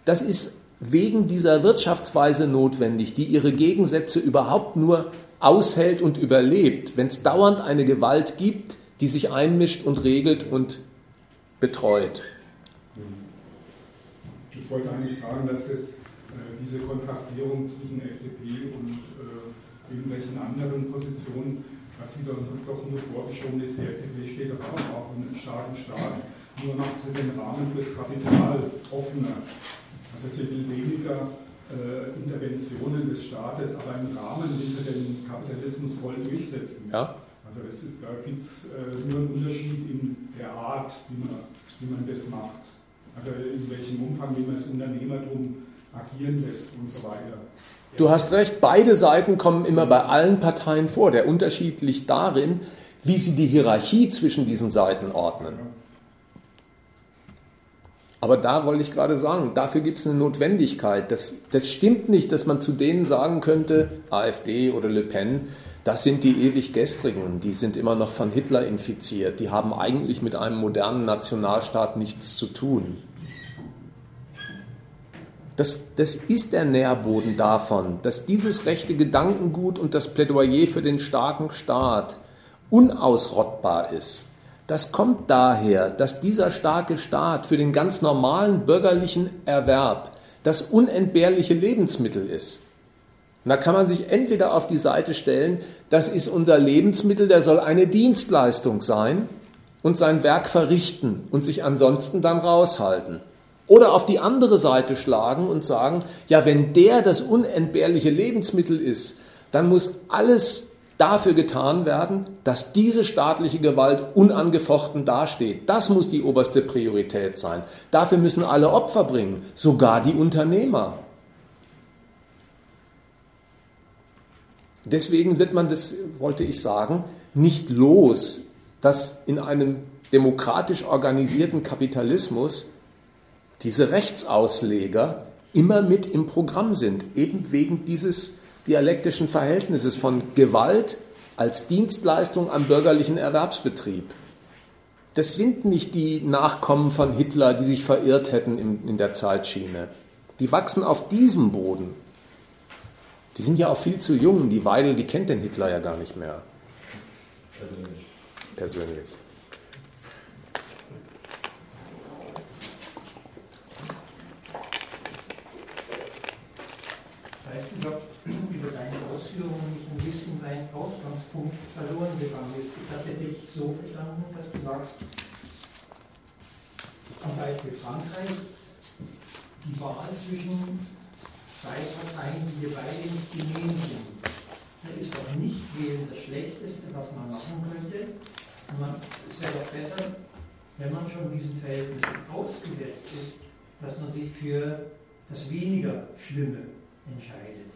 Das ist wegen dieser Wirtschaftsweise notwendig, die ihre Gegensätze überhaupt nur aushält und überlebt, wenn es dauernd eine Gewalt gibt, die sich einmischt und regelt und betreut. Ich wollte eigentlich sagen, dass das, äh, diese Kontrastierung zwischen FDP und äh, irgendwelchen anderen Positionen, was sie dann doch nur vorgeschoben ist, die FDP steht auch auf einem starken Staat, nur macht sie den Rahmen fürs Kapital offener. Also sie will weniger äh, Interventionen des Staates, aber im Rahmen will sie den Kapitalismus voll durchsetzen. Ja. Also ist, da gibt es äh, nur einen Unterschied in der Art, wie man, wie man das macht. Also in welchem Umfang, wie man das Unternehmertum agieren lässt und so weiter. Du hast recht, beide Seiten kommen immer bei allen Parteien vor. Der Unterschied liegt darin, wie sie die Hierarchie zwischen diesen Seiten ordnen. Aber da wollte ich gerade sagen, dafür gibt es eine Notwendigkeit. Das, das stimmt nicht, dass man zu denen sagen könnte, AfD oder Le Pen, das sind die ewig Gestrigen, die sind immer noch von Hitler infiziert, die haben eigentlich mit einem modernen Nationalstaat nichts zu tun. Das, das ist der Nährboden davon, dass dieses rechte Gedankengut und das Plädoyer für den starken Staat unausrottbar ist. Das kommt daher, dass dieser starke Staat für den ganz normalen bürgerlichen Erwerb das unentbehrliche Lebensmittel ist. Und da kann man sich entweder auf die Seite stellen, das ist unser Lebensmittel, der soll eine Dienstleistung sein und sein Werk verrichten und sich ansonsten dann raushalten. Oder auf die andere Seite schlagen und sagen, ja, wenn der das unentbehrliche Lebensmittel ist, dann muss alles dafür getan werden, dass diese staatliche Gewalt unangefochten dasteht. Das muss die oberste Priorität sein. Dafür müssen alle Opfer bringen, sogar die Unternehmer. Deswegen wird man das, wollte ich sagen, nicht los, dass in einem demokratisch organisierten Kapitalismus diese Rechtsausleger immer mit im Programm sind, eben wegen dieses dialektischen Verhältnisses von Gewalt als Dienstleistung am bürgerlichen Erwerbsbetrieb. Das sind nicht die Nachkommen von Hitler, die sich verirrt hätten in, der Zeitschiene. Die wachsen auf diesem Boden. Die sind ja auch viel zu jung. Die Weidel, die kennt den Hitler ja gar nicht mehr. Persönlich. Persönlich. Ich über deine Ausführungen ein bisschen sein Ausgangspunkt verloren gegangen ist. Ich hatte dich so verstanden, dass du sagst, am Beispiel Frankreich, die Wahl zwischen zwei Parteien, die wir beide nicht genehmigen, da ist doch nicht wählen das Schlechteste, was man machen könnte. Man, es wäre doch besser, wenn man schon diesen Verhältnissen ausgesetzt ist, dass man sich für das weniger Schlimme entscheidet.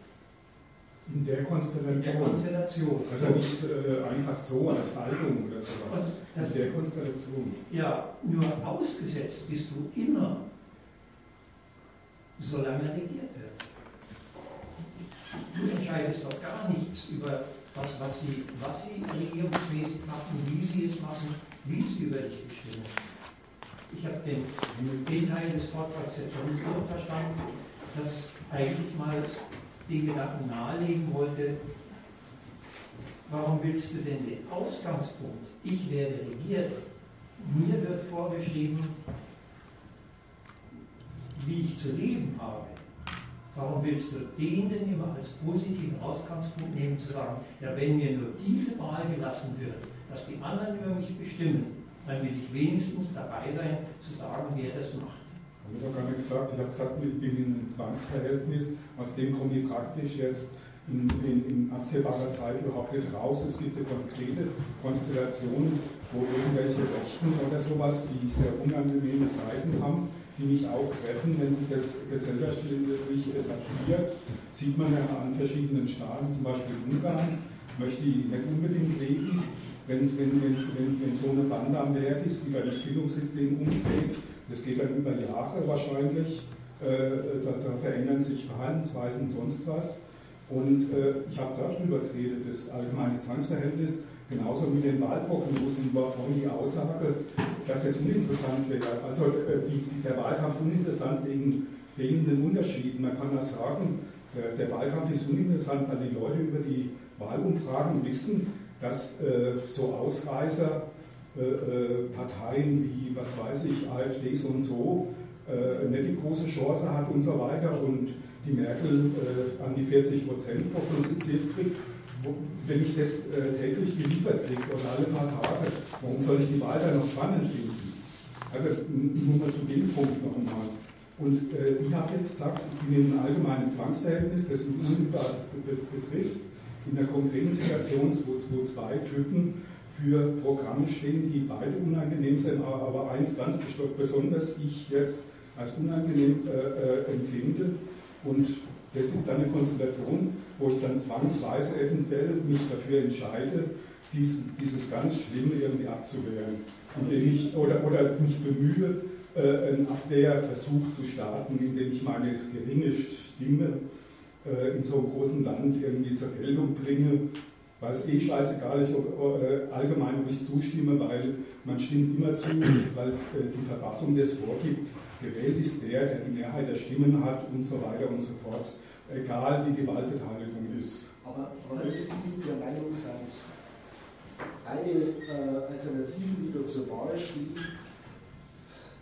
In der Konstellation. In der Konstellation. Also nicht äh, einfach so als Haltung oder sowas. In der Konstellation. Ja, nur ausgesetzt bist du immer, solange regiert wird. Du entscheidest doch gar nichts über was, was, sie, was sie regierungsmäßig machen, wie sie es machen, wie sie über dich bestimmen. Ich habe den, den Teil des Vortrags jetzt schon so verstanden, dass es eigentlich mal den Gedanken nahelegen wollte, warum willst du denn den Ausgangspunkt, ich werde regiert, mir wird vorgeschrieben, wie ich zu leben habe. Warum willst du den denn immer als positiven Ausgangspunkt nehmen, zu sagen, ja, wenn mir nur diese Wahl gelassen wird, dass die anderen über mich bestimmen, dann will ich wenigstens dabei sein, zu sagen, wer das macht. Ich habe gar nicht gesagt, ich habe gesagt, ich bin in einem Zwangsverhältnis, aus dem komme ich praktisch jetzt in, in, in, absehbarer Zeit überhaupt nicht raus. Es gibt eine konkrete Konstellation, wo irgendwelche Rechten oder sowas, die sehr unangenehme Seiten haben, die mich auch treffen, wenn sich das gesellschaftlich etabliert. Sieht man ja an verschiedenen Staaten, zum Beispiel Ungarn, möchte ich nicht unbedingt leben, wenn, wenn, wenn, wenn so eine Bande am Werk ist, die bei das Bildungssystem umgeht. Das geht dann über Jahre wahrscheinlich. Äh, da, da, verändern sich Verhaltensweisen, sonst was. Und äh, ich habe darüber geredet, das allgemeine Zwangsverhältnis Genauso wie den Wahlprognosen war vorhin die Aussage, dass es uninteressant wäre. Also äh, die, der Wahlkampf uninteressant wegen fehlenden Unterschieden. Man kann das sagen, der, der, Wahlkampf ist uninteressant, weil die Leute über die Wahlumfragen wissen, dass äh, so Ausreißer, äh, äh Parteien wie, was weiß ich, AfD so und so, äh, nicht die große Chance hat und so weiter und die Merkel äh, an die 40 Prozent prognostiziert kriegt wenn ich das äh, täglich geliefert kriege oder alle paar Tage, warum soll ich die Wahl dann noch spannend finden? Also nur mal zu dem Punkt noch einmal. Und äh, ich habe jetzt gesagt, ich bin in einem allgemeinen Zwangsverhältnis, das mich unmittelbar betrifft, in der konkreten Situation, wo, zwei Typen für Programme stehen, die beide unangenehm sind, aber, aber eins ganz besonders ich jetzt als unangenehm äh, äh, empfinde. Und das ist dann eine Konstellation, wo ich dann zwangsweise eventuell mich dafür entscheide, dies, dieses ganz Schlimme irgendwie abzuwehren. Indem ich, oder, oder mich bemühe, äh, einen Abwehrversuch zu starten, indem ich meine geringe Stimme äh, in so einem großen Land irgendwie zur Geltung bringe. Weil es eh scheißegal ist, ob, äh, allgemein, ob ich zustimme, weil man stimmt immer zu, weil äh, die Verfassung das vorgibt. Gewählt ist der, der die Mehrheit der Stimmen hat und so weiter und so fort egal wie Gewaltbeteiligung ist. Aber, aber wenn Sie der Meinung sind, eine äh, Alternativen, die da zur Wahl stehen,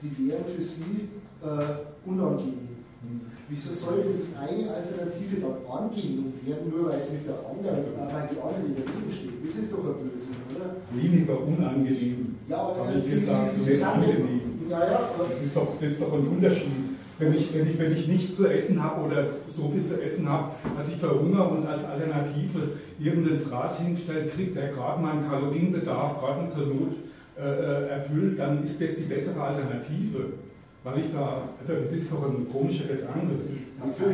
die wären für Sie äh, unangenehm. Hm. Wieso soll denn die eine Alternative dann angenehm werden, nur weil es mit der anderen, äh, weil die andere daneben steht? Das ist doch ein Blödsinn, oder? Weniger unangenehm. Ja, aber, aber sagen, Sie, Sie, Sie angenehm. Ja, ja, das, ist doch, das ist doch ein Unterschied wenn ich, wenn, ich, wenn ich nichts zu essen habe oder so viel zu essen habe, dass ich verhungere und als Alternative irgendeinen Fraß hingestellt kriege, der gerade meinen Kalorienbedarf gerade zur Not äh, äh, erfüllt, dann ist das die bessere Alternative. Weil ich da, also das ist doch ein komischer Gedanke.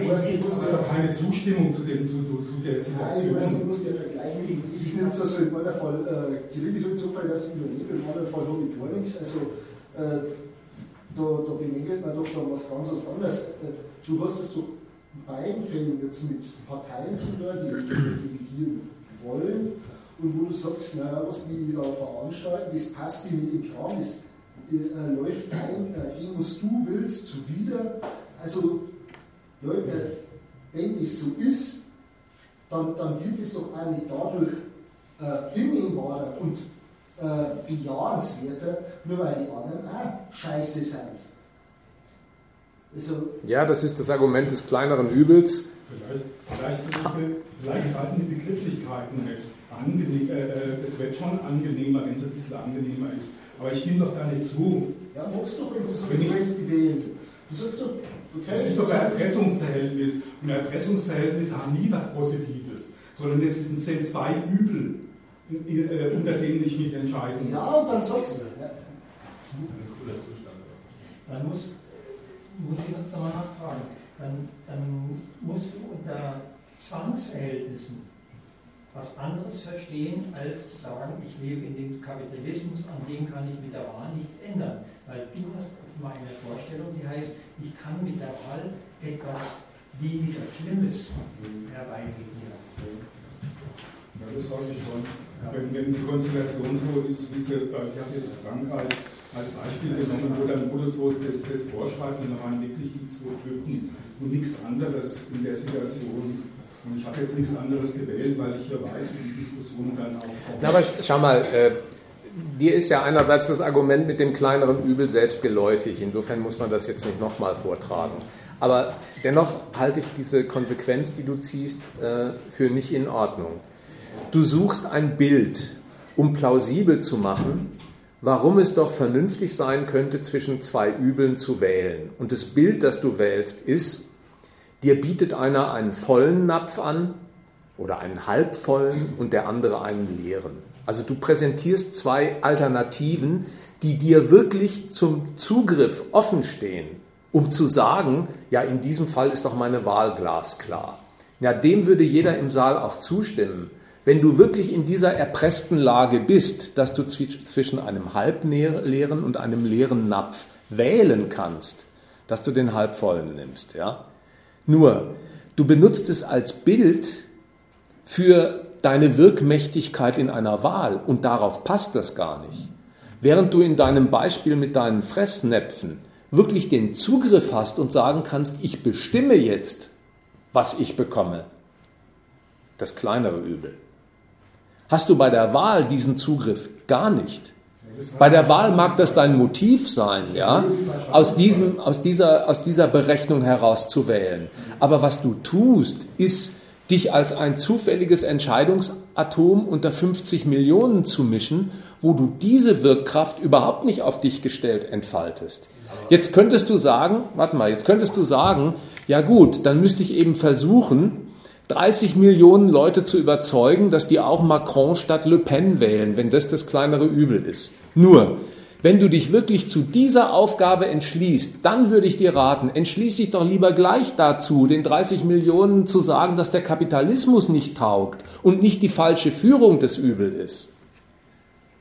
Das ist doch keine Zustimmung zu, dem, zu, zu, zu der Situation. Nein, ich muss ja vergleichen. Ist jetzt also in meiner Fall äh, gelegentlich Zufall, dass ich überlebe, in meinem Fall habe ich gar nichts. Also äh, da, da bemängelt man doch dann was ganz anderes. Äh, du hast es doch in beiden Fällen jetzt mit Parteien zu tun, die, regieren wollen und wo du sagst, naja, was die da veranstalten, das passt in den Kram, das äh, läuft dein, äh, dem, was du willst, zuwider. Also, Leute, wenn es so ist, dann, dann wird es doch auch nicht dadurch äh, hinnehmbarer und äh, bejahenswerter, nur weil die anderen auch scheiße sind. Also, ja, das ist das Argument des kleineren Übels. Vielleicht, vielleicht, vielleicht greifen die Begrifflichkeiten nicht. Angenehm, äh, äh, es wird schon angenehmer, wenn es ein bisschen angenehmer ist. Aber ich stimme doch gar nicht zu. Ja, musst du, wenn du so Ideen. Du sollst doch Das ist doch ein Erpressungsverhältnis. Und ein Erpressungsverhältnis hat nie was Positives, sondern es ist ein C2-Übel unter denen ich mich entscheiden muss. Ja, und dann sagst du. Ja. Das ist ein cooler Zustand. Dann muss, muss ich uns nochmal nachfragen. Dann, dann musst du unter Zwangsverhältnissen was anderes verstehen, als zu sagen, ich lebe in dem Kapitalismus, an dem kann ich mit der Wahl nichts ändern. Weil du hast offenbar eine Vorstellung, die heißt, ich kann mit der Wahl etwas weniger Schlimmes herbeiregieren. Ja, das sage ich schon. Wenn, wenn die Konstellation so ist, wie sie, ich habe jetzt Frankreich als Beispiel genommen, wo dann wurde so das, das vorschreibt und da waren wirklich die zwei Typen und nichts anderes in der Situation. Und ich habe jetzt nichts anderes gewählt, weil ich hier weiß, wie die Diskussion dann aufkommt. Na, aber schau mal, äh, dir ist ja einerseits das Argument mit dem kleineren Übel selbst geläufig. Insofern muss man das jetzt nicht nochmal vortragen. Aber dennoch halte ich diese Konsequenz, die du ziehst, äh, für nicht in Ordnung. Du suchst ein Bild, um plausibel zu machen, warum es doch vernünftig sein könnte, zwischen zwei Übeln zu wählen. Und das Bild, das du wählst, ist, dir bietet einer einen vollen Napf an oder einen halbvollen und der andere einen leeren. Also du präsentierst zwei Alternativen, die dir wirklich zum Zugriff offen stehen. um zu sagen, ja, in diesem Fall ist doch meine Wahl glasklar. Ja, dem würde jeder im Saal auch zustimmen. Wenn du wirklich in dieser erpressten Lage bist, dass du zwischen einem halbleeren und einem leeren Napf wählen kannst, dass du den halbvollen nimmst, ja. Nur, du benutzt es als Bild für deine Wirkmächtigkeit in einer Wahl und darauf passt das gar nicht. Während du in deinem Beispiel mit deinen Fressnäpfen wirklich den Zugriff hast und sagen kannst, ich bestimme jetzt, was ich bekomme, das kleinere Übel. Hast du bei der Wahl diesen Zugriff gar nicht. Bei der Wahl mag das dein Motiv sein, ja, aus, diesem, aus, dieser, aus dieser Berechnung heraus zu wählen. Aber was du tust, ist dich als ein zufälliges Entscheidungsatom unter 50 Millionen zu mischen, wo du diese Wirkkraft überhaupt nicht auf dich gestellt entfaltest. Jetzt könntest du sagen, warte mal, jetzt könntest du sagen, ja gut, dann müsste ich eben versuchen, 30 Millionen Leute zu überzeugen, dass die auch Macron statt Le Pen wählen, wenn das das kleinere Übel ist. Nur, wenn du dich wirklich zu dieser Aufgabe entschließt, dann würde ich dir raten, entschließ dich doch lieber gleich dazu, den 30 Millionen zu sagen, dass der Kapitalismus nicht taugt und nicht die falsche Führung des Übel ist.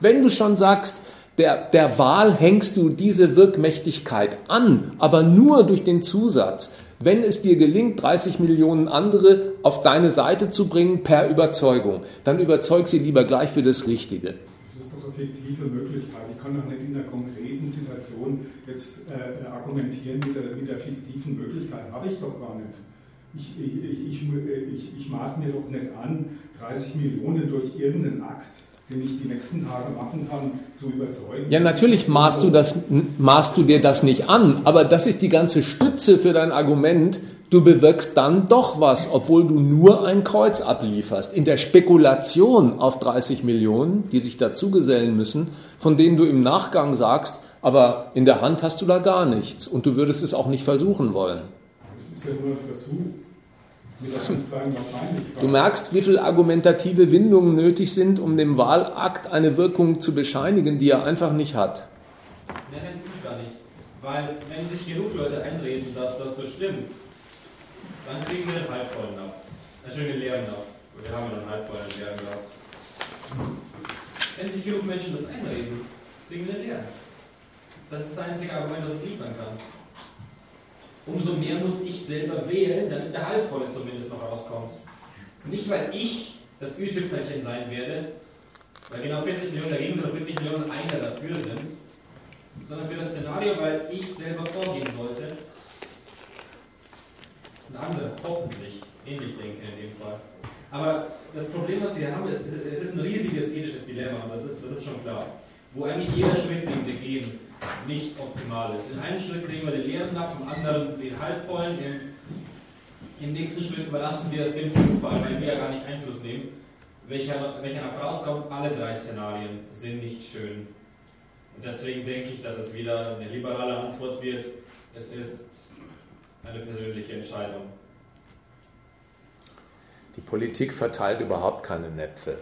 Wenn du schon sagst, der, der Wahl hängst du diese Wirkmächtigkeit an, aber nur durch den Zusatz, wenn es dir gelingt, 30 Millionen andere auf deine Seite zu bringen per Überzeugung, dann überzeug sie lieber gleich für das Richtige. Das ist doch eine fiktive Möglichkeit. Ich kann doch nicht in der konkreten Situation jetzt äh, argumentieren mit der, mit der fiktiven Möglichkeit. Habe ich doch gar nicht. Ich, ich, ich, ich, ich maß mir doch nicht an, 30 Millionen durch irgendeinen Akt den ich die nächsten Tage machen kann, zu überzeugen. Ja, natürlich maßt du, das, maßt du dir das nicht an, aber das ist die ganze Stütze für dein Argument. Du bewirkst dann doch was, obwohl du nur ein Kreuz ablieferst. In der Spekulation auf 30 Millionen, die sich dazugesellen müssen, von denen du im Nachgang sagst, aber in der Hand hast du da gar nichts und du würdest es auch nicht versuchen wollen. Das ist ja nur ein Versuch. Du merkst, wie viele argumentative Windungen nötig sind, um dem Wahlakt eine Wirkung zu bescheinigen, die er einfach nicht hat. Nein, nein, das ist gar nicht. Weil, wenn sich genug Leute einreden, dass das so stimmt, dann kriegen wir den halbvollen ab. Einen schönen leeren ab. Wir haben ja einen halbvollen leeren gehabt. Wenn sich genug Menschen das einreden, kriegen wir den leeren. Das ist das einzige Argument, das ich liefern kann umso mehr muss ich selber wählen, damit der Halbvolle zumindest noch rauskommt. Nicht, weil ich das Ü-Tüpfelchen sein werde, weil genau 40 Millionen dagegen sind und 40 Millionen einer dafür sind, sondern für das Szenario, weil ich selber vorgehen sollte und andere hoffentlich ähnlich denken in dem Fall. Aber das Problem, was wir haben, ist, es ist ein riesiges ethisches Dilemma, das ist, das ist schon klar, wo eigentlich jeder Schritt, den wir gehen, nicht optimal ist. In einem Schritt kriegen wir den leeren ab, im anderen den halbvollen. Im, Im, nächsten Schritt überlassen wir es dem Zufall, weil wir ja gar nicht Einfluss nehmen. Welcher, welcher ab rauskommt, alle drei Szenarien sind nicht schön. Und deswegen denke ich, dass es wieder eine liberale Antwort wird. Es ist eine persönliche Entscheidung. Die Politik verteilt überhaupt keine Näpfe.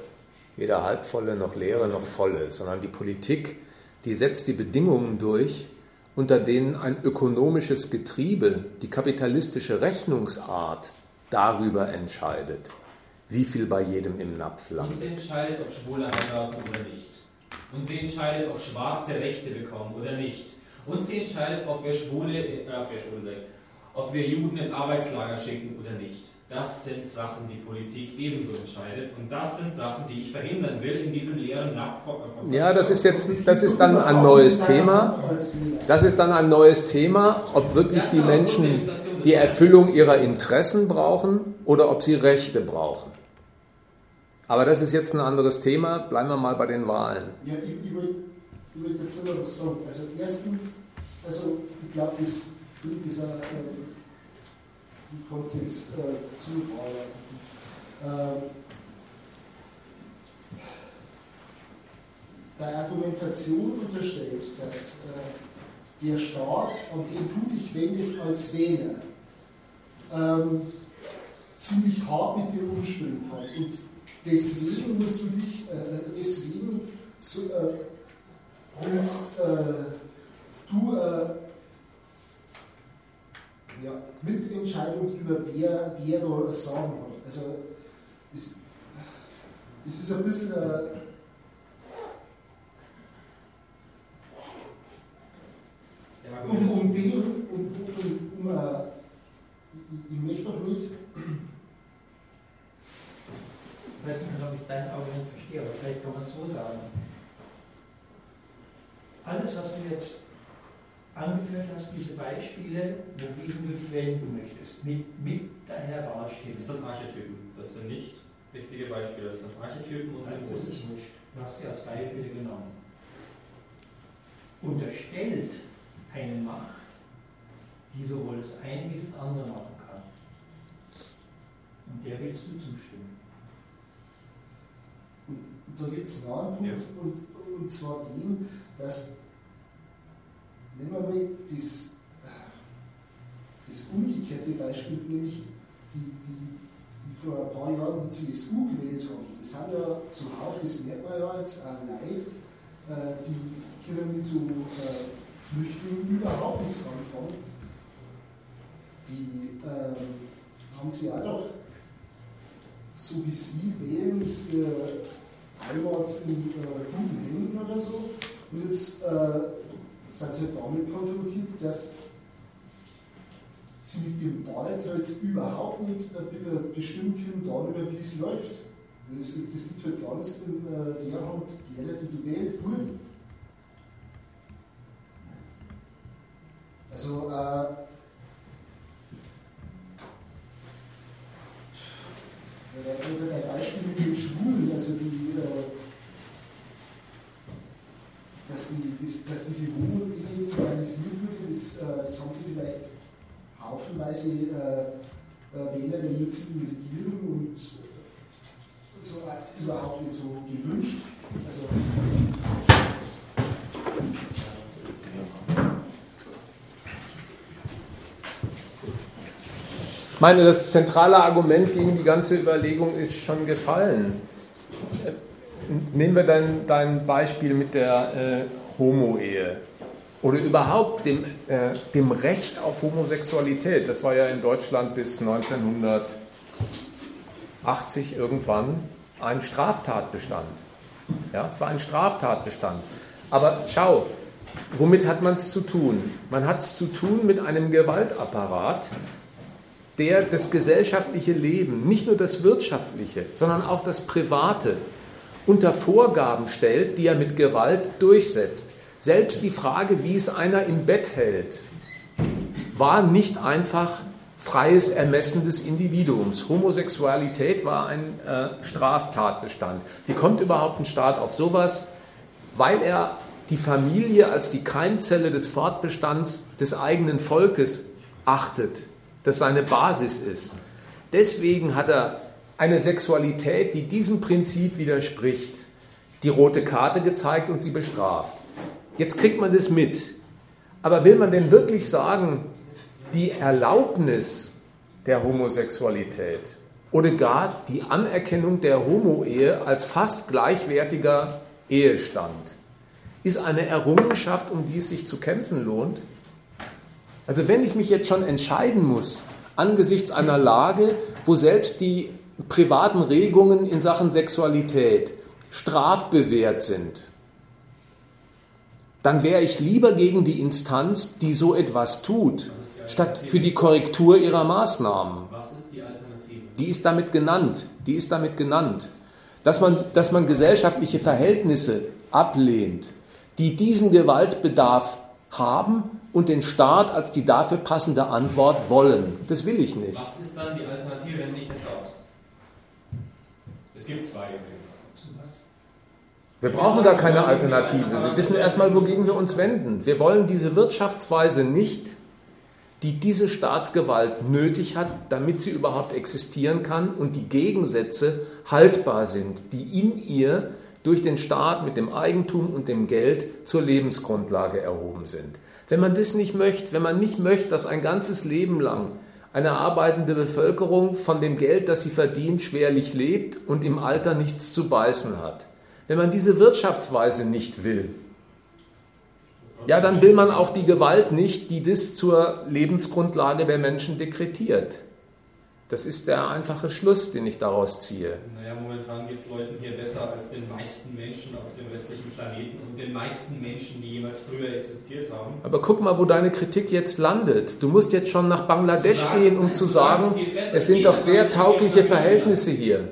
Weder halbvolle noch leere noch volle, sondern die Politik die setzt die Bedingungen durch, unter denen ein ökonomisches Getriebe, die kapitalistische Rechnungsart darüber entscheidet, wie viel bei jedem im Napf landet. Und sie entscheidet, ob Schwule heiraten oder nicht. Und sie entscheidet, ob Schwarze Rechte bekommen oder nicht. Und sie entscheidet, ob wir Schwule, äh, ob wir Schwule, ob wir Juden in Arbeitslager schicken oder nicht. Das sind Sachen, die Politik ebenso entscheidet. Und das sind Sachen, die ich verhindern will in diesem leeren von Ja, das ist jetzt, das ist dann ein neues Thema. Das ist dann ein neues Thema, ob wirklich die Menschen die Erfüllung ihrer Interessen brauchen oder ob sie Rechte brauchen. Aber das ist jetzt ein anderes Thema. Bleiben wir mal bei den Wahlen. Ja, ich, ich wollte wollt dazu noch was sagen. Also erstens, also ich glaube, das dieser äh, Kontext äh, zuarbeiten. Äh, der Argumentation unterstellt, dass äh, der Staat, an den du dich wendest als Wähler, ähm, ziemlich hart mit dir umspringen kann. Und deswegen musst du dich, äh, deswegen so, äh, willst äh, du äh, Entscheidung über wer, wer da das Sagen hat. Also, das, das ist ein bisschen. Äh, um, um den, um, um, um, uh, ich, ich möchte noch nicht. Ich weiß nicht, ob ich dein Argument verstehe, aber vielleicht kann man es so sagen. Alles, was du jetzt angeführt hast, diese Beispiele, wogegen du dich wenden möchtest, mit, mit deiner Wahlstimme. Das sind Archetypen, das sind nicht richtige Beispiele, das sind Archetypen und Nein, das ist nicht. Du hast sie als Beispiele genommen. Unterstellt eine Macht, die sowohl das eine wie das andere machen kann. Und der willst du zustimmen. Und da gibt es einen Punkt, ja. und, und zwar den, dass Nehmen wir mal das, das umgekehrte Beispiel, nämlich die, die, die vor ein paar Jahren die CSU gewählt haben. Das haben ja zuhauf, das merkt man ja jetzt auch Leid, äh, die können mit so äh, Flüchtlingen überhaupt nichts anfangen. Die ähm, haben sie auch doch, so wie sie wählen, ist ihr Heimat in äh, guten Händen oder so. Und jetzt äh, sind sie damit konfrontiert, dass sie mit ihrem Wahlkreuz überhaupt nicht bestimmen können darüber, wie es läuft. Das, liegt halt ganz in äh, der Hand derer, die gewählt wurden. Also, äh, ein Beispiel mit den Schwulen, also die äh, dass, die, dass, diese Homo-Ehe legalisiert wurde, das, äh, das haben sie vielleicht haufenweise äh, äh Wähler der jetzigen Regierung und so ist überhaupt nicht so gewünscht. Also, ich meine, das zentrale Argument gegen die ganze Überlegung ist schon gefallen nehmen wir dein, dein Beispiel mit der äh, Homo-Ehe oder überhaupt dem, äh, dem Recht auf Homosexualität. Das war ja in Deutschland bis 1980 irgendwann ein Straftatbestand. Ja, es war ein Straftatbestand. Aber schau, womit hat man es zu tun? Man hat es zu tun mit einem Gewaltapparat, der das gesellschaftliche Leben, nicht nur das wirtschaftliche, sondern auch das private, unter Vorgaben stellt, die er mit Gewalt durchsetzt. Selbst die Frage, wie es einer im Bett hält, war nicht einfach freies Ermessen des Individuums. Homosexualität war ein äh, Straftatbestand. Wie kommt überhaupt ein Staat auf sowas? Weil er die Familie als die Keimzelle des Fortbestands des eigenen Volkes achtet, das seine Basis ist. Deswegen hat er eine Sexualität, die diesem Prinzip widerspricht, die rote Karte gezeigt und sie bestraft. Jetzt kriegt man das mit. Aber will man denn wirklich sagen, die Erlaubnis der Homosexualität oder gar die Anerkennung der Homo-Ehe als fast gleichwertiger Ehestand ist eine Errungenschaft, um die es sich zu kämpfen lohnt? Also wenn ich mich jetzt schon entscheiden muss angesichts einer Lage, wo selbst die privaten Regungen in Sachen Sexualität strafbewehrt sind, dann wäre ich lieber gegen die Instanz, die so etwas tut, statt für die Korrektur ihrer Maßnahmen. Was ist die Alternative? Die ist damit genannt. Die ist damit genannt. Dass man, dass man gesellschaftliche Verhältnisse ablehnt, die diesen Gewaltbedarf haben und den Staat als die dafür passende Antwort wollen. Das will ich nicht. Was ist dann die Alternative, wenn nicht der Staat? Es gibt zwei Wir brauchen da keine Alternative. Wir wissen erstmal, wogegen wir uns wenden. Wir wollen diese Wirtschaftsweise nicht, die diese Staatsgewalt nötig hat, damit sie überhaupt existieren kann und die Gegensätze haltbar sind, die in ihr durch den Staat mit dem Eigentum und dem Geld zur Lebensgrundlage erhoben sind. Wenn man das nicht möchte, wenn man nicht möchte, dass ein ganzes Leben lang eine arbeitende Bevölkerung von dem Geld, das sie verdient, schwerlich lebt und im Alter nichts zu beißen hat. Wenn man diese Wirtschaftsweise nicht will, Ja, dann will man auch die Gewalt nicht, die das zur Lebensgrundlage der Menschen dekretiert. Das ist der einfache Schluss, den ich daraus ziehe. Naja, momentan geht es Leuten hier besser als den meisten Menschen auf dem westlichen Planeten und den meisten Menschen, die jemals früher existiert haben. Aber guck mal, wo deine Kritik jetzt landet. Du musst jetzt schon nach Bangladesch sagen, gehen, um nein, zu sagen, sagen es, es sind doch sehr taugliche Verhältnisse hier.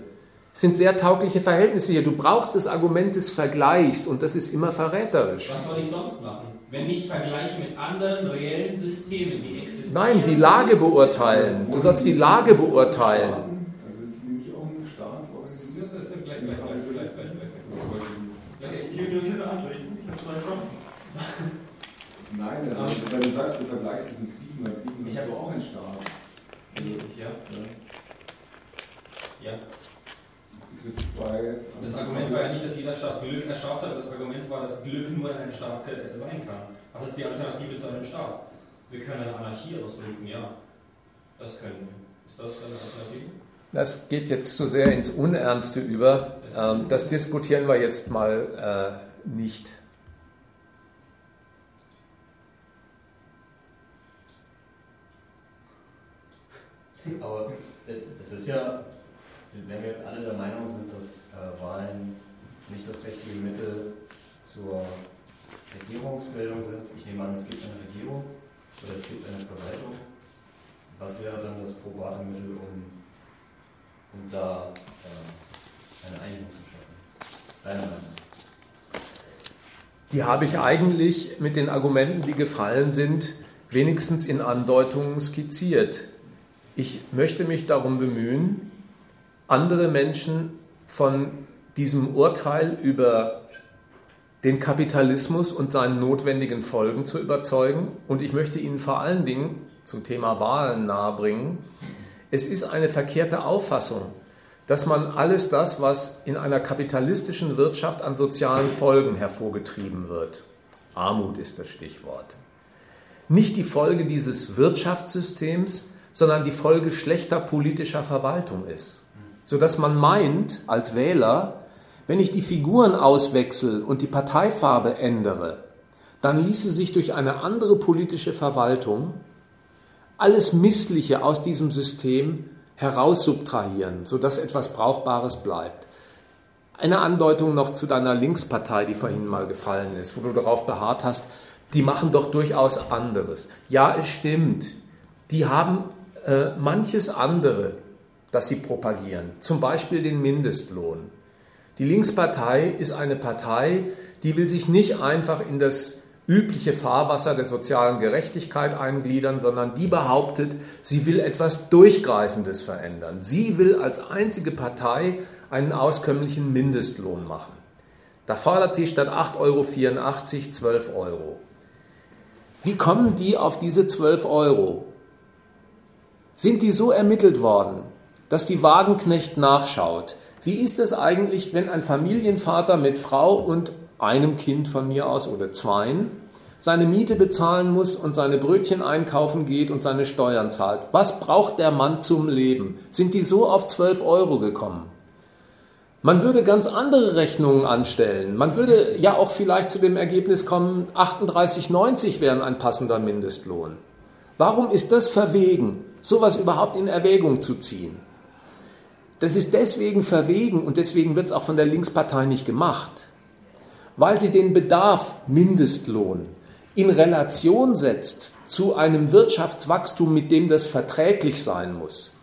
Es sind sehr taugliche Verhältnisse hier. Du brauchst das Argument des Vergleichs und das ist immer verräterisch. Was soll ich sonst machen? Wenn nicht vergleichen mit anderen reellen Systemen, die existieren. Nein, die Lage beurteilen. Du sollst die Lage beurteilen. Also jetzt nehme ich auch einen Staat. Nein, also, wenn du sagst, du vergleichst es mit Kriegen, dann Kriegen ich habe auch einen Staat. Ja. Ja. Das Argument war ja nicht, dass jeder Staat Glück erschafft hat, das Argument war, dass Glück nur in einem Staat sein kann. Was ist die Alternative zu einem Staat? Wir können eine Anarchie ausrufen, ja. Das können wir. Ist das eine Alternative? Das geht jetzt zu sehr ins Unernste über. Das, ähm, das diskutieren wir jetzt mal äh, nicht. Aber es, es ist ja wenn wir jetzt alle der Meinung sind, dass äh, Wahlen nicht das richtige Mittel zur Regierungsbildung sind, ich nehme an, es gibt eine Regierung oder es gibt eine Verwaltung, was wäre dann das probate Mittel, um, um da äh, eine Einigung zu schaffen? Deiner Meinung? Die habe ich eigentlich mit den Argumenten, die gefallen sind, wenigstens in Andeutungen skizziert. Ich möchte mich darum bemühen, andere Menschen von diesem Urteil über den Kapitalismus und seinen notwendigen Folgen zu überzeugen. Und ich möchte Ihnen vor allen Dingen zum Thema Wahlen nahebringen, es ist eine verkehrte Auffassung, dass man alles das, was in einer kapitalistischen Wirtschaft an sozialen Folgen hervorgetrieben wird, Armut ist das Stichwort, nicht die Folge dieses Wirtschaftssystems, sondern die Folge schlechter politischer Verwaltung ist sodass man meint, als Wähler, wenn ich die Figuren auswechsel und die Parteifarbe ändere, dann ließe sich durch eine andere politische Verwaltung alles Missliche aus diesem System heraussubtrahieren, sodass etwas Brauchbares bleibt. Eine Andeutung noch zu deiner Linkspartei, die vorhin mal gefallen ist, wo du darauf beharrt hast, die machen doch durchaus anderes. Ja, es stimmt. Die haben äh, manches andere das sie propagieren, zum Beispiel den Mindestlohn. Die Linkspartei ist eine Partei, die will sich nicht einfach in das übliche Fahrwasser der sozialen Gerechtigkeit eingliedern, sondern die behauptet, sie will etwas Durchgreifendes verändern. Sie will als einzige Partei einen auskömmlichen Mindestlohn machen. Da fordert sie statt 8,84 Euro 12 Euro. Wie kommen die auf diese 12 Euro? Sind die so ermittelt worden? Dass die Wagenknecht nachschaut. Wie ist es eigentlich, wenn ein Familienvater mit Frau und einem Kind von mir aus oder zweien seine Miete bezahlen muss und seine Brötchen einkaufen geht und seine Steuern zahlt? Was braucht der Mann zum Leben? Sind die so auf 12 Euro gekommen? Man würde ganz andere Rechnungen anstellen. Man würde ja auch vielleicht zu dem Ergebnis kommen, 38,90 wären ein passender Mindestlohn. Warum ist das verwegen, sowas überhaupt in Erwägung zu ziehen? Das ist deswegen verwegen und deswegen wird es auch von der Linkspartei nicht gemacht, weil sie den Bedarf Mindestlohn in Relation setzt zu einem Wirtschaftswachstum, mit dem das verträglich sein muss.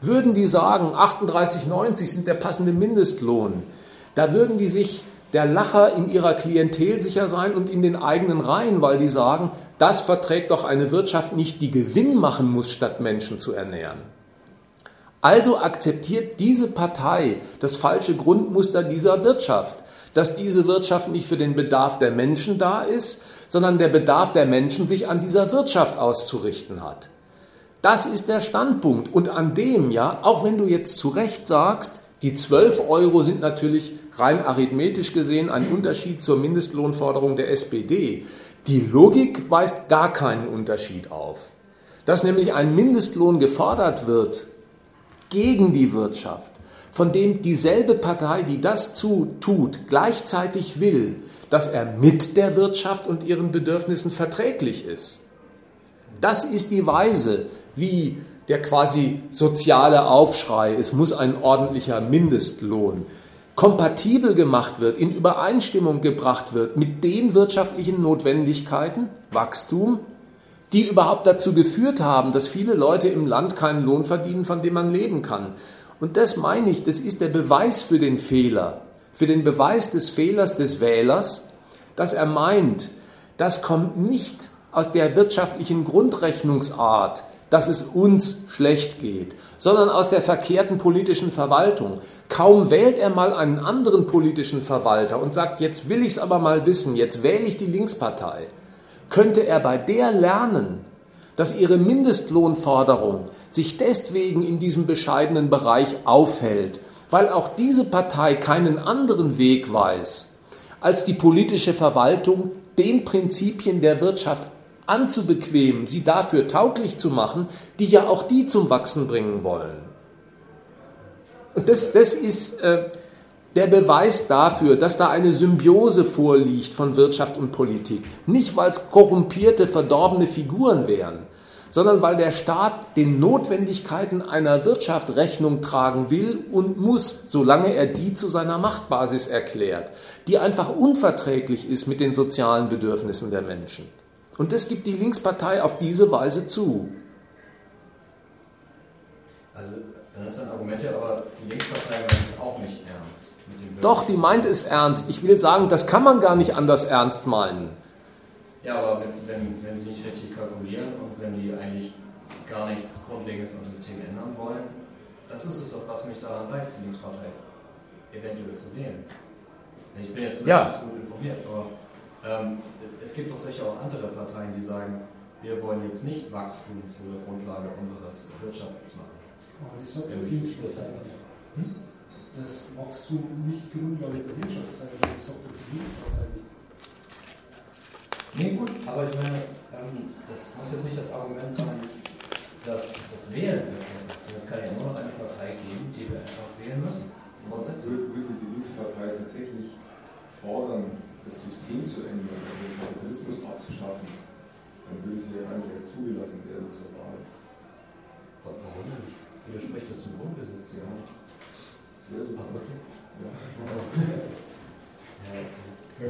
Würden die sagen, 38,90 sind der passende Mindestlohn, da würden die sich der Lacher in ihrer Klientel sicher sein und in den eigenen Reihen, weil die sagen, das verträgt doch eine Wirtschaft nicht, die Gewinn machen muss, statt Menschen zu ernähren. Also akzeptiert diese Partei das falsche Grundmuster dieser Wirtschaft, dass diese Wirtschaft nicht für den Bedarf der Menschen da ist, sondern der Bedarf der Menschen sich an dieser Wirtschaft auszurichten hat. Das ist der Standpunkt. Und an dem, ja, auch wenn du jetzt zu Recht sagst, die 12 Euro sind natürlich rein arithmetisch gesehen ein Unterschied zur Mindestlohnforderung der SPD. Die Logik weist gar keinen Unterschied auf. Dass nämlich ein Mindestlohn gefordert wird, gegen die Wirtschaft, von dem dieselbe Partei, die das zu, tut, gleichzeitig will, dass er mit der Wirtschaft und ihren Bedürfnissen verträglich ist. Das ist die Weise, wie der quasi soziale Aufschrei, es muss ein ordentlicher Mindestlohn, kompatibel gemacht wird, in Übereinstimmung gebracht wird mit den wirtschaftlichen Notwendigkeiten, Wachstum, die überhaupt dazu geführt haben, dass viele Leute im Land keinen Lohn verdienen, von dem man leben kann. Und das meine ich, das ist der Beweis für den Fehler für den Beweis des Fehlers des Wählers, dass er meint, das kommt nicht aus der wirtschaftlichen Grundrechnungsart, dass es uns schlecht geht, sondern aus der verkehrten politischen Verwaltung. Kaum wählt er mal einen anderen politischen Verwalter und sagt, jetzt will ich es aber mal wissen, jetzt wähle ich die Linkspartei, könnte er bei der lernen, dass ihre Mindestlohnforderung sich deswegen in diesem bescheidenen Bereich aufhält weil auch diese Partei keinen anderen Weg weiß, als die politische Verwaltung den Prinzipien der Wirtschaft anzubequemen, sie dafür tauglich zu machen, die ja auch die zum Wachsen bringen wollen. Und das, das ist äh, der Beweis dafür, dass da eine Symbiose vorliegt von Wirtschaft und Politik. Nicht, weil es korrumpierte, verdorbene Figuren wären, sondern weil der Staat den Notwendigkeiten einer Wirtschaft Rechnung tragen will und muss, solange er die zu seiner Machtbasis erklärt, die einfach unverträglich ist mit den sozialen Bedürfnissen der Menschen. Und das gibt die Linkspartei auf diese Weise zu. Also, dann ist ein Argument ja, aber die Linkspartei meint es auch nicht ernst. Doch, die meint es ernst. Ich will sagen, das kann man gar nicht anders ernst meinen. Ja, aber wenn, wenn, wenn sie nicht richtig kalkulieren und wenn die eigentlich gar nichts Grundlegendes am System ändern wollen, das ist es doch, was mich daran reizt, die Linkspartei eventuell zu wählen. Ich bin jetzt ja. nicht so gut informiert, aber ähm, es gibt doch sicher auch andere Parteien, die sagen, wir wollen jetzt nicht Wachstum zur Grundlage unseres Wirtschafts machen. Aber das sagt die Linkspartei nicht. Hm? Das Wachstum nicht Grundlage der Wirtschaft sein soll, das sagt die Linkspartei nicht. Nee, gut, aber ich meine, ähm, das muss jetzt nicht das Argument sein, dass das Wählen ist. Es kann ja immer noch eine Partei geben, die wir einfach wählen müssen. Grundsätzlich würde die Linkspartei tatsächlich fordern, das System zu ändern, den Kapitalismus abzuschaffen, dann würde sie ja eigentlich erst zugelassen werden zur Sehr. Ja.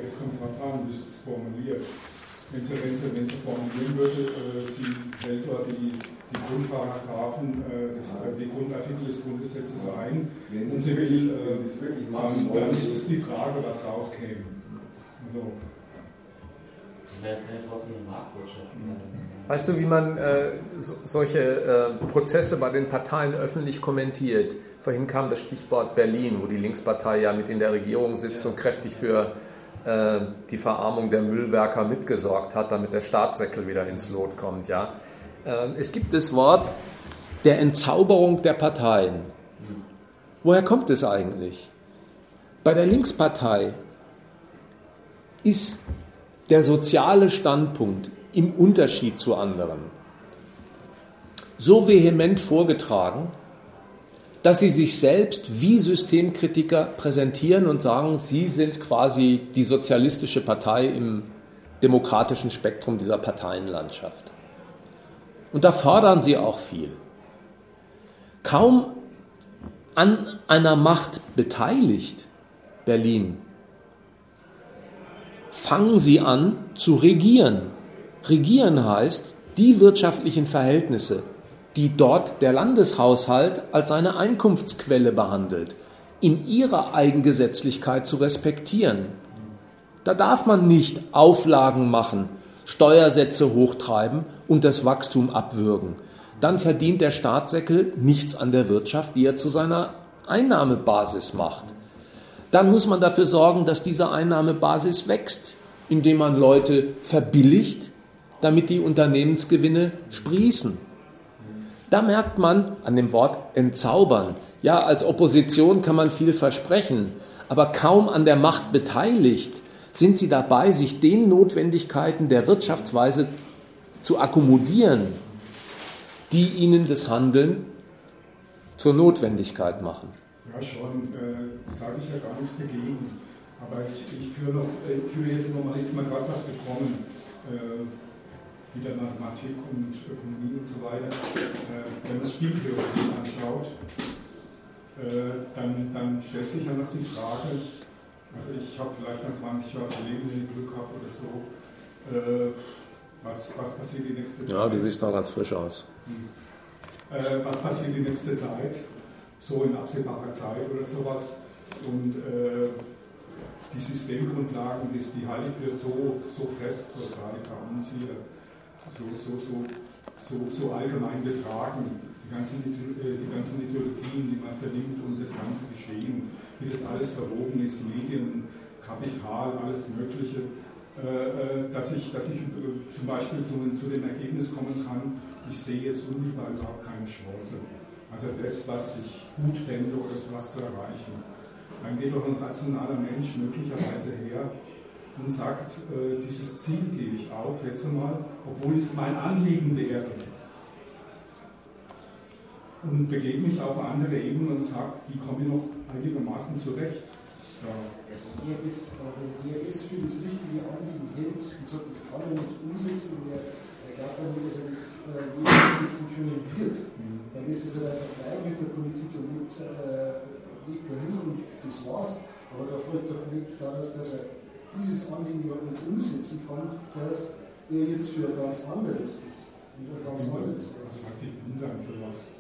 das kommt drauf an, wie es formuliert. Wenn sie, wenn, sie, wenn sie formulieren würde, äh, sie hält dort die, die Grundparagraphen, äh, das, äh, die Grundartikel des Grundgesetzes ein wenn und sie will, äh, wenn wirklich machen dann, dann ist es die Frage, was rauskäme. Also, Weißt du, wie man äh, so, solche äh, Prozesse bei den Parteien öffentlich kommentiert? Vorhin kam das Stichwort Berlin, wo die Linkspartei ja mit in der Regierung sitzt und kräftig für äh, die Verarmung der Müllwerker mitgesorgt hat, damit der Staatssäckel wieder ins Lot kommt. Ja? Äh, es gibt das Wort der Entzauberung der Parteien. Woher kommt es eigentlich? Bei der Linkspartei ist der soziale Standpunkt im Unterschied zu anderen so vehement vorgetragen, dass sie sich selbst wie Systemkritiker präsentieren und sagen, sie sind quasi die sozialistische Partei im demokratischen Spektrum dieser Parteienlandschaft. Und da fordern sie auch viel. Kaum an einer Macht beteiligt, Berlin, fangen sie an zu regieren. Regieren heißt, die wirtschaftlichen Verhältnisse, die dort der Landeshaushalt als seine Einkunftsquelle behandelt, in ihrer Eigengesetzlichkeit zu respektieren. Da darf man nicht Auflagen machen, Steuersätze hochtreiben und das Wachstum abwürgen. Dann verdient der Staatssäckel nichts an der Wirtschaft, die er zu seiner Einnahmebasis macht. Dann muss man dafür sorgen, dass diese Einnahmebasis wächst, indem man Leute verbilligt, damit die Unternehmensgewinne sprießen. Da merkt man an dem Wort entzaubern. Ja, als Opposition kann man viel versprechen, aber kaum an der Macht beteiligt sind sie dabei, sich den Notwendigkeiten der Wirtschaftsweise zu akkommodieren, die ihnen das Handeln zur Notwendigkeit machen. Ja, schon, äh, sage ich ja gar nichts dagegen. Aber ich, ich führe, noch, ich führe jetzt nochmal ist mir gerade was gekommen. Äh, wieder Mathematik und Ökonomie und so weiter. Äh, wenn man Spieltheorie anschaut, äh, dann, dann stellt sich ja noch die Frage, also ich habe vielleicht mal 20 Jahre Leben wenn ich Glück habe oder so, äh, was, was passiert die nächste Zeit? Ja, du siehst da ganz frisch aus. Hm. Äh, was passiert die nächste Zeit? So in absehbarer Zeit oder sowas. Und äh, die Systemgrundlagen, die, die halte ich für so, so fest, ich bei uns hier, so, so, so, so, so allgemein betragen. Die ganzen, äh, die ganzen Ideologien, die man vernimmt und das ganze Geschehen, wie das alles verwoben ist, Medien, Kapital, alles Mögliche, äh, äh, dass ich, dass ich zum Beispiel zu, zu dem Ergebnis kommen kann, ich sehe jetzt unmittelbar überhaupt keine Chance. Also das, was ich gut fände oder sowas zu erreichen. Dann geht doch ein rationaler Mensch möglicherweise her und sagt, äh, dieses Ziel gebe ich auf, jetzt einmal, obwohl es mein Anliegen wäre. Und begebe mich auf eine andere Ebene und sage, wie komme ich noch einigermaßen zurecht. Ja. Wenn er es für das richtige Anliegen hält und sagt, das kann er nicht umsetzen, und er, er glaubt dann dass er das äh, umsetzen können wird. Dann ist es halt einfach frei mit der Politik und lebt, äh, lebt dahin und das war's. Aber da folgt doch nicht daraus, dass er dieses Anliegen überhaupt nicht umsetzen kann, dass er jetzt für ganz anderes ist. Und ein ganz anderes Was heißt, ich bin dann für was?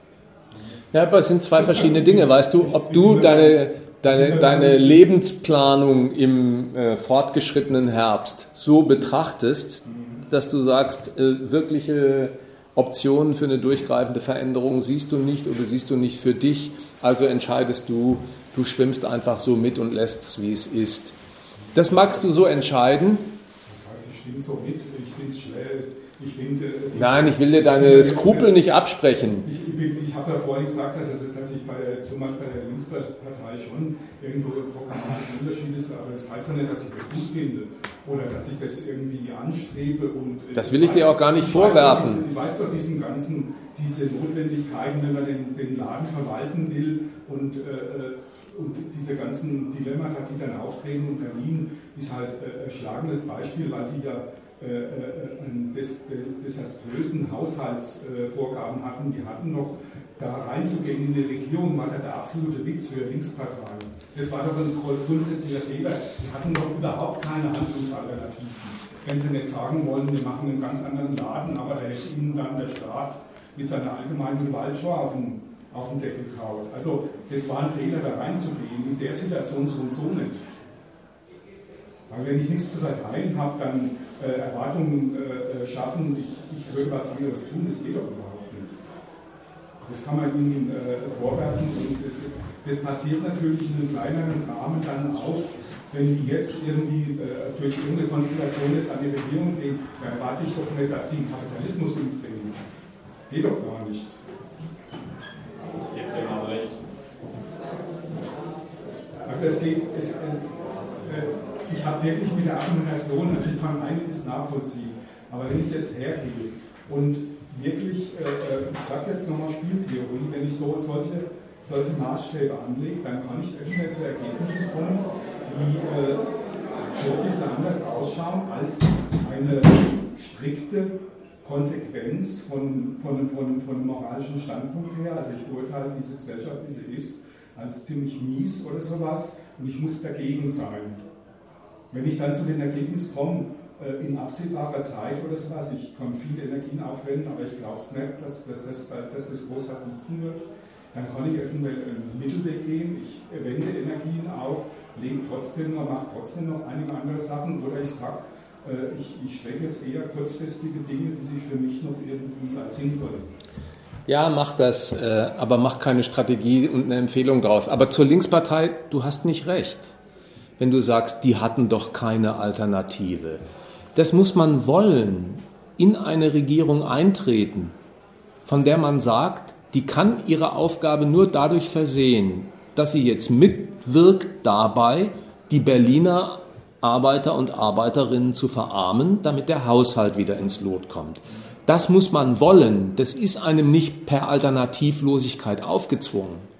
Ja, aber es sind zwei verschiedene Dinge. Weißt du, ob du deine, deine, deine Lebensplanung im äh, fortgeschrittenen Herbst so betrachtest, dass du sagst, äh, wirkliche Optionen für eine durchgreifende Veränderung siehst du nicht oder siehst du nicht für dich, also entscheidest du, du schwimmst einfach so mit und lässt es, wie es ist. Das magst du so entscheiden? Das heißt, ich stimme so mit, ich finde es schnell. Ich find, äh, Nein, ich will dir deine Skrupel nicht absprechen. Ich, ich, habe ja vorhin gesagt, dass, es, dass ich bei, zum Beispiel bei der Linkspartei schon irgendwo programmatische Unterschiede ist, aber das heißt ja nicht, dass ich das gut finde oder dass ich das irgendwie anstrebe. Und, äh, das will ich weiß, dir auch gar nicht vorwerfen. Ich weiß doch diesen ganzen, diese Notwendigkeiten, wenn man den, den Laden verwalten will und äh, äh und diese ganzen Dilemmata, die dann auftreten und Berlin ist halt äh, ein schlagendes Beispiel, weil die ja einen des, desaströsen Haushaltsvorgaben hatten. Die hatten noch da reinzugehen in die Regierung, war der absolute Witz für Linksparteien. Das war doch ein grundsätzlicher Fehler. Die hatten doch überhaupt keine Handlungsalternativen. Wenn sie nicht sagen wollen, wir machen einen ganz anderen Laden, aber da hätte ihnen dann der Staat mit seiner allgemeinen Gewalt schon auf den auf den Deckel kaut. Also das war ein Fehler, da reinzugehen, in der Situation so und so nicht. Weil wenn ich nichts zu verteilen habe, dann äh, Erwartungen äh, äh, schaffen, ich, ich würde was anderes tun, das geht doch überhaupt nicht. Das kann man ihnen äh, vorwerfen und das, das, passiert natürlich in einem kleineren Rahmen dann auch, wenn die jetzt irgendwie äh, durch irgendeine Konstellation jetzt an die Regierung gehen, dann erwarte ich doch nicht, dass die den Kapitalismus umdrehen. Geht doch gar nicht. Also es geht, es, äh, ich habe wirklich mit der Argumentation, also ich kann einiges nachvollziehen, aber wenn ich jetzt hergehe und wirklich, äh, äh ich sage jetzt nochmal Spieltheorie, wenn ich so solche, solche Maßstäbe anlege, dann kann ich öfter zu Ergebnissen kommen, die äh, bisschen anders ausschauen als eine strikte Konsequenz von, von, von, von moralischen Standpunkt her. Also ich beurteile diese Gesellschaft, wie sie ist, als ziemlich mies oder sowas und ich muss dagegen sein. Wenn ich dann zu dem Ergebnis komme, äh, in absehbarer Zeit oder sowas, ich kann viele Energien aufwenden, aber ich glaube es nicht, dass, dass, dass, dass das groß was nutzen wird, dann kann ich eventuell einen Mittelweg gehen, ich wende Energien auf, lege trotzdem noch, mache trotzdem noch einige andere Sachen oder ich sage, äh, ich, ich strecke jetzt eher kurzfristige Dinge, die sich für mich noch irgendwie als sinnvoll ja, mach das, äh, aber mach keine Strategie und eine Empfehlung draus. Aber zur Linkspartei, du hast nicht recht, wenn du sagst, die hatten doch keine Alternative. Das muss man wollen, in eine Regierung eintreten, von der man sagt, die kann ihre Aufgabe nur dadurch versehen, dass sie jetzt mitwirkt dabei, die Berliner Arbeiter und Arbeiterinnen zu verarmen, damit der Haushalt wieder ins Lot kommt. Das muss man wollen. Das ist einem nicht per Alternativlosigkeit aufgezwungen.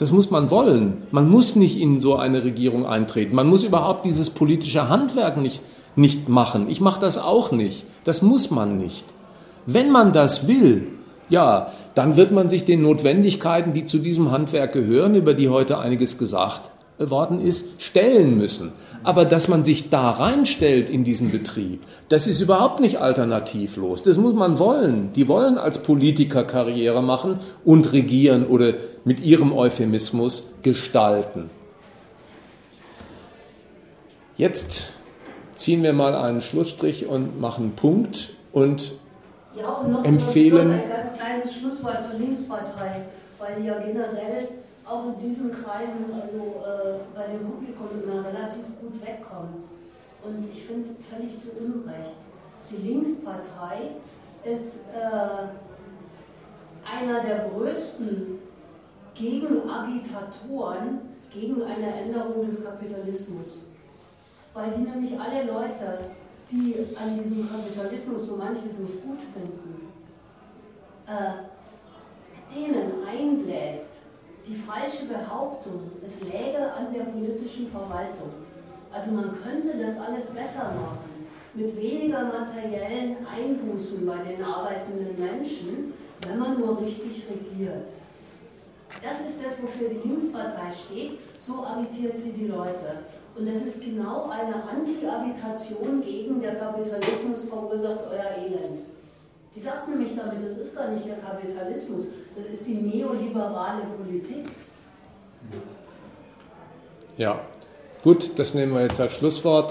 Das muss man wollen. Man muss nicht in so eine Regierung eintreten. Man muss überhaupt dieses politische Handwerk nicht, nicht machen. Ich mache das auch nicht. Das muss man nicht. Wenn man das will, ja, dann wird man sich den Notwendigkeiten, die zu diesem Handwerk gehören, über die heute einiges gesagt worden ist, stellen müssen. Aber dass man sich da reinstellt in diesen Betrieb, das ist überhaupt nicht alternativlos. Das muss man wollen. Die wollen als Politiker Karriere machen und regieren oder mit ihrem Euphemismus gestalten. Jetzt ziehen wir mal einen Schlussstrich und machen Punkt und, ja, und noch empfehlen. Ein ganz kleines Schlusswort zur Linkspartei, weil ja generell auch in diesen Kreisen, also äh, bei dem Publikum immer relativ gut wegkommt. Und ich finde völlig zu Unrecht. Die Linkspartei ist äh, einer der größten Gegenagitatoren gegen eine Änderung des Kapitalismus. Weil die nämlich alle Leute, die an diesem Kapitalismus so manches nicht gut finden, äh, denen einbläst, die falsche Behauptung, es läge an der politischen Verwaltung. Also man könnte das alles besser machen, mit weniger materiellen Einbußen bei den arbeitenden Menschen, wenn man nur richtig regiert. Das ist das, wofür die Linkspartei steht, so agitiert sie die Leute. Und das ist genau eine Anti-Agitation gegen der Kapitalismus verursacht euer Elend. Die sagt nämlich damit, das ist gar nicht der Kapitalismus, das ist die neoliberale Politik. Ja, gut, das nehmen wir jetzt als Schlusswort.